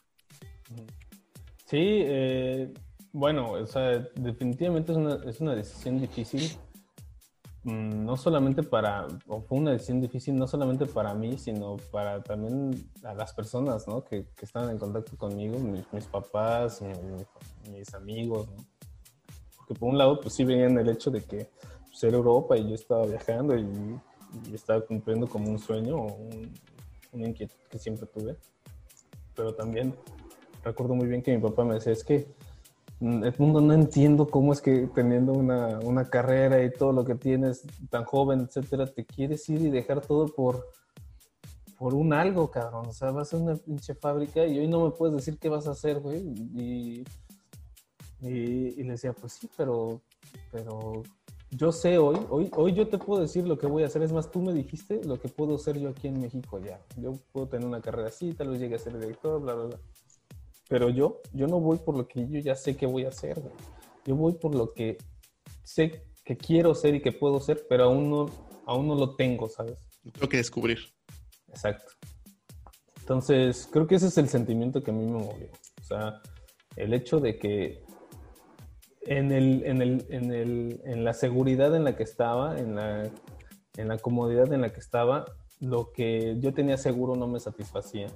Sí, eh, bueno, o sea, definitivamente es una, es una decisión difícil Mm, no solamente para, fue una decisión difícil no solamente para mí, sino para también a las personas, ¿no? Que, que estaban en contacto conmigo, mis, papás, mis, amigos. Porque por un lado, pues sí veían el hecho de que pues, era Europa y yo estaba viajando y, estaba cumpliendo como un sueño o un, una inquietud que siempre tuve. Pero también recuerdo muy bien que mi papá me decía, es que Edmundo, no entiendo cómo es que teniendo una, una, carrera y todo lo que tienes tan joven, etcétera, te quieres ir y dejar todo por, por un algo, cabrón. O sea, vas a una pinche fábrica y hoy no me puedes decir qué vas a hacer, güey. Y, y, le decía, pues sí, pero, pero yo sé hoy, hoy, hoy yo te puedo decir lo que voy a hacer. Es más, tú me dijiste lo que puedo hacer yo aquí en México ya. Yo puedo tener una carrera así, tal vez llegue a ser director, bla, bla, bla. Pero yo, yo no voy por lo que yo ya sé que voy a hacer, Yo voy por lo que sé que quiero ser y que puedo ser, pero aún no, aún no lo tengo, ¿sabes? Tengo que descubrir. Exacto. Entonces, creo que ese es el sentimiento que a mí me movió. O sea, el hecho de que en, el, en, el, en, el, en la seguridad en la que estaba, en la, en la comodidad en la que estaba, lo que yo tenía seguro no me satisfacía.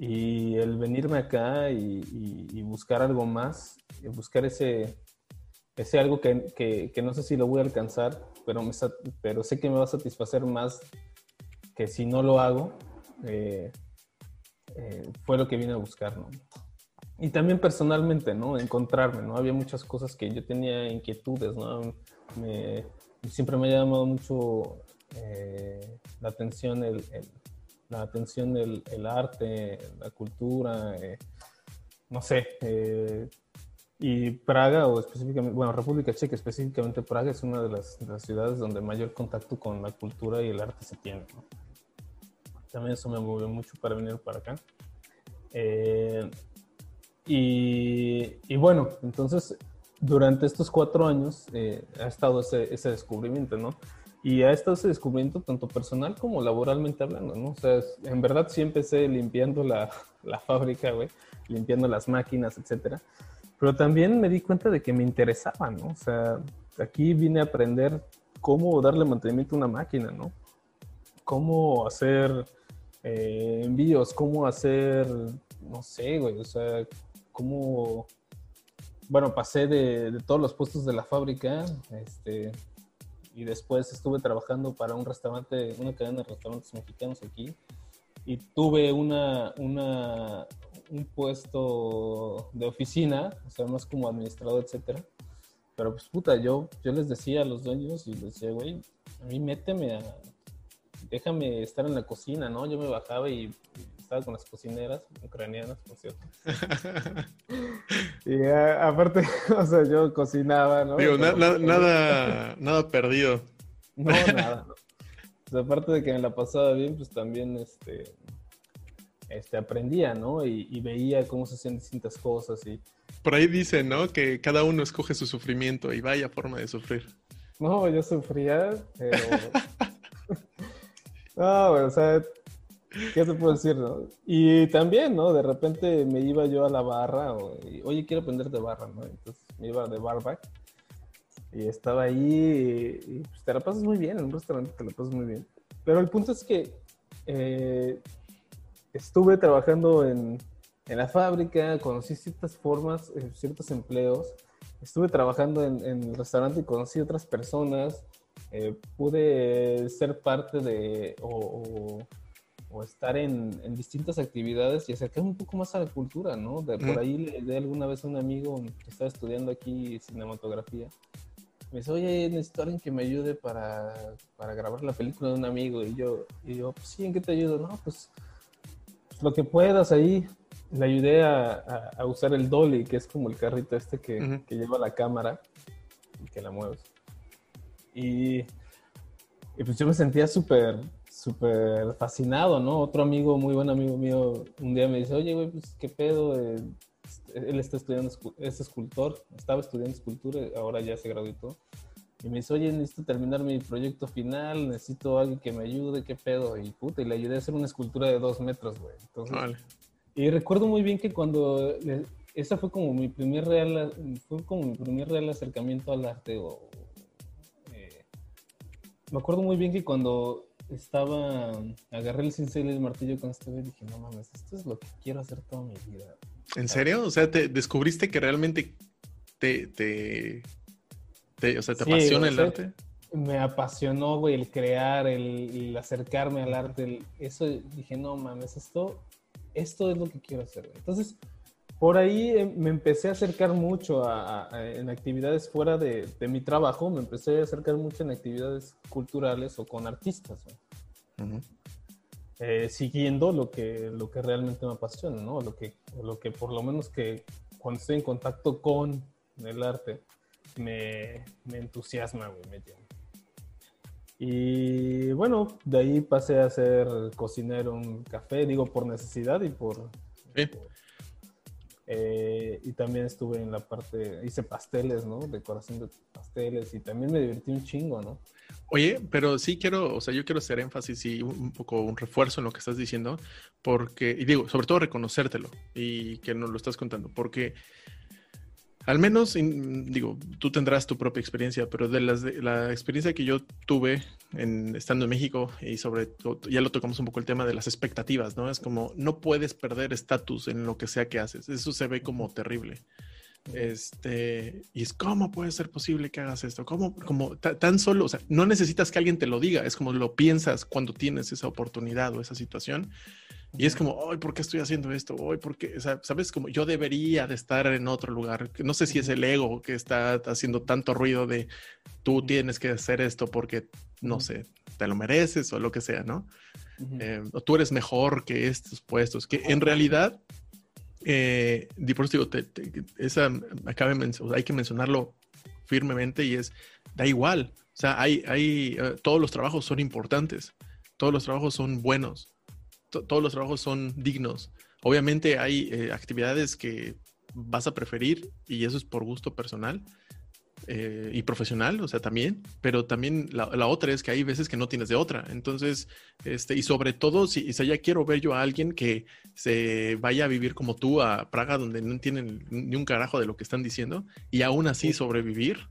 Y el venirme acá y, buscar algo más, buscar ese, ese algo que, que, no sé si lo voy a alcanzar, pero, me, pero sé que me va a satisfacer más que si no lo hago, eh, eh, fue lo que vine a buscar, ¿no? Y también personalmente, ¿no? Encontrarme, ¿no? Había muchas cosas que yo tenía inquietudes, ¿no? Siempre me ha llamado mucho eh, la atención el, la atención del el arte, la cultura, eh, no sé. Eh, y Praga, o específicamente, bueno, República Checa, específicamente Praga, es una de las, ciudades donde mayor contacto con la cultura y el arte se tiene. También eso me movió mucho para venir para acá. Eh, y, y, bueno, entonces, durante estos cuatro años ha estado ese, ese descubrimiento, ¿no? Y ha estado ese descubrimiento tanto personal como laboralmente hablando, ¿no? O sea, en verdad sí empecé limpiando la, la fábrica, güey, limpiando las máquinas, etcétera. Pero también me di cuenta de que me interesaba, ¿no? O sea, aquí vine a aprender cómo darle mantenimiento a una máquina, ¿no? Cómo hacer eh, envíos, cómo hacer, no sé, güey, o sea, cómo... Bueno, pasé de, de todos los puestos de la fábrica, este, y después estuve trabajando para un restaurante, una cadena de restaurantes mexicanos aquí y tuve una, una, un puesto de oficina, o sea, más como administrador, etcétera. Pero pues puta, yo, yo les decía a los dueños y les decía, güey, a mí méteme a, déjame estar en la cocina, ¿no? Yo me bajaba y estaba con las cocineras ucranianas, por cierto. y aparte, o sea, yo cocinaba, ¿no? Digo, nada, nada perdido. No, nada. pues, aparte de que me la pasaba bien, pues también este, este, aprendía, ¿no? Y, veía cómo se hacían distintas cosas y... Por ahí dice, ¿no? Que cada uno escoge su sufrimiento y vaya forma de sufrir. No, yo sufría, pero... no, o sea, ¿qué te puedo decir, no? Y también, ¿no? De repente me iba yo a la barra, o, oye, quiero aprender de barra, ¿no? Entonces me iba de barback y estaba ahí y, pues, te la pasas muy bien, en un restaurante te la pasas muy bien. Pero el punto es que eh, estuve trabajando en, en, la fábrica, conocí ciertas formas, eh, ciertos empleos, estuve trabajando en, en, el restaurante y conocí otras personas, eh, pude ser parte de o, o, estar en, en, distintas actividades y acercarme un poco más a la cultura, ¿no? De, por ahí le di alguna vez a un amigo que estaba estudiando aquí cinematografía me dice, oye, necesito alguien que me ayude para, para, grabar la película de un amigo. Y yo, y yo, pues sí, ¿en qué te ayudo? No, pues, pues lo que puedas ahí. Le ayudé a, a, usar el dolly, que es como el carrito este que, que lleva la cámara y que la mueves. Y, y pues yo me sentía súper, súper fascinado, ¿no? Otro amigo, muy buen amigo mío, un día me dice, oye, güey, pues qué pedo, eh, él está estudiando, es escultor, estaba estudiando escultura, ahora ya se graduó. Y me dice, oye, necesito terminar mi proyecto final, necesito alguien que me ayude, qué pedo. Y puta, y le ayudé a hacer una escultura de dos metros, güey. vale. Y recuerdo muy bien que cuando, esa fue como mi primer real, fue como mi primer real acercamiento al arte. O, eh, me acuerdo muy bien que cuando estaba, agarré el cincel y el martillo con este y dije, no mames, esto es lo que quiero hacer toda mi vida. ¿En serio? O sea, te descubriste que realmente te, te, o sea, te apasiona el arte. Me apasionó, güey, el crear, el, acercarme al arte. eso dije, no mames, esto, esto es lo que quiero hacer. Entonces, por ahí em, me empecé a acercar mucho a, en actividades fuera de, de, mi trabajo, me empecé a acercar mucho en actividades culturales o con artistas. Eh, siguiendo lo que, lo que realmente me apasiona, ¿no? Lo que, lo que por lo menos que cuando estoy en contacto con el arte me, me entusiasma, güey, me llena. Y bueno, de ahí pasé a ser cocinero en café, digo por necesidad y por... Eh, y también estuve en la parte, hice pasteles, ¿no? Decoración de pasteles y también me divertí un chingo, ¿no? Oye, pero sí quiero, o sea, yo quiero hacer énfasis y un poco un refuerzo en lo que estás diciendo, porque, y digo, sobre todo reconocértelo y que nos lo estás contando, porque al menos, digo, tú tendrás tu propia experiencia, pero de, las, de la experiencia que yo tuve en, estando en México y sobre todo, ya lo tocamos un poco el tema de las expectativas, ¿no? Es como, no puedes perder estatus en lo que sea que haces, eso se ve como terrible. Este, y es cómo puede ser posible que hagas esto, cómo, como tan solo, o sea, no necesitas que alguien te lo diga, es como lo piensas cuando tienes esa oportunidad o esa situación. Y es como, hoy, ¿por qué estoy haciendo esto? Hoy, ¿por qué? ¿Sabes? Como yo debería de estar en otro lugar. No sé si es el ego que está haciendo tanto ruido de tú tienes que hacer esto porque, no sé, te lo mereces o lo que sea, ¿no? Eh, o tú eres mejor que estos puestos, que en realidad eh, por eso digo, esa, hay que mencionarlo firmemente y es, da igual. O sea, hay, hay, eh, todos los trabajos son importantes, todos los trabajos son buenos, todos los trabajos son dignos. Obviamente hay eh, actividades que vas a preferir y eso es por gusto personal, eh, y profesional, o sea, también, pero también la, otra es que hay veces que no tienes de otra. Entonces, este, y sobre todo, si, si ya quiero ver yo a alguien que se vaya a vivir como tú a Praga, donde no entienden ni un carajo de lo que están diciendo, y aún así sobrevivir,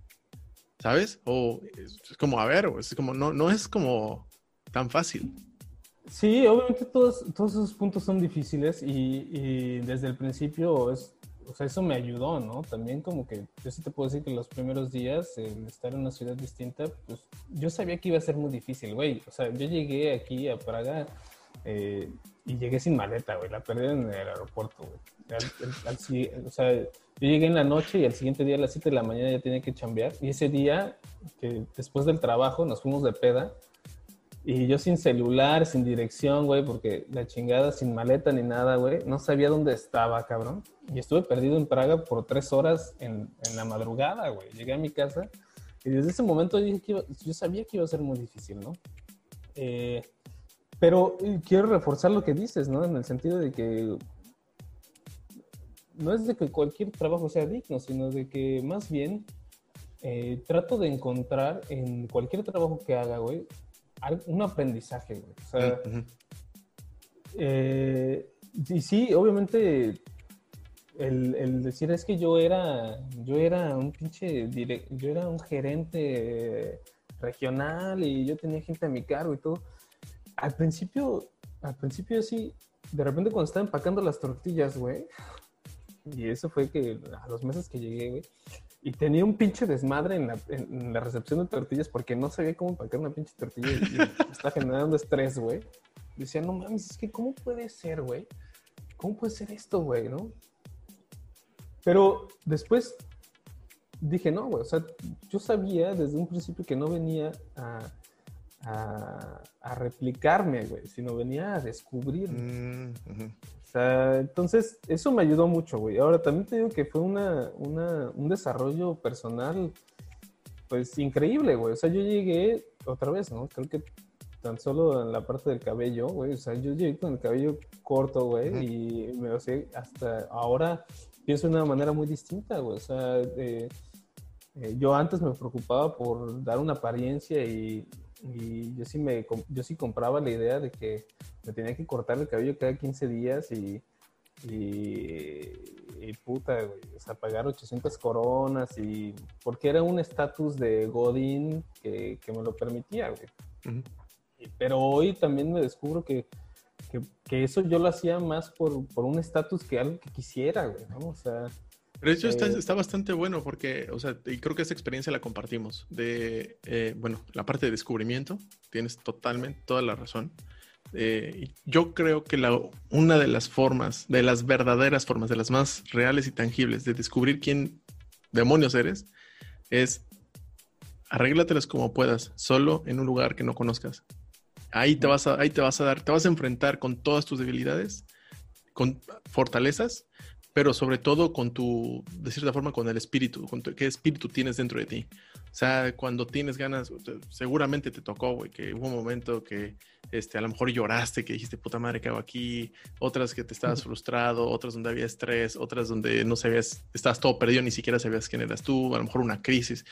¿sabes? O es como, a ver, es como, no, no es como tan fácil. Sí, obviamente todos, todos esos puntos son difíciles y, desde el principio es o sea, eso me ayudó, ¿no? También como que yo sí te puedo decir que los primeros días, el estar en una ciudad distinta, pues yo sabía que iba a ser muy difícil, güey. O sea, yo llegué aquí a Praga eh, y llegué sin maleta, güey. La perdí en el aeropuerto, güey. o sea, yo llegué en la noche y al siguiente día a las 7 de la mañana ya tenía que chambear. Y ese día, que después del trabajo, nos fuimos de peda y yo sin celular, sin dirección, güey, porque la chingada, sin maleta ni nada, güey, no sabía dónde estaba, cabrón. Y estuve perdido en Praga por tres horas en, en la madrugada, güey. Llegué a mi casa y desde ese momento dije que yo sabía que iba a ser muy difícil, ¿no? Eh, pero quiero reforzar lo que dices, ¿no? En el sentido de que no es de que cualquier trabajo sea digno, sino de que más bien eh, trato de encontrar en cualquier trabajo que haga, güey, un aprendizaje, güey. O sea, eh, y sí, obviamente el, decir es que yo era, yo era un pinche, yo era un gerente regional y yo tenía gente a mi cargo y todo. Al principio, al principio sí, de repente cuando estaba empacando las tortillas, güey, y eso fue que a los meses que llegué, güey, y tenía un pinche desmadre en la, en la recepción de tortillas porque no sabía cómo empacar una pinche tortilla y, y está generando estrés, güey. Decía, no mames, es que ¿cómo puede ser, güey? ¿Cómo puede ser esto, güey, no? Pero después dije, no, güey, o sea, yo sabía desde un principio que no venía a, a, replicarme, güey, sino venía a descubrir. Mm, o sea, entonces, eso me ayudó mucho, güey. Ahora, también te digo que fue una, una, un desarrollo personal, pues, increíble, güey. O sea, yo llegué otra vez, ¿no? Creo que tan solo en la parte del cabello, güey. O sea, yo llegué con el cabello corto, güey, y me lo sé, hasta ahora pienso de una manera muy distinta, güey. O sea, eh, yo antes me preocupaba por dar una apariencia y, y, yo, sí me, yo sí compraba la idea de que me tenía que cortar el cabello cada 15 días y, y, puta, güey, o sea, pagar 800 coronas y porque era un estatus de Godín que, que, me lo permitía, güey. Pero hoy también me descubro que que, eso yo lo hacía más por, por un estatus que algo que quisiera, güey, ¿no? O sea... Pero hecho está, eh, está, bastante bueno porque, o sea, y creo que esa experiencia la compartimos. De, eh, bueno, la parte de descubrimiento, tienes totalmente toda la razón. Eh, yo creo que la, una de las formas, de las verdaderas formas, de las más reales y tangibles de descubrir quién demonios eres, es arréglatelas como puedas, solo en un lugar que no conozcas. Ahí te vas a, ahí te vas a dar, te vas a enfrentar con todas tus debilidades, con fortalezas, pero sobre todo con tu, de cierta forma, con el espíritu, con qué espíritu tienes dentro de ti. O sea, cuando tienes ganas, seguramente te tocó, güey, que hubo un momento que este, a lo mejor lloraste, que dijiste, puta madre, ¿qué hago aquí? Otras que te estabas frustrado, otras donde había estrés, otras donde no sabías, estabas todo perdido, ni siquiera sabías quién eras tú, a lo mejor una crisis.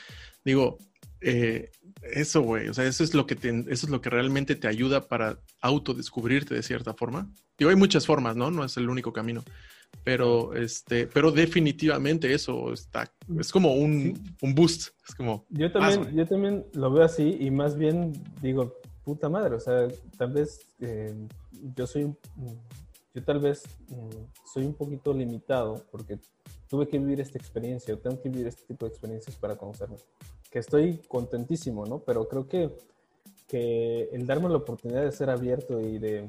Digo, eh, eso, güey, o sea, eso es lo que eso es lo que realmente te ayuda para autodescubrirte de cierta forma. Digo, hay muchas formas, ¿no? No es el único camino. Pero, este, pero definitivamente eso está, es como un, un boost. Es como. Yo también, yo también lo veo así y más bien digo, puta madre, o sea, tal vez eh, yo soy, yo tal vez mm, soy un poquito limitado porque tuve que vivir esta experiencia, o tengo que vivir este tipo de experiencias para conocerme que estoy contentísimo, ¿no? Pero creo que, que el darme la oportunidad de ser abierto y de,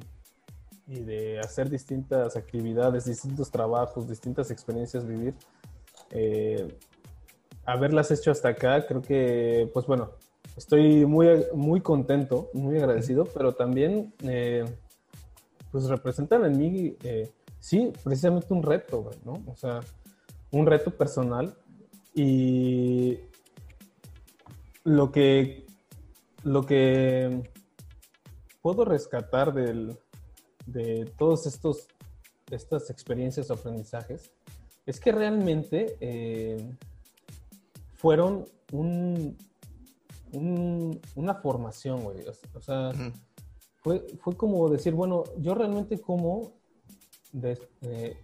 y de hacer distintas actividades, distintos trabajos, distintas experiencias vivir, eh, haberlas hecho hasta acá, creo que, pues bueno, estoy muy, muy contento, muy agradecido, pero también, eh, pues representan en mí, eh, sí, precisamente un reto, ¿no? O sea, un reto personal y lo que, lo que puedo rescatar de todos estos estas experiencias o aprendizajes es que realmente eh, fueron un, una formación, güey. O, sea, fue, fue, como decir, bueno, yo realmente cómo eh,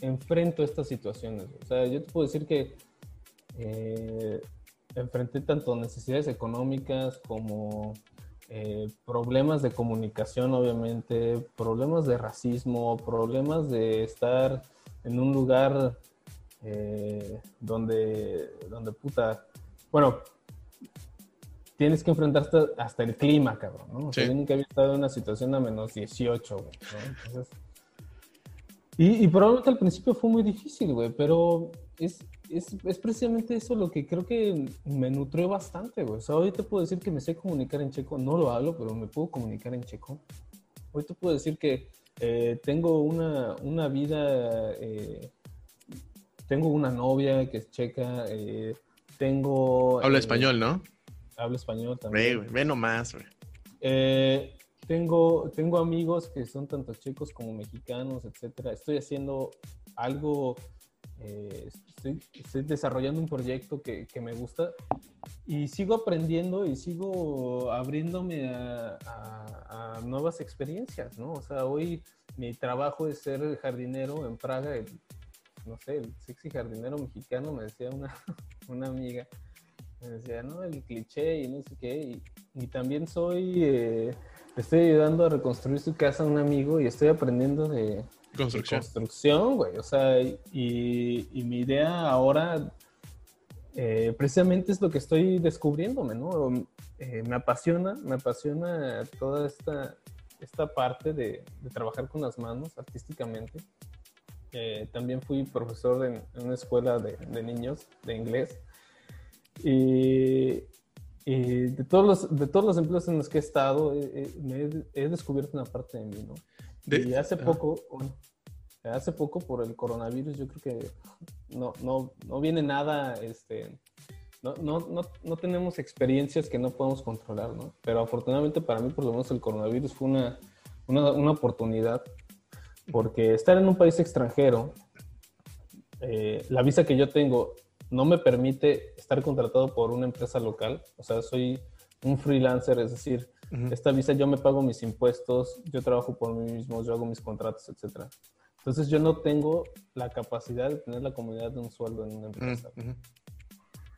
enfrento estas situaciones. O sea, yo te puedo decir que eh, enfrenté tanto necesidades económicas como eh, problemas de comunicación, obviamente, problemas de racismo, problemas de estar en un lugar eh, donde, donde puta, bueno, tienes que enfrentarte hasta el clima, cabrón, ¿no? yo nunca había estado en una situación a menos 18, güey, Entonces, y, y probablemente al principio fue muy difícil, güey, pero es, es, es, precisamente eso lo que creo que me nutrió bastante, güey. O sea, hoy te puedo decir que me sé comunicar en checo, no lo hablo, pero me puedo comunicar en checo. Hoy te puedo decir que eh, tengo una, una vida, eh, tengo una novia que es checa, eh, tengo... Habla español, ¿no? Habla español también. Ve, ve nomás, güey. Eh, tengo, tengo amigos que son tanto checos como mexicanos, etcétera. Estoy haciendo algo, eh, estoy, desarrollando un proyecto que, que, me gusta y sigo aprendiendo y sigo abriéndome a, a, nuevas experiencias, ¿no? O sea, hoy mi trabajo es ser jardinero en Praga, el, no sé, el sexy jardinero mexicano, me decía una, una amiga me decía, no, el cliché y no sé qué. Y, también soy, eh, estoy ayudando a reconstruir su casa a un amigo y estoy aprendiendo de construcción. construcción, güey. O sea, y, mi idea ahora eh, precisamente es lo que estoy descubriéndome, ¿no? Eh, me apasiona, me apasiona toda esta, esta parte de, trabajar con las manos artísticamente. también fui profesor en, una escuela de, de, niños de inglés y, de, todos los, de todos los empleos en los que he estado, me he, descubierto una parte de mí, ¿no? y hace poco, hace poco por el coronavirus, yo creo que no, no, no viene nada, este, no, no, no, no, tenemos experiencias que no podemos controlar, ¿no? Pero afortunadamente para mí, por lo menos, el coronavirus fue una, una, una oportunidad, porque estar en un país extranjero, eh, la visa que yo tengo no me permite estar contratado por una empresa local. O sea, soy un freelancer, es decir, esta visa yo me pago mis impuestos, yo trabajo por mí mismo, yo hago mis contratos, etc. Entonces yo no tengo la capacidad de tener la comunidad de un sueldo en una empresa.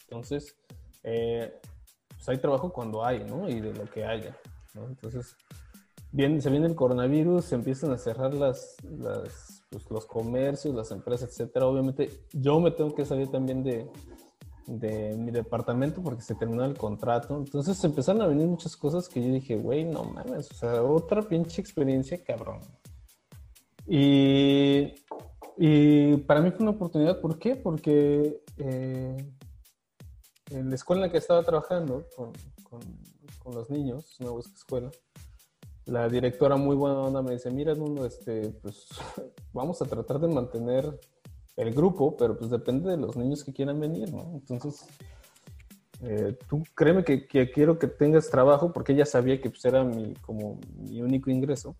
Entonces, eh, pues hay trabajo cuando hay, ¿no? Y de lo que haya, ¿no? Entonces, bien, se viene el coronavirus, se empiezan a cerrar las, las pues, los comercios, las empresas, etcétera. Obviamente, yo me tengo que salir también de, de mi departamento porque se terminó el contrato. Entonces empezaron a venir muchas cosas que yo dije, güey, no mames, o sea, otra pinche experiencia, cabrón. Y, y para mí fue una oportunidad, ¿por qué? Porque eh, en la escuela en la que estaba trabajando con, con, los niños, una escuela, la directora muy buena onda me dice, mira, Nuno, este, pues vamos a tratar de mantener el grupo, pero pues depende de los niños que quieran venir, ¿no? Entonces, eh, tú créeme que, quiero que tengas trabajo porque ella sabía que pues era mi, como mi único ingreso,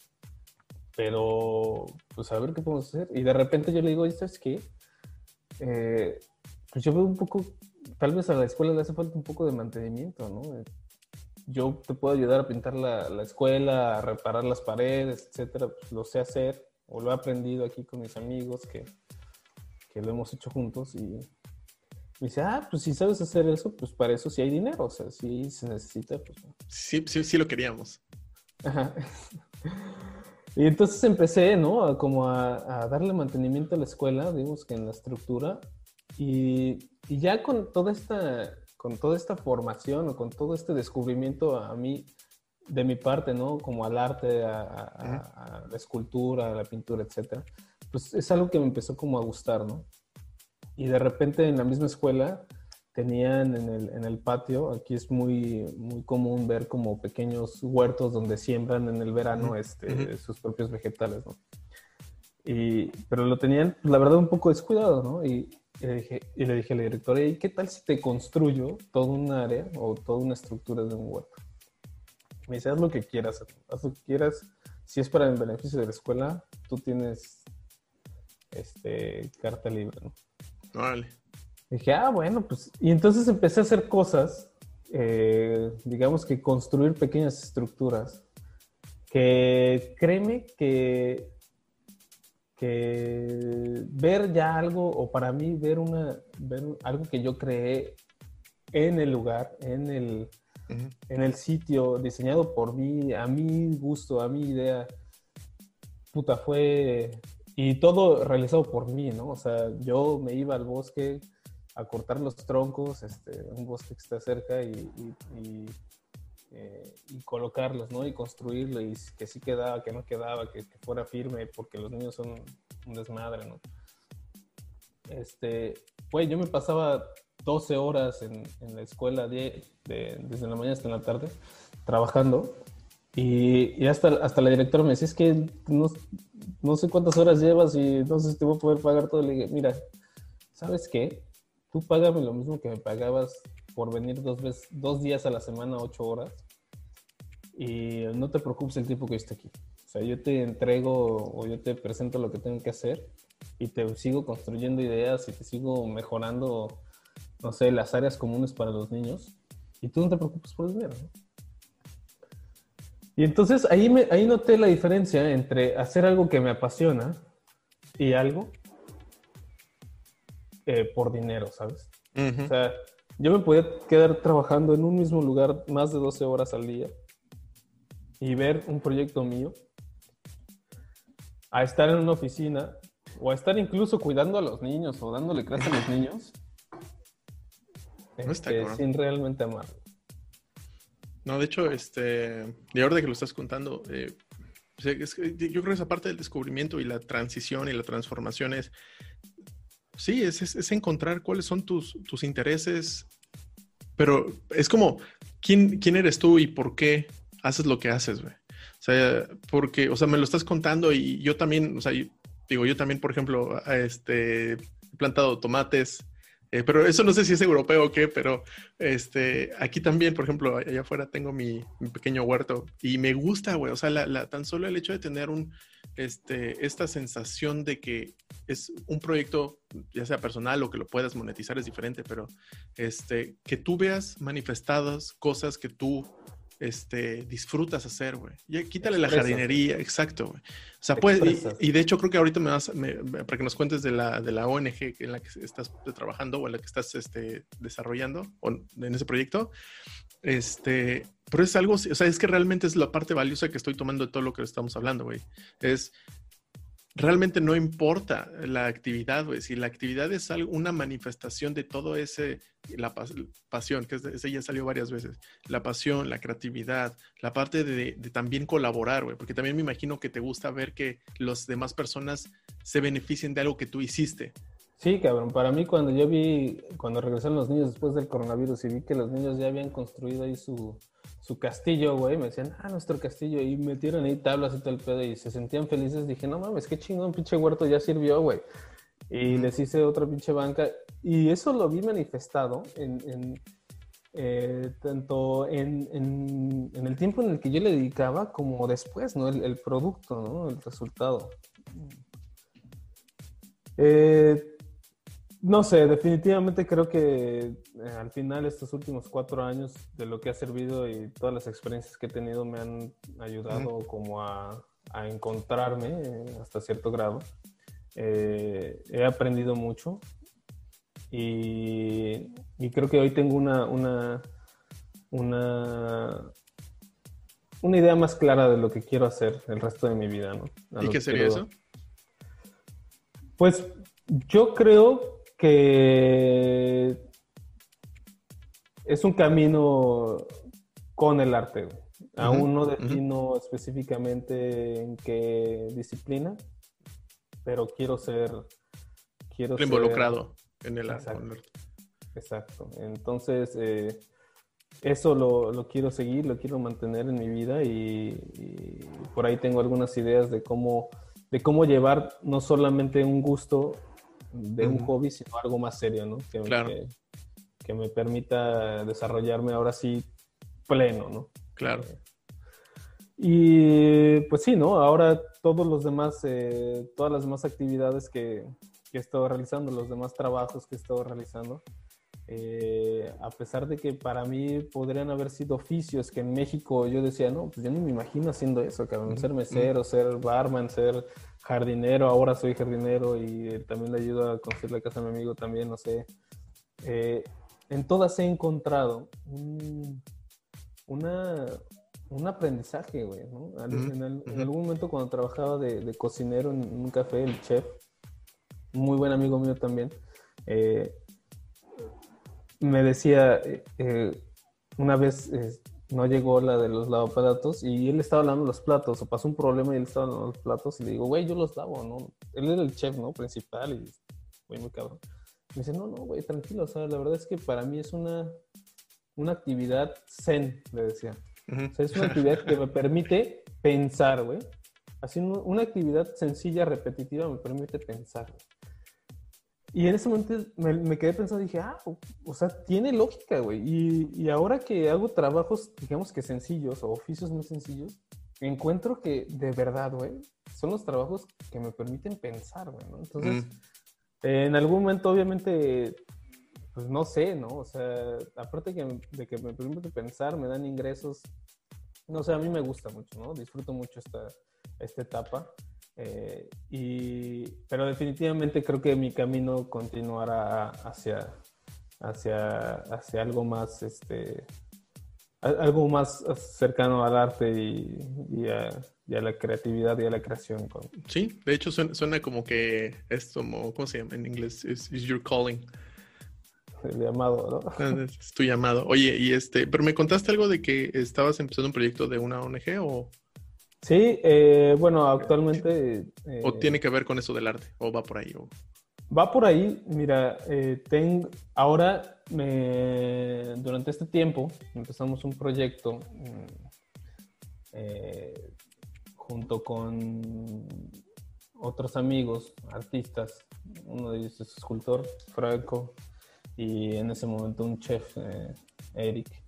pero pues a ver qué podemos hacer. Y de repente yo le digo, ¿sabes qué? Eh, pues yo veo un poco, tal vez a la escuela le hace falta un poco de mantenimiento, ¿no? yo te puedo ayudar a pintar la, la escuela, a reparar las paredes, etcétera, pues lo sé hacer o lo he aprendido aquí con mis amigos que, que lo hemos hecho juntos y me dice, ah, pues si sabes hacer eso, pues para eso sí hay dinero, o sea, sí se necesita. Pues, sí, sí, sí lo queríamos. Ajá. Y entonces empecé, ¿no? como a, a, darle mantenimiento a la escuela, digamos que en la estructura, y, y ya con toda esta con toda esta formación o con todo este descubrimiento a mí, de mi parte, ¿no? Como al arte, a, la escultura, a la pintura, etcétera, pues es algo que me empezó como a gustar, ¿no? Y de repente en la misma escuela tenían en el, en el patio, aquí es muy, muy común ver como pequeños huertos donde siembran en el verano este, sus propios vegetales, ¿no? Y, pero lo tenían, la verdad, un poco descuidado, ¿no? Y, y le dije, y le dije a la directora, ¿y qué tal si te construyo todo un área o toda una estructura de un huerto? Me dice, haz lo que quieras, haz lo que quieras. Si es para el beneficio de la escuela, tú tienes este, carta libre, ¿no? Vale. Dije, ah, bueno, pues. Y entonces empecé a hacer cosas, eh, digamos que construir pequeñas estructuras, que créeme que que ver ya algo, o para mí ver, una, ver algo que yo creé en el lugar, en el, en el sitio, diseñado por mí, a mi gusto, a mi idea, puta, fue... Y todo realizado por mí, ¿no? O sea, yo me iba al bosque a cortar los troncos, este, un bosque que está cerca y eh, y colocarlos, ¿no? Y construirlo y que sí quedaba, que no quedaba, que, fuera firme, porque los niños son un desmadre, ¿no? Este, pues yo me pasaba 12 horas en, en la escuela de, desde la mañana hasta la tarde trabajando y, y, hasta, hasta la directora me decía, es que no, no, sé cuántas horas llevas y no sé si te voy a poder pagar todo. Le dije, mira, ¿sabes qué? Tú págame lo mismo que me pagabas por venir dos, veces, dos días a la semana, ocho horas. y no te preocupes el tiempo que esté aquí. O sea, yo te entrego o yo te presento lo que tengo que hacer y te sigo construyendo ideas y te sigo mejorando, no sé, las áreas comunes para los niños y tú no te preocupes por el dinero. Y entonces ahí, me, ahí noté la diferencia entre hacer algo que me apasiona y algo eh, por dinero, ¿sabes? O sea, yo me podía quedar trabajando en un mismo lugar más de 12 horas al día y ver un proyecto mío a estar en una oficina o a estar incluso cuidando a los niños o dándole clase a los niños este, sin realmente amarlo. No, de hecho, este, de ahora que lo estás contando, eh, yo creo que esa parte del descubrimiento y la transición y la transformación es, sí, es, encontrar cuáles son tus, tus, intereses, pero es como, ¿quién, ¿quién eres tú y por qué haces lo que haces, güey? O sea, porque, o sea, me lo estás contando y yo también, o sea, digo, yo también, por ejemplo, este, he plantado tomates, eh, pero eso no sé si es europeo o qué, pero este, aquí también, por ejemplo, allá afuera tengo mi, pequeño huerto y me gusta, güey. O sea, la, tan solo el hecho de tener un, este, esta sensación de que es un proyecto, ya sea personal o que lo puedas monetizar es diferente, pero este, que tú veas manifestadas cosas que tú este, disfrutas hacer, güey. Quítale la jardinería, exacto, güey. O sea, pues, y, de hecho creo que ahorita me vas, para que nos cuentes de la, de la ONG en la que estás trabajando o en la que estás este, desarrollando o en ese proyecto, este, pero es algo, o sea, es que realmente es la parte valiosa que estoy tomando de todo lo que estamos hablando, güey. Es realmente no importa la actividad, güey. Si la actividad es algo, una manifestación de todo ese, la pasión, que ese ya salió varias veces, la pasión, la creatividad, la parte de, también colaborar, güey, porque también me imagino que te gusta ver que las demás personas se beneficien de algo que tú hiciste. Sí, cabrón. Para mí, cuando yo vi, cuando regresaron los niños después del coronavirus y vi que los niños ya habían construido ahí su, su castillo, güey. Me decían, ah, nuestro castillo. Y metieron ahí tablas y todo el pedo y se sentían felices. Dije, no mames, qué chingón, pinche huerto ya sirvió, güey. Y les hice otra pinche banca. Y eso lo vi manifestado en, eh, tanto en, en, el tiempo en el que yo le dedicaba como después, ¿no? El, el producto, ¿no? El resultado. Eh, no sé, definitivamente creo que eh, al final estos últimos cuatro años de lo que ha servido y todas las experiencias que he tenido me han ayudado como a, encontrarme eh, hasta cierto grado. Eh, he aprendido mucho y, creo que hoy tengo una, una, una, una, idea más clara de lo que quiero hacer el resto de mi vida. ¿no? ¿Y qué sería eso? Pues yo creo que es un camino con el arte. Aún no defino específicamente en qué disciplina, pero quiero ser... Quiero involucrado en el arte. Exacto. Entonces, eh, eso lo, quiero seguir, lo quiero mantener en mi vida y, por ahí tengo algunas ideas de cómo, de cómo llevar no solamente un gusto de un hobby, sino algo más serio, ¿no? Que, que, me permita desarrollarme ahora sí pleno, ¿no? Claro. Y pues sí, ¿no? Ahora todos los demás, eh, todas las demás actividades que, que he estado realizando, los demás trabajos que he estado realizando, eh, a pesar de que para mí podrían haber sido oficios que en México yo decía, no, pues yo ni me imagino haciendo eso, cabrón, ser mesero, ser barman, ser jardinero, ahora soy jardinero y también le ayudo a construir la casa a mi amigo también, no sé. Eh, en todas he encontrado un, una, un aprendizaje, güey, ¿no? En, algún momento cuando trabajaba de, cocinero en un café, el chef, muy buen amigo mío también, eh, me decía, eh, eh, una vez eh, no llegó la de los lavaplatos y él estaba lavando los platos, o pasó un problema y él estaba lavando los platos y le digo, güey, yo los lavo, ¿no? Él era el chef, ¿no? Principal y, güey, muy cabrón. Me dice, no, no, güey, tranquilo, o sea, la verdad es que para mí es una, una actividad zen, le decía. O sea, es una actividad que me permite pensar, güey. Así, una actividad sencilla, repetitiva, me permite pensar. Y en ese momento me, quedé pensando, dije, ah, o, sea, tiene lógica, güey. Y, y, ahora que hago trabajos, digamos que sencillos o oficios muy sencillos, encuentro que de verdad, güey, son los trabajos que me permiten pensar, güey, ¿no? Entonces, mm. en algún momento, obviamente, pues no sé, ¿no? O sea, aparte de que me permite pensar, me dan ingresos. No sé, a mí me gusta mucho, ¿no? Disfruto mucho esta, esta etapa. Eh, y, pero definitivamente creo que mi camino continuará hacia, hacia, hacia algo más, este, algo más cercano al arte y, a, la creatividad y a la creación. Sí, de hecho suena, como que es como, ¿cómo se llama en inglés? Es your calling. El llamado, ¿no? Ah, es tu llamado. Oye, y este, pero me contaste algo de que estabas empezando un proyecto de una ONG o... Sí, eh, bueno, actualmente... ¿O eh, tiene que ver con eso del arte? ¿O va por ahí? Va por ahí, mira, eh, tengo, ahora me, durante este tiempo empezamos un proyecto mm, junto con otros amigos, artistas, uno de ellos es escultor, Franco, y en ese momento un chef, Eric.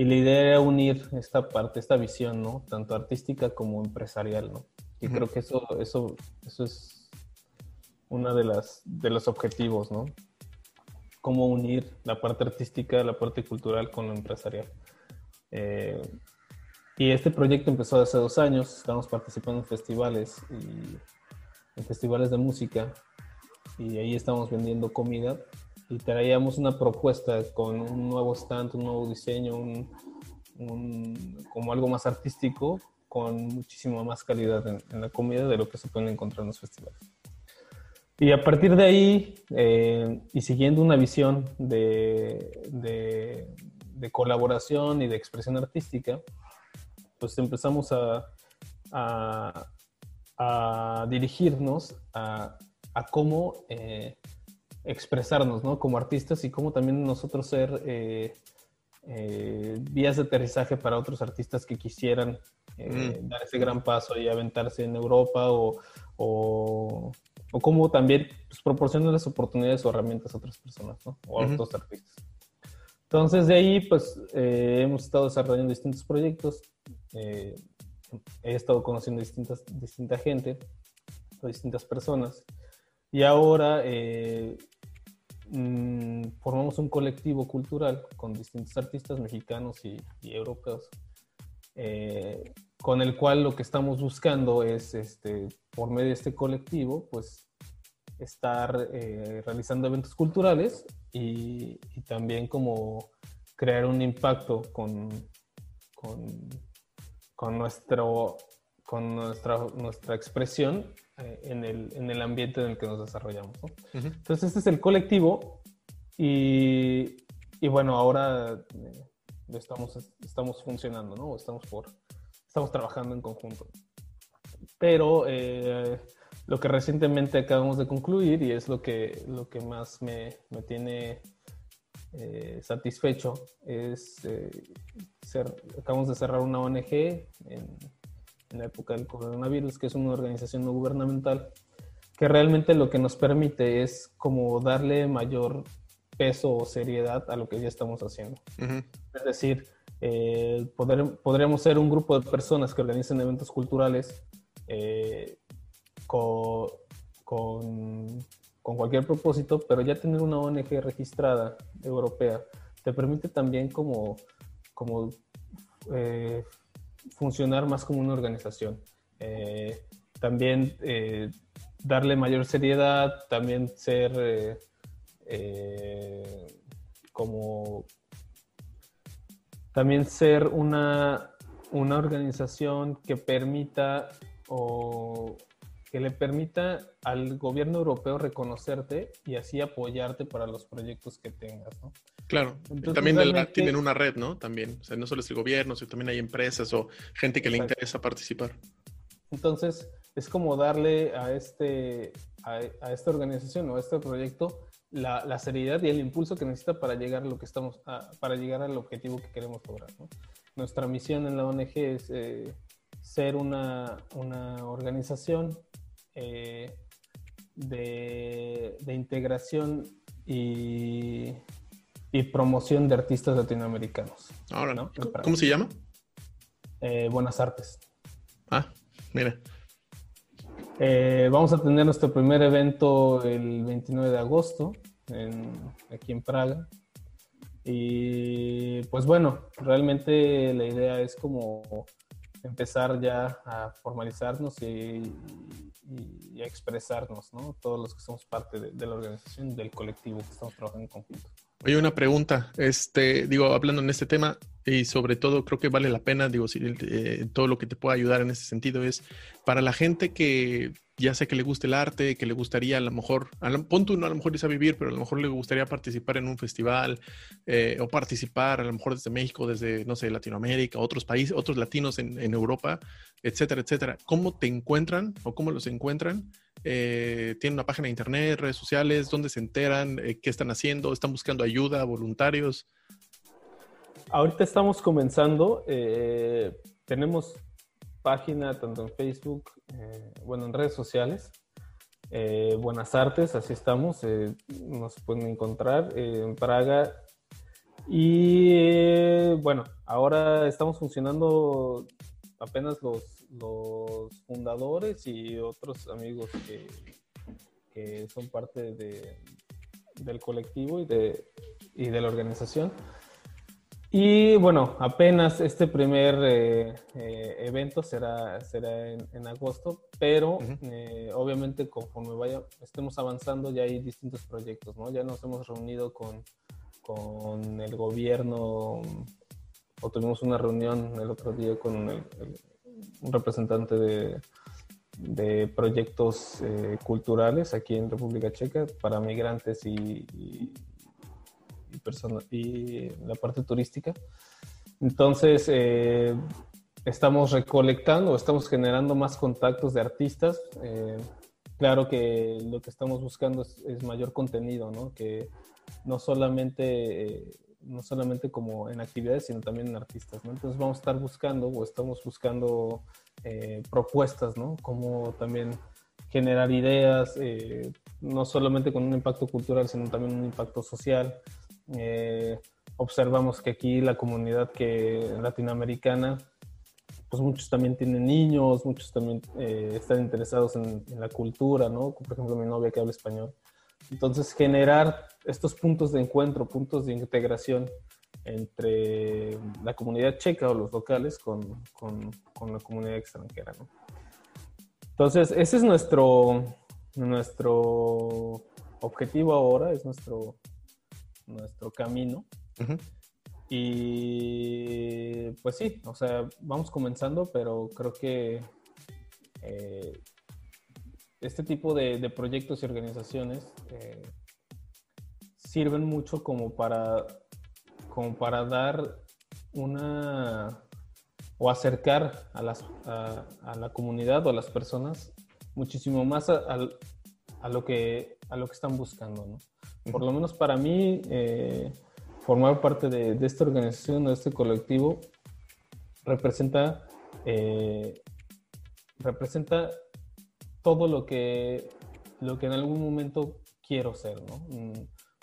Y la idea era unir esta parte, esta visión, ¿no? Tanto artística como empresarial, ¿no? Y creo que eso, eso, eso es uno de, las, de los objetivos, ¿no? Cómo unir la parte artística, la parte cultural con lo empresarial. Eh, y este proyecto empezó hace dos años, estamos participando en festivales y en festivales de música y ahí estamos vendiendo comida y traíamos una propuesta con un nuevo stand, un nuevo diseño, un, como algo más artístico, con muchísima más calidad en, la comida de lo que se pueden encontrar en los festivales. Y a partir de ahí, eh, y siguiendo una visión de, de, colaboración y de expresión artística, pues empezamos a, a, a dirigirnos a, a cómo eh, expresarnos, ¿no? Como artistas y cómo también nosotros ser eh, eh, vías de aterrizaje para otros artistas que quisieran eh, dar ese gran paso y aventarse en Europa o, o, o cómo también pues, proporcionar las oportunidades o herramientas a otras personas, ¿no? O a otros artistas. Entonces de ahí pues hemos estado desarrollando distintos proyectos, he estado conociendo distintas, distinta gente o distintas personas y ahora eh, mm, formamos un colectivo cultural con distintos artistas mexicanos y, europeos, eh, con el cual lo que estamos buscando es, este, por medio de este colectivo, pues estar eh, realizando eventos culturales y, también como crear un impacto con, con, con, nuestro, con nuestra, nuestra expresión eh, en, el, en, el, ambiente en el que nos desarrollamos. Entonces, este es el colectivo y, y bueno, ahora eh, estamos, estamos funcionando, ¿no? Estamos, por, estamos trabajando en conjunto. Pero eh, lo que recientemente acabamos de concluir y es lo que, lo que más me, me tiene satisfecho es ser, acabamos de cerrar una ONG en, en la época del coronavirus, que es una organización no gubernamental, que realmente lo que nos permite es como darle mayor peso o seriedad a lo que ya estamos haciendo. Es decir, eh, poder, podríamos ser un grupo de personas que organizan eventos culturales eh, con, con, cualquier propósito, pero ya tener una ONG registrada europea te permite también como, como eh, funcionar más como una organización. Eh, también eh, darle mayor seriedad, también ser eh, como también ser una, una organización que permita o que le permita al gobierno europeo reconocerte y así apoyarte para los proyectos que tengas, ¿no? Claro, también tienen una red, ¿no? También, o sea, no solo es el gobierno, sino también hay empresas o gente que le interesa participar. Entonces, es como darle a, este, a, esta organización o a este proyecto la, la, seriedad y el impulso que necesita para llegar a lo que estamos, para llegar al objetivo que queremos lograr. ¿no? Nuestra misión en la ONG es eh, ser una, una organización eh, de, integración y, promoción de artistas latinoamericanos. Ahora, ¿no? ¿Cómo se llama? Eh, Buenas Artes. Ah, mira. Eh, vamos a tener nuestro primer evento el 29 de agosto aquí en Praga. Y pues bueno, realmente la idea es como empezar ya a formalizarnos y, a expresarnos, ¿no? Todos los que somos parte de, la organización, del colectivo que estamos trabajando en conjunto. Oye, una pregunta, este, digo, hablando en este tema y sobre todo creo que vale la pena, digo, si, eh, todo lo que te pueda ayudar en ese sentido es para la gente que ya sea que le guste el arte, que le gustaría a lo mejor, a lo, pon no a lo mejor irse a vivir, pero a lo mejor le gustaría participar en un festival eh, o participar a lo mejor desde México, desde, no sé, Latinoamérica, otros países, otros latinos en, Europa, etcétera, etcétera. ¿Cómo te encuentran o cómo los encuentran? Eh, ¿Tienen una página de internet, redes sociales? ¿Dónde se enteran? Eh, ¿Qué están haciendo? ¿Están buscando ayuda, voluntarios? Ahorita estamos comenzando. tenemos página tanto en Facebook, eh, bueno, en redes sociales. Eh, Buenas Artes, así estamos, eh, nos pueden encontrar en Praga. Y bueno, ahora estamos funcionando apenas los, fundadores y otros amigos que, que son parte de, del colectivo y de, y de la organización. Y bueno, apenas este primer eh, eh, evento será, será en, agosto, pero eh, obviamente conforme vaya, estemos avanzando ya hay distintos proyectos, ¿no? Ya nos hemos reunido con, con el gobierno, o tuvimos una reunión el otro día con un representante de, de proyectos culturales aquí en República Checa para migrantes y y, y la parte turística. Entonces, eh, estamos recolectando, estamos generando más contactos de artistas. Eh, claro que lo que estamos buscando es, mayor contenido, ¿no? Que no solamente, eh, no solamente como en actividades, sino también en artistas, ¿no? Entonces vamos a estar buscando o estamos buscando propuestas, ¿no? Como también generar ideas, no solamente con un impacto cultural, sino también un impacto social. Eh, observamos que aquí la comunidad que latinoamericana, pues muchos también tienen niños, muchos también eh, están interesados en, la cultura, ¿no? Por ejemplo, mi novia que habla español. Entonces, generar estos puntos de encuentro, puntos de integración entre la comunidad checa o los locales con, con, con la comunidad extranjera, ¿no? Entonces, ese es nuestro, nuestro objetivo ahora, es nuestro, nuestro camino. Y pues sí, o sea, vamos comenzando, pero creo que eh, este tipo de, proyectos y organizaciones eh, sirven mucho como para, como para dar una o acercar a, las, a, la comunidad o a las personas muchísimo más a, lo, que, a lo que están buscando, ¿no? Por lo menos para mí, eh, formar parte de, esta organización, de este colectivo, representa, eh, representa todo lo que, lo que en algún momento quiero ser, ¿no?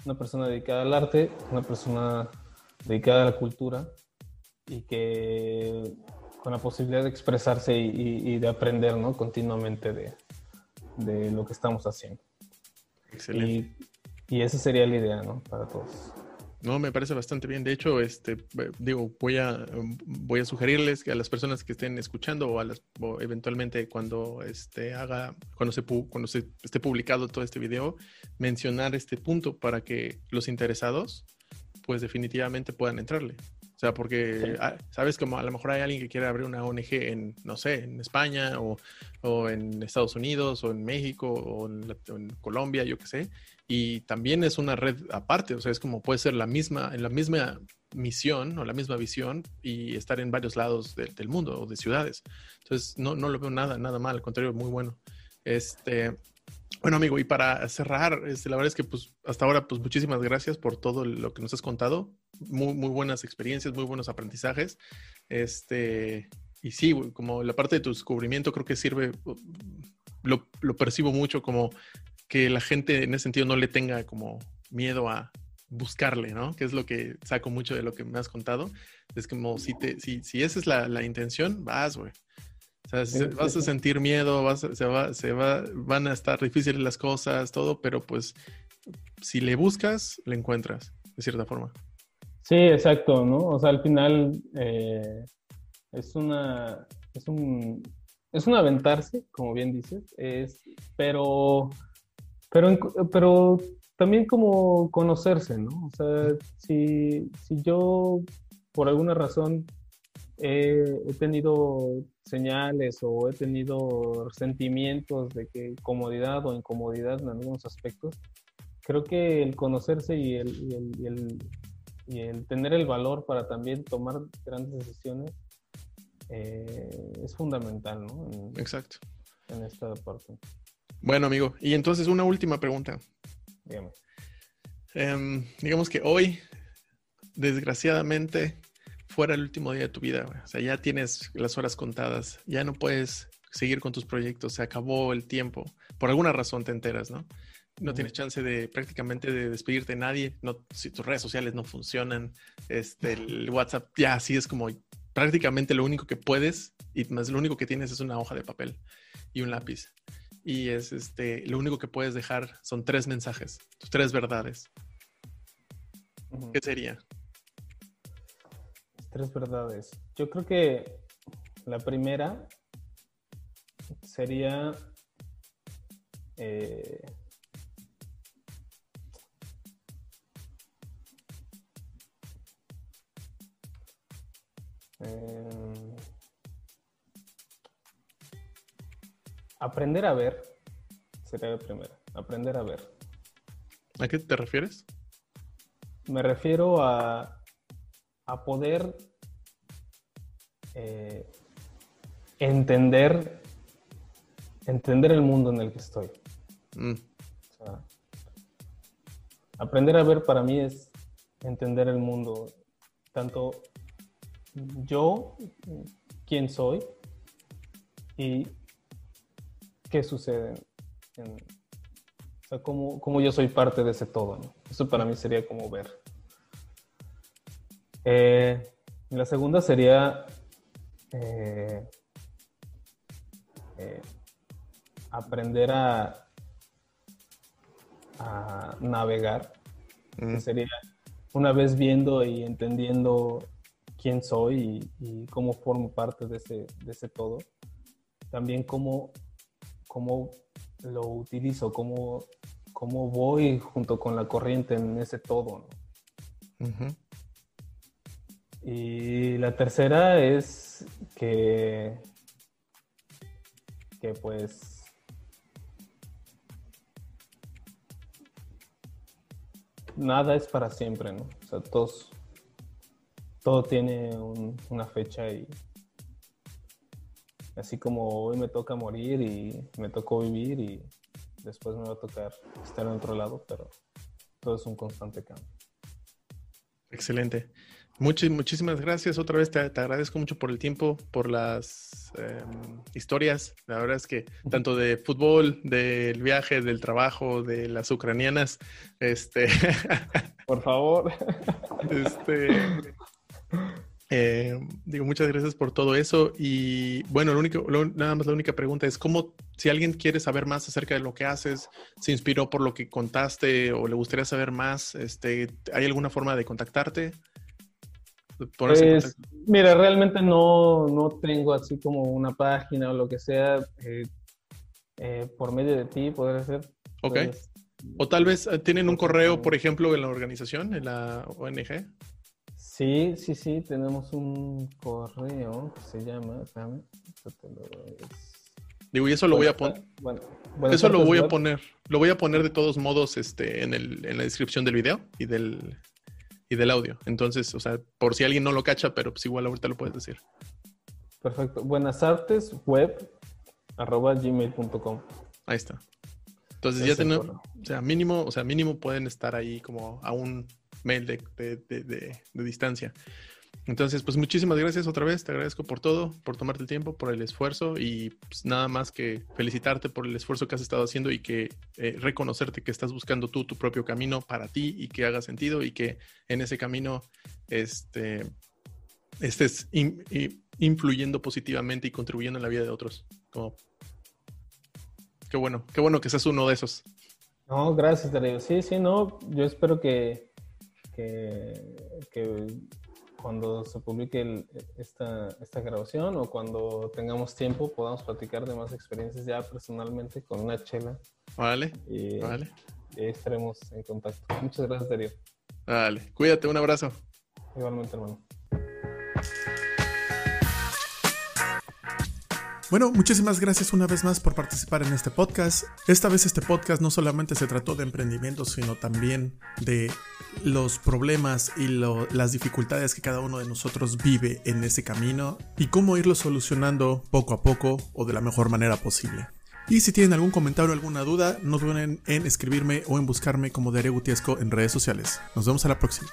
Una persona dedicada al arte, una persona dedicada a la cultura y que con la posibilidad de expresarse y, de aprender ¿no? continuamente de, de, lo que estamos haciendo. Excelente. Y esa sería la idea, ¿no? Para todos. No, me parece bastante bien. De hecho, este, digo, voy a, voy a sugerirles que a las personas que estén escuchando o, a las, eventualmente cuando este, haga, cuando se, cuando se esté publicado todo este video, mencionar este punto para que los interesados, pues definitivamente puedan entrarle. O sea, porque, ah, ¿sabes? Como a lo mejor hay alguien que quiere abrir una ONG en, no sé, en España o, o en Estados Unidos o en México o en, Colombia, yo qué sé y también es una red aparte, o sea, es como puede ser la misma, en la misma misión o la misma visión y estar en varios lados del mundo o de ciudades. Entonces, no, no lo veo nada, nada mal, al contrario, muy bueno. Este, bueno, amigo, y para cerrar, este, la verdad es que pues hasta ahora, pues muchísimas gracias por todo lo que nos has contado. Muy, muy buenas experiencias, muy buenos aprendizajes. Este, y sí, como la parte de tu descubrimiento creo que sirve, lo, lo percibo mucho como que la gente en ese sentido no le tenga como miedo a buscarle, ¿no? Que es lo que saco mucho de lo que me has contado. Es como si, te, si, si esa es la, la intención, vas, güey. O sea, vas a sentir miedo, vas se va, se va, van a estar difíciles las cosas, todo, pero pues si le buscas, le encuentras, de cierta forma. Sí, exacto, ¿no? O sea, al final eh, es una, es un, es un aventarse, como bien dices, es, pero, pero, pero también como conocerse, ¿no? O sea, si, si yo por alguna razón he, tenido señales o he tenido sentimientos de que comodidad o incomodidad en algunos aspectos, creo que el conocerse y el, y el, y el, tener el valor para también tomar grandes decisiones eh, es fundamental, ¿no? Exacto. En esta parte. Bueno, amigo, y entonces una última pregunta. Dígame. Em, digamos que hoy, desgraciadamente, fuera el último día de tu vida, O sea, ya tienes las horas contadas, ya no puedes seguir con tus proyectos, se acabó el tiempo. Por alguna razón te enteras, ¿no? No tienes chance de prácticamente de despedirte de nadie, no, si tus redes sociales no funcionan, este, el WhatsApp ya así es como prácticamente lo único que puedes y más lo único que tienes es una hoja de papel y un lápiz. Y es este, lo único que puedes dejar son tres mensajes, tus tres verdades. ¿Qué sería? Tres verdades. Yo creo que la primera sería eh, eh, aprender a ver sería la primera. Aprender a ver. ¿A qué te refieres? Me refiero a a poder entender, entender el mundo en el que estoy. Mm. aprender a ver para mí es entender el mundo, tanto yo, quién soy y qué sucede. o sea, cómo, yo soy parte de ese todo. Eso para mí sería como ver. Eh, la segunda sería eh, eh, aprender a, navegar. Mm. sería una vez viendo y entendiendo quién soy y, cómo formo parte de ese, todo, también cómo, cómo lo utilizo, cómo, cómo voy junto con la corriente en ese todo. Y la tercera es que, que pues nada es para siempre, ¿no? O sea, todos, todo tiene una fecha y así como hoy me toca morir y me tocó vivir y después me va a tocar estar en otro lado, pero todo es un constante cambio. Excelente muchísimas gracias. Otra vez te, agradezco mucho por el tiempo, por las em, historias. La verdad es que tanto de fútbol, del viaje, del trabajo, de las ucranianas, este... Por favor. Este... Eh, digo, muchas gracias por todo eso. Y bueno, lo único, nada más la única pregunta es cómo, si alguien quiere saber más acerca de lo que haces, se inspiró por lo que contaste o le gustaría saber más, este, ¿hay alguna forma de contactarte? Pues, mira, realmente no, no, tengo así como una página o lo que sea eh, eh, por medio de ti, podría ser. Ok. Pues, o tal vez eh, tienen un correo, por ejemplo, en la organización, en la ONG. Sí, sí, sí, tenemos un correo que se llama. Digo, y eso lo voy a poner. Bueno, eso lo voy a poner. Lo voy a poner de todos modos este, en, el, en la descripción del video y del, y del audio. Entonces, o sea, por si alguien no lo cacha, pero pues igual ahorita lo puedes decir. Perfecto. Buenas artes web arroba gmail.com. Ahí está. Entonces ya tenemos, o sea, mínimo, o sea, mínimo pueden estar ahí como a un mail de, de, de, distancia. Entonces, pues muchísimas gracias otra vez, te agradezco por todo, por tomarte el tiempo, por el esfuerzo y pues nada más que felicitarte por el esfuerzo que has estado haciendo y que eh, reconocerte que estás buscando tú tu propio camino para ti y que haga sentido y que en ese camino este, estés influyendo positivamente y contribuyendo en la vida de otros. Como... Qué bueno, qué bueno que seas uno de esos. No, gracias, Darío. Sí, sí, no, yo espero que, que, que cuando se publique esta, esta, grabación o cuando tengamos tiempo podamos platicar de más experiencias ya personalmente con una chela. Vale, y, vale. estaremos en contacto. Muchas gracias, Darío. Vale, cuídate, un abrazo. Igualmente, hermano. Bueno, muchísimas gracias una vez más por participar en este podcast. Esta vez este podcast no solamente se trató de emprendimiento, sino también de los problemas y las dificultades que cada uno de nosotros vive en ese camino y cómo irlo solucionando poco a poco o de la mejor manera posible. Y si tienen algún comentario o alguna duda, no duden en escribirme o en buscarme como Darío Gutiesco en redes sociales. Nos vemos a la próxima.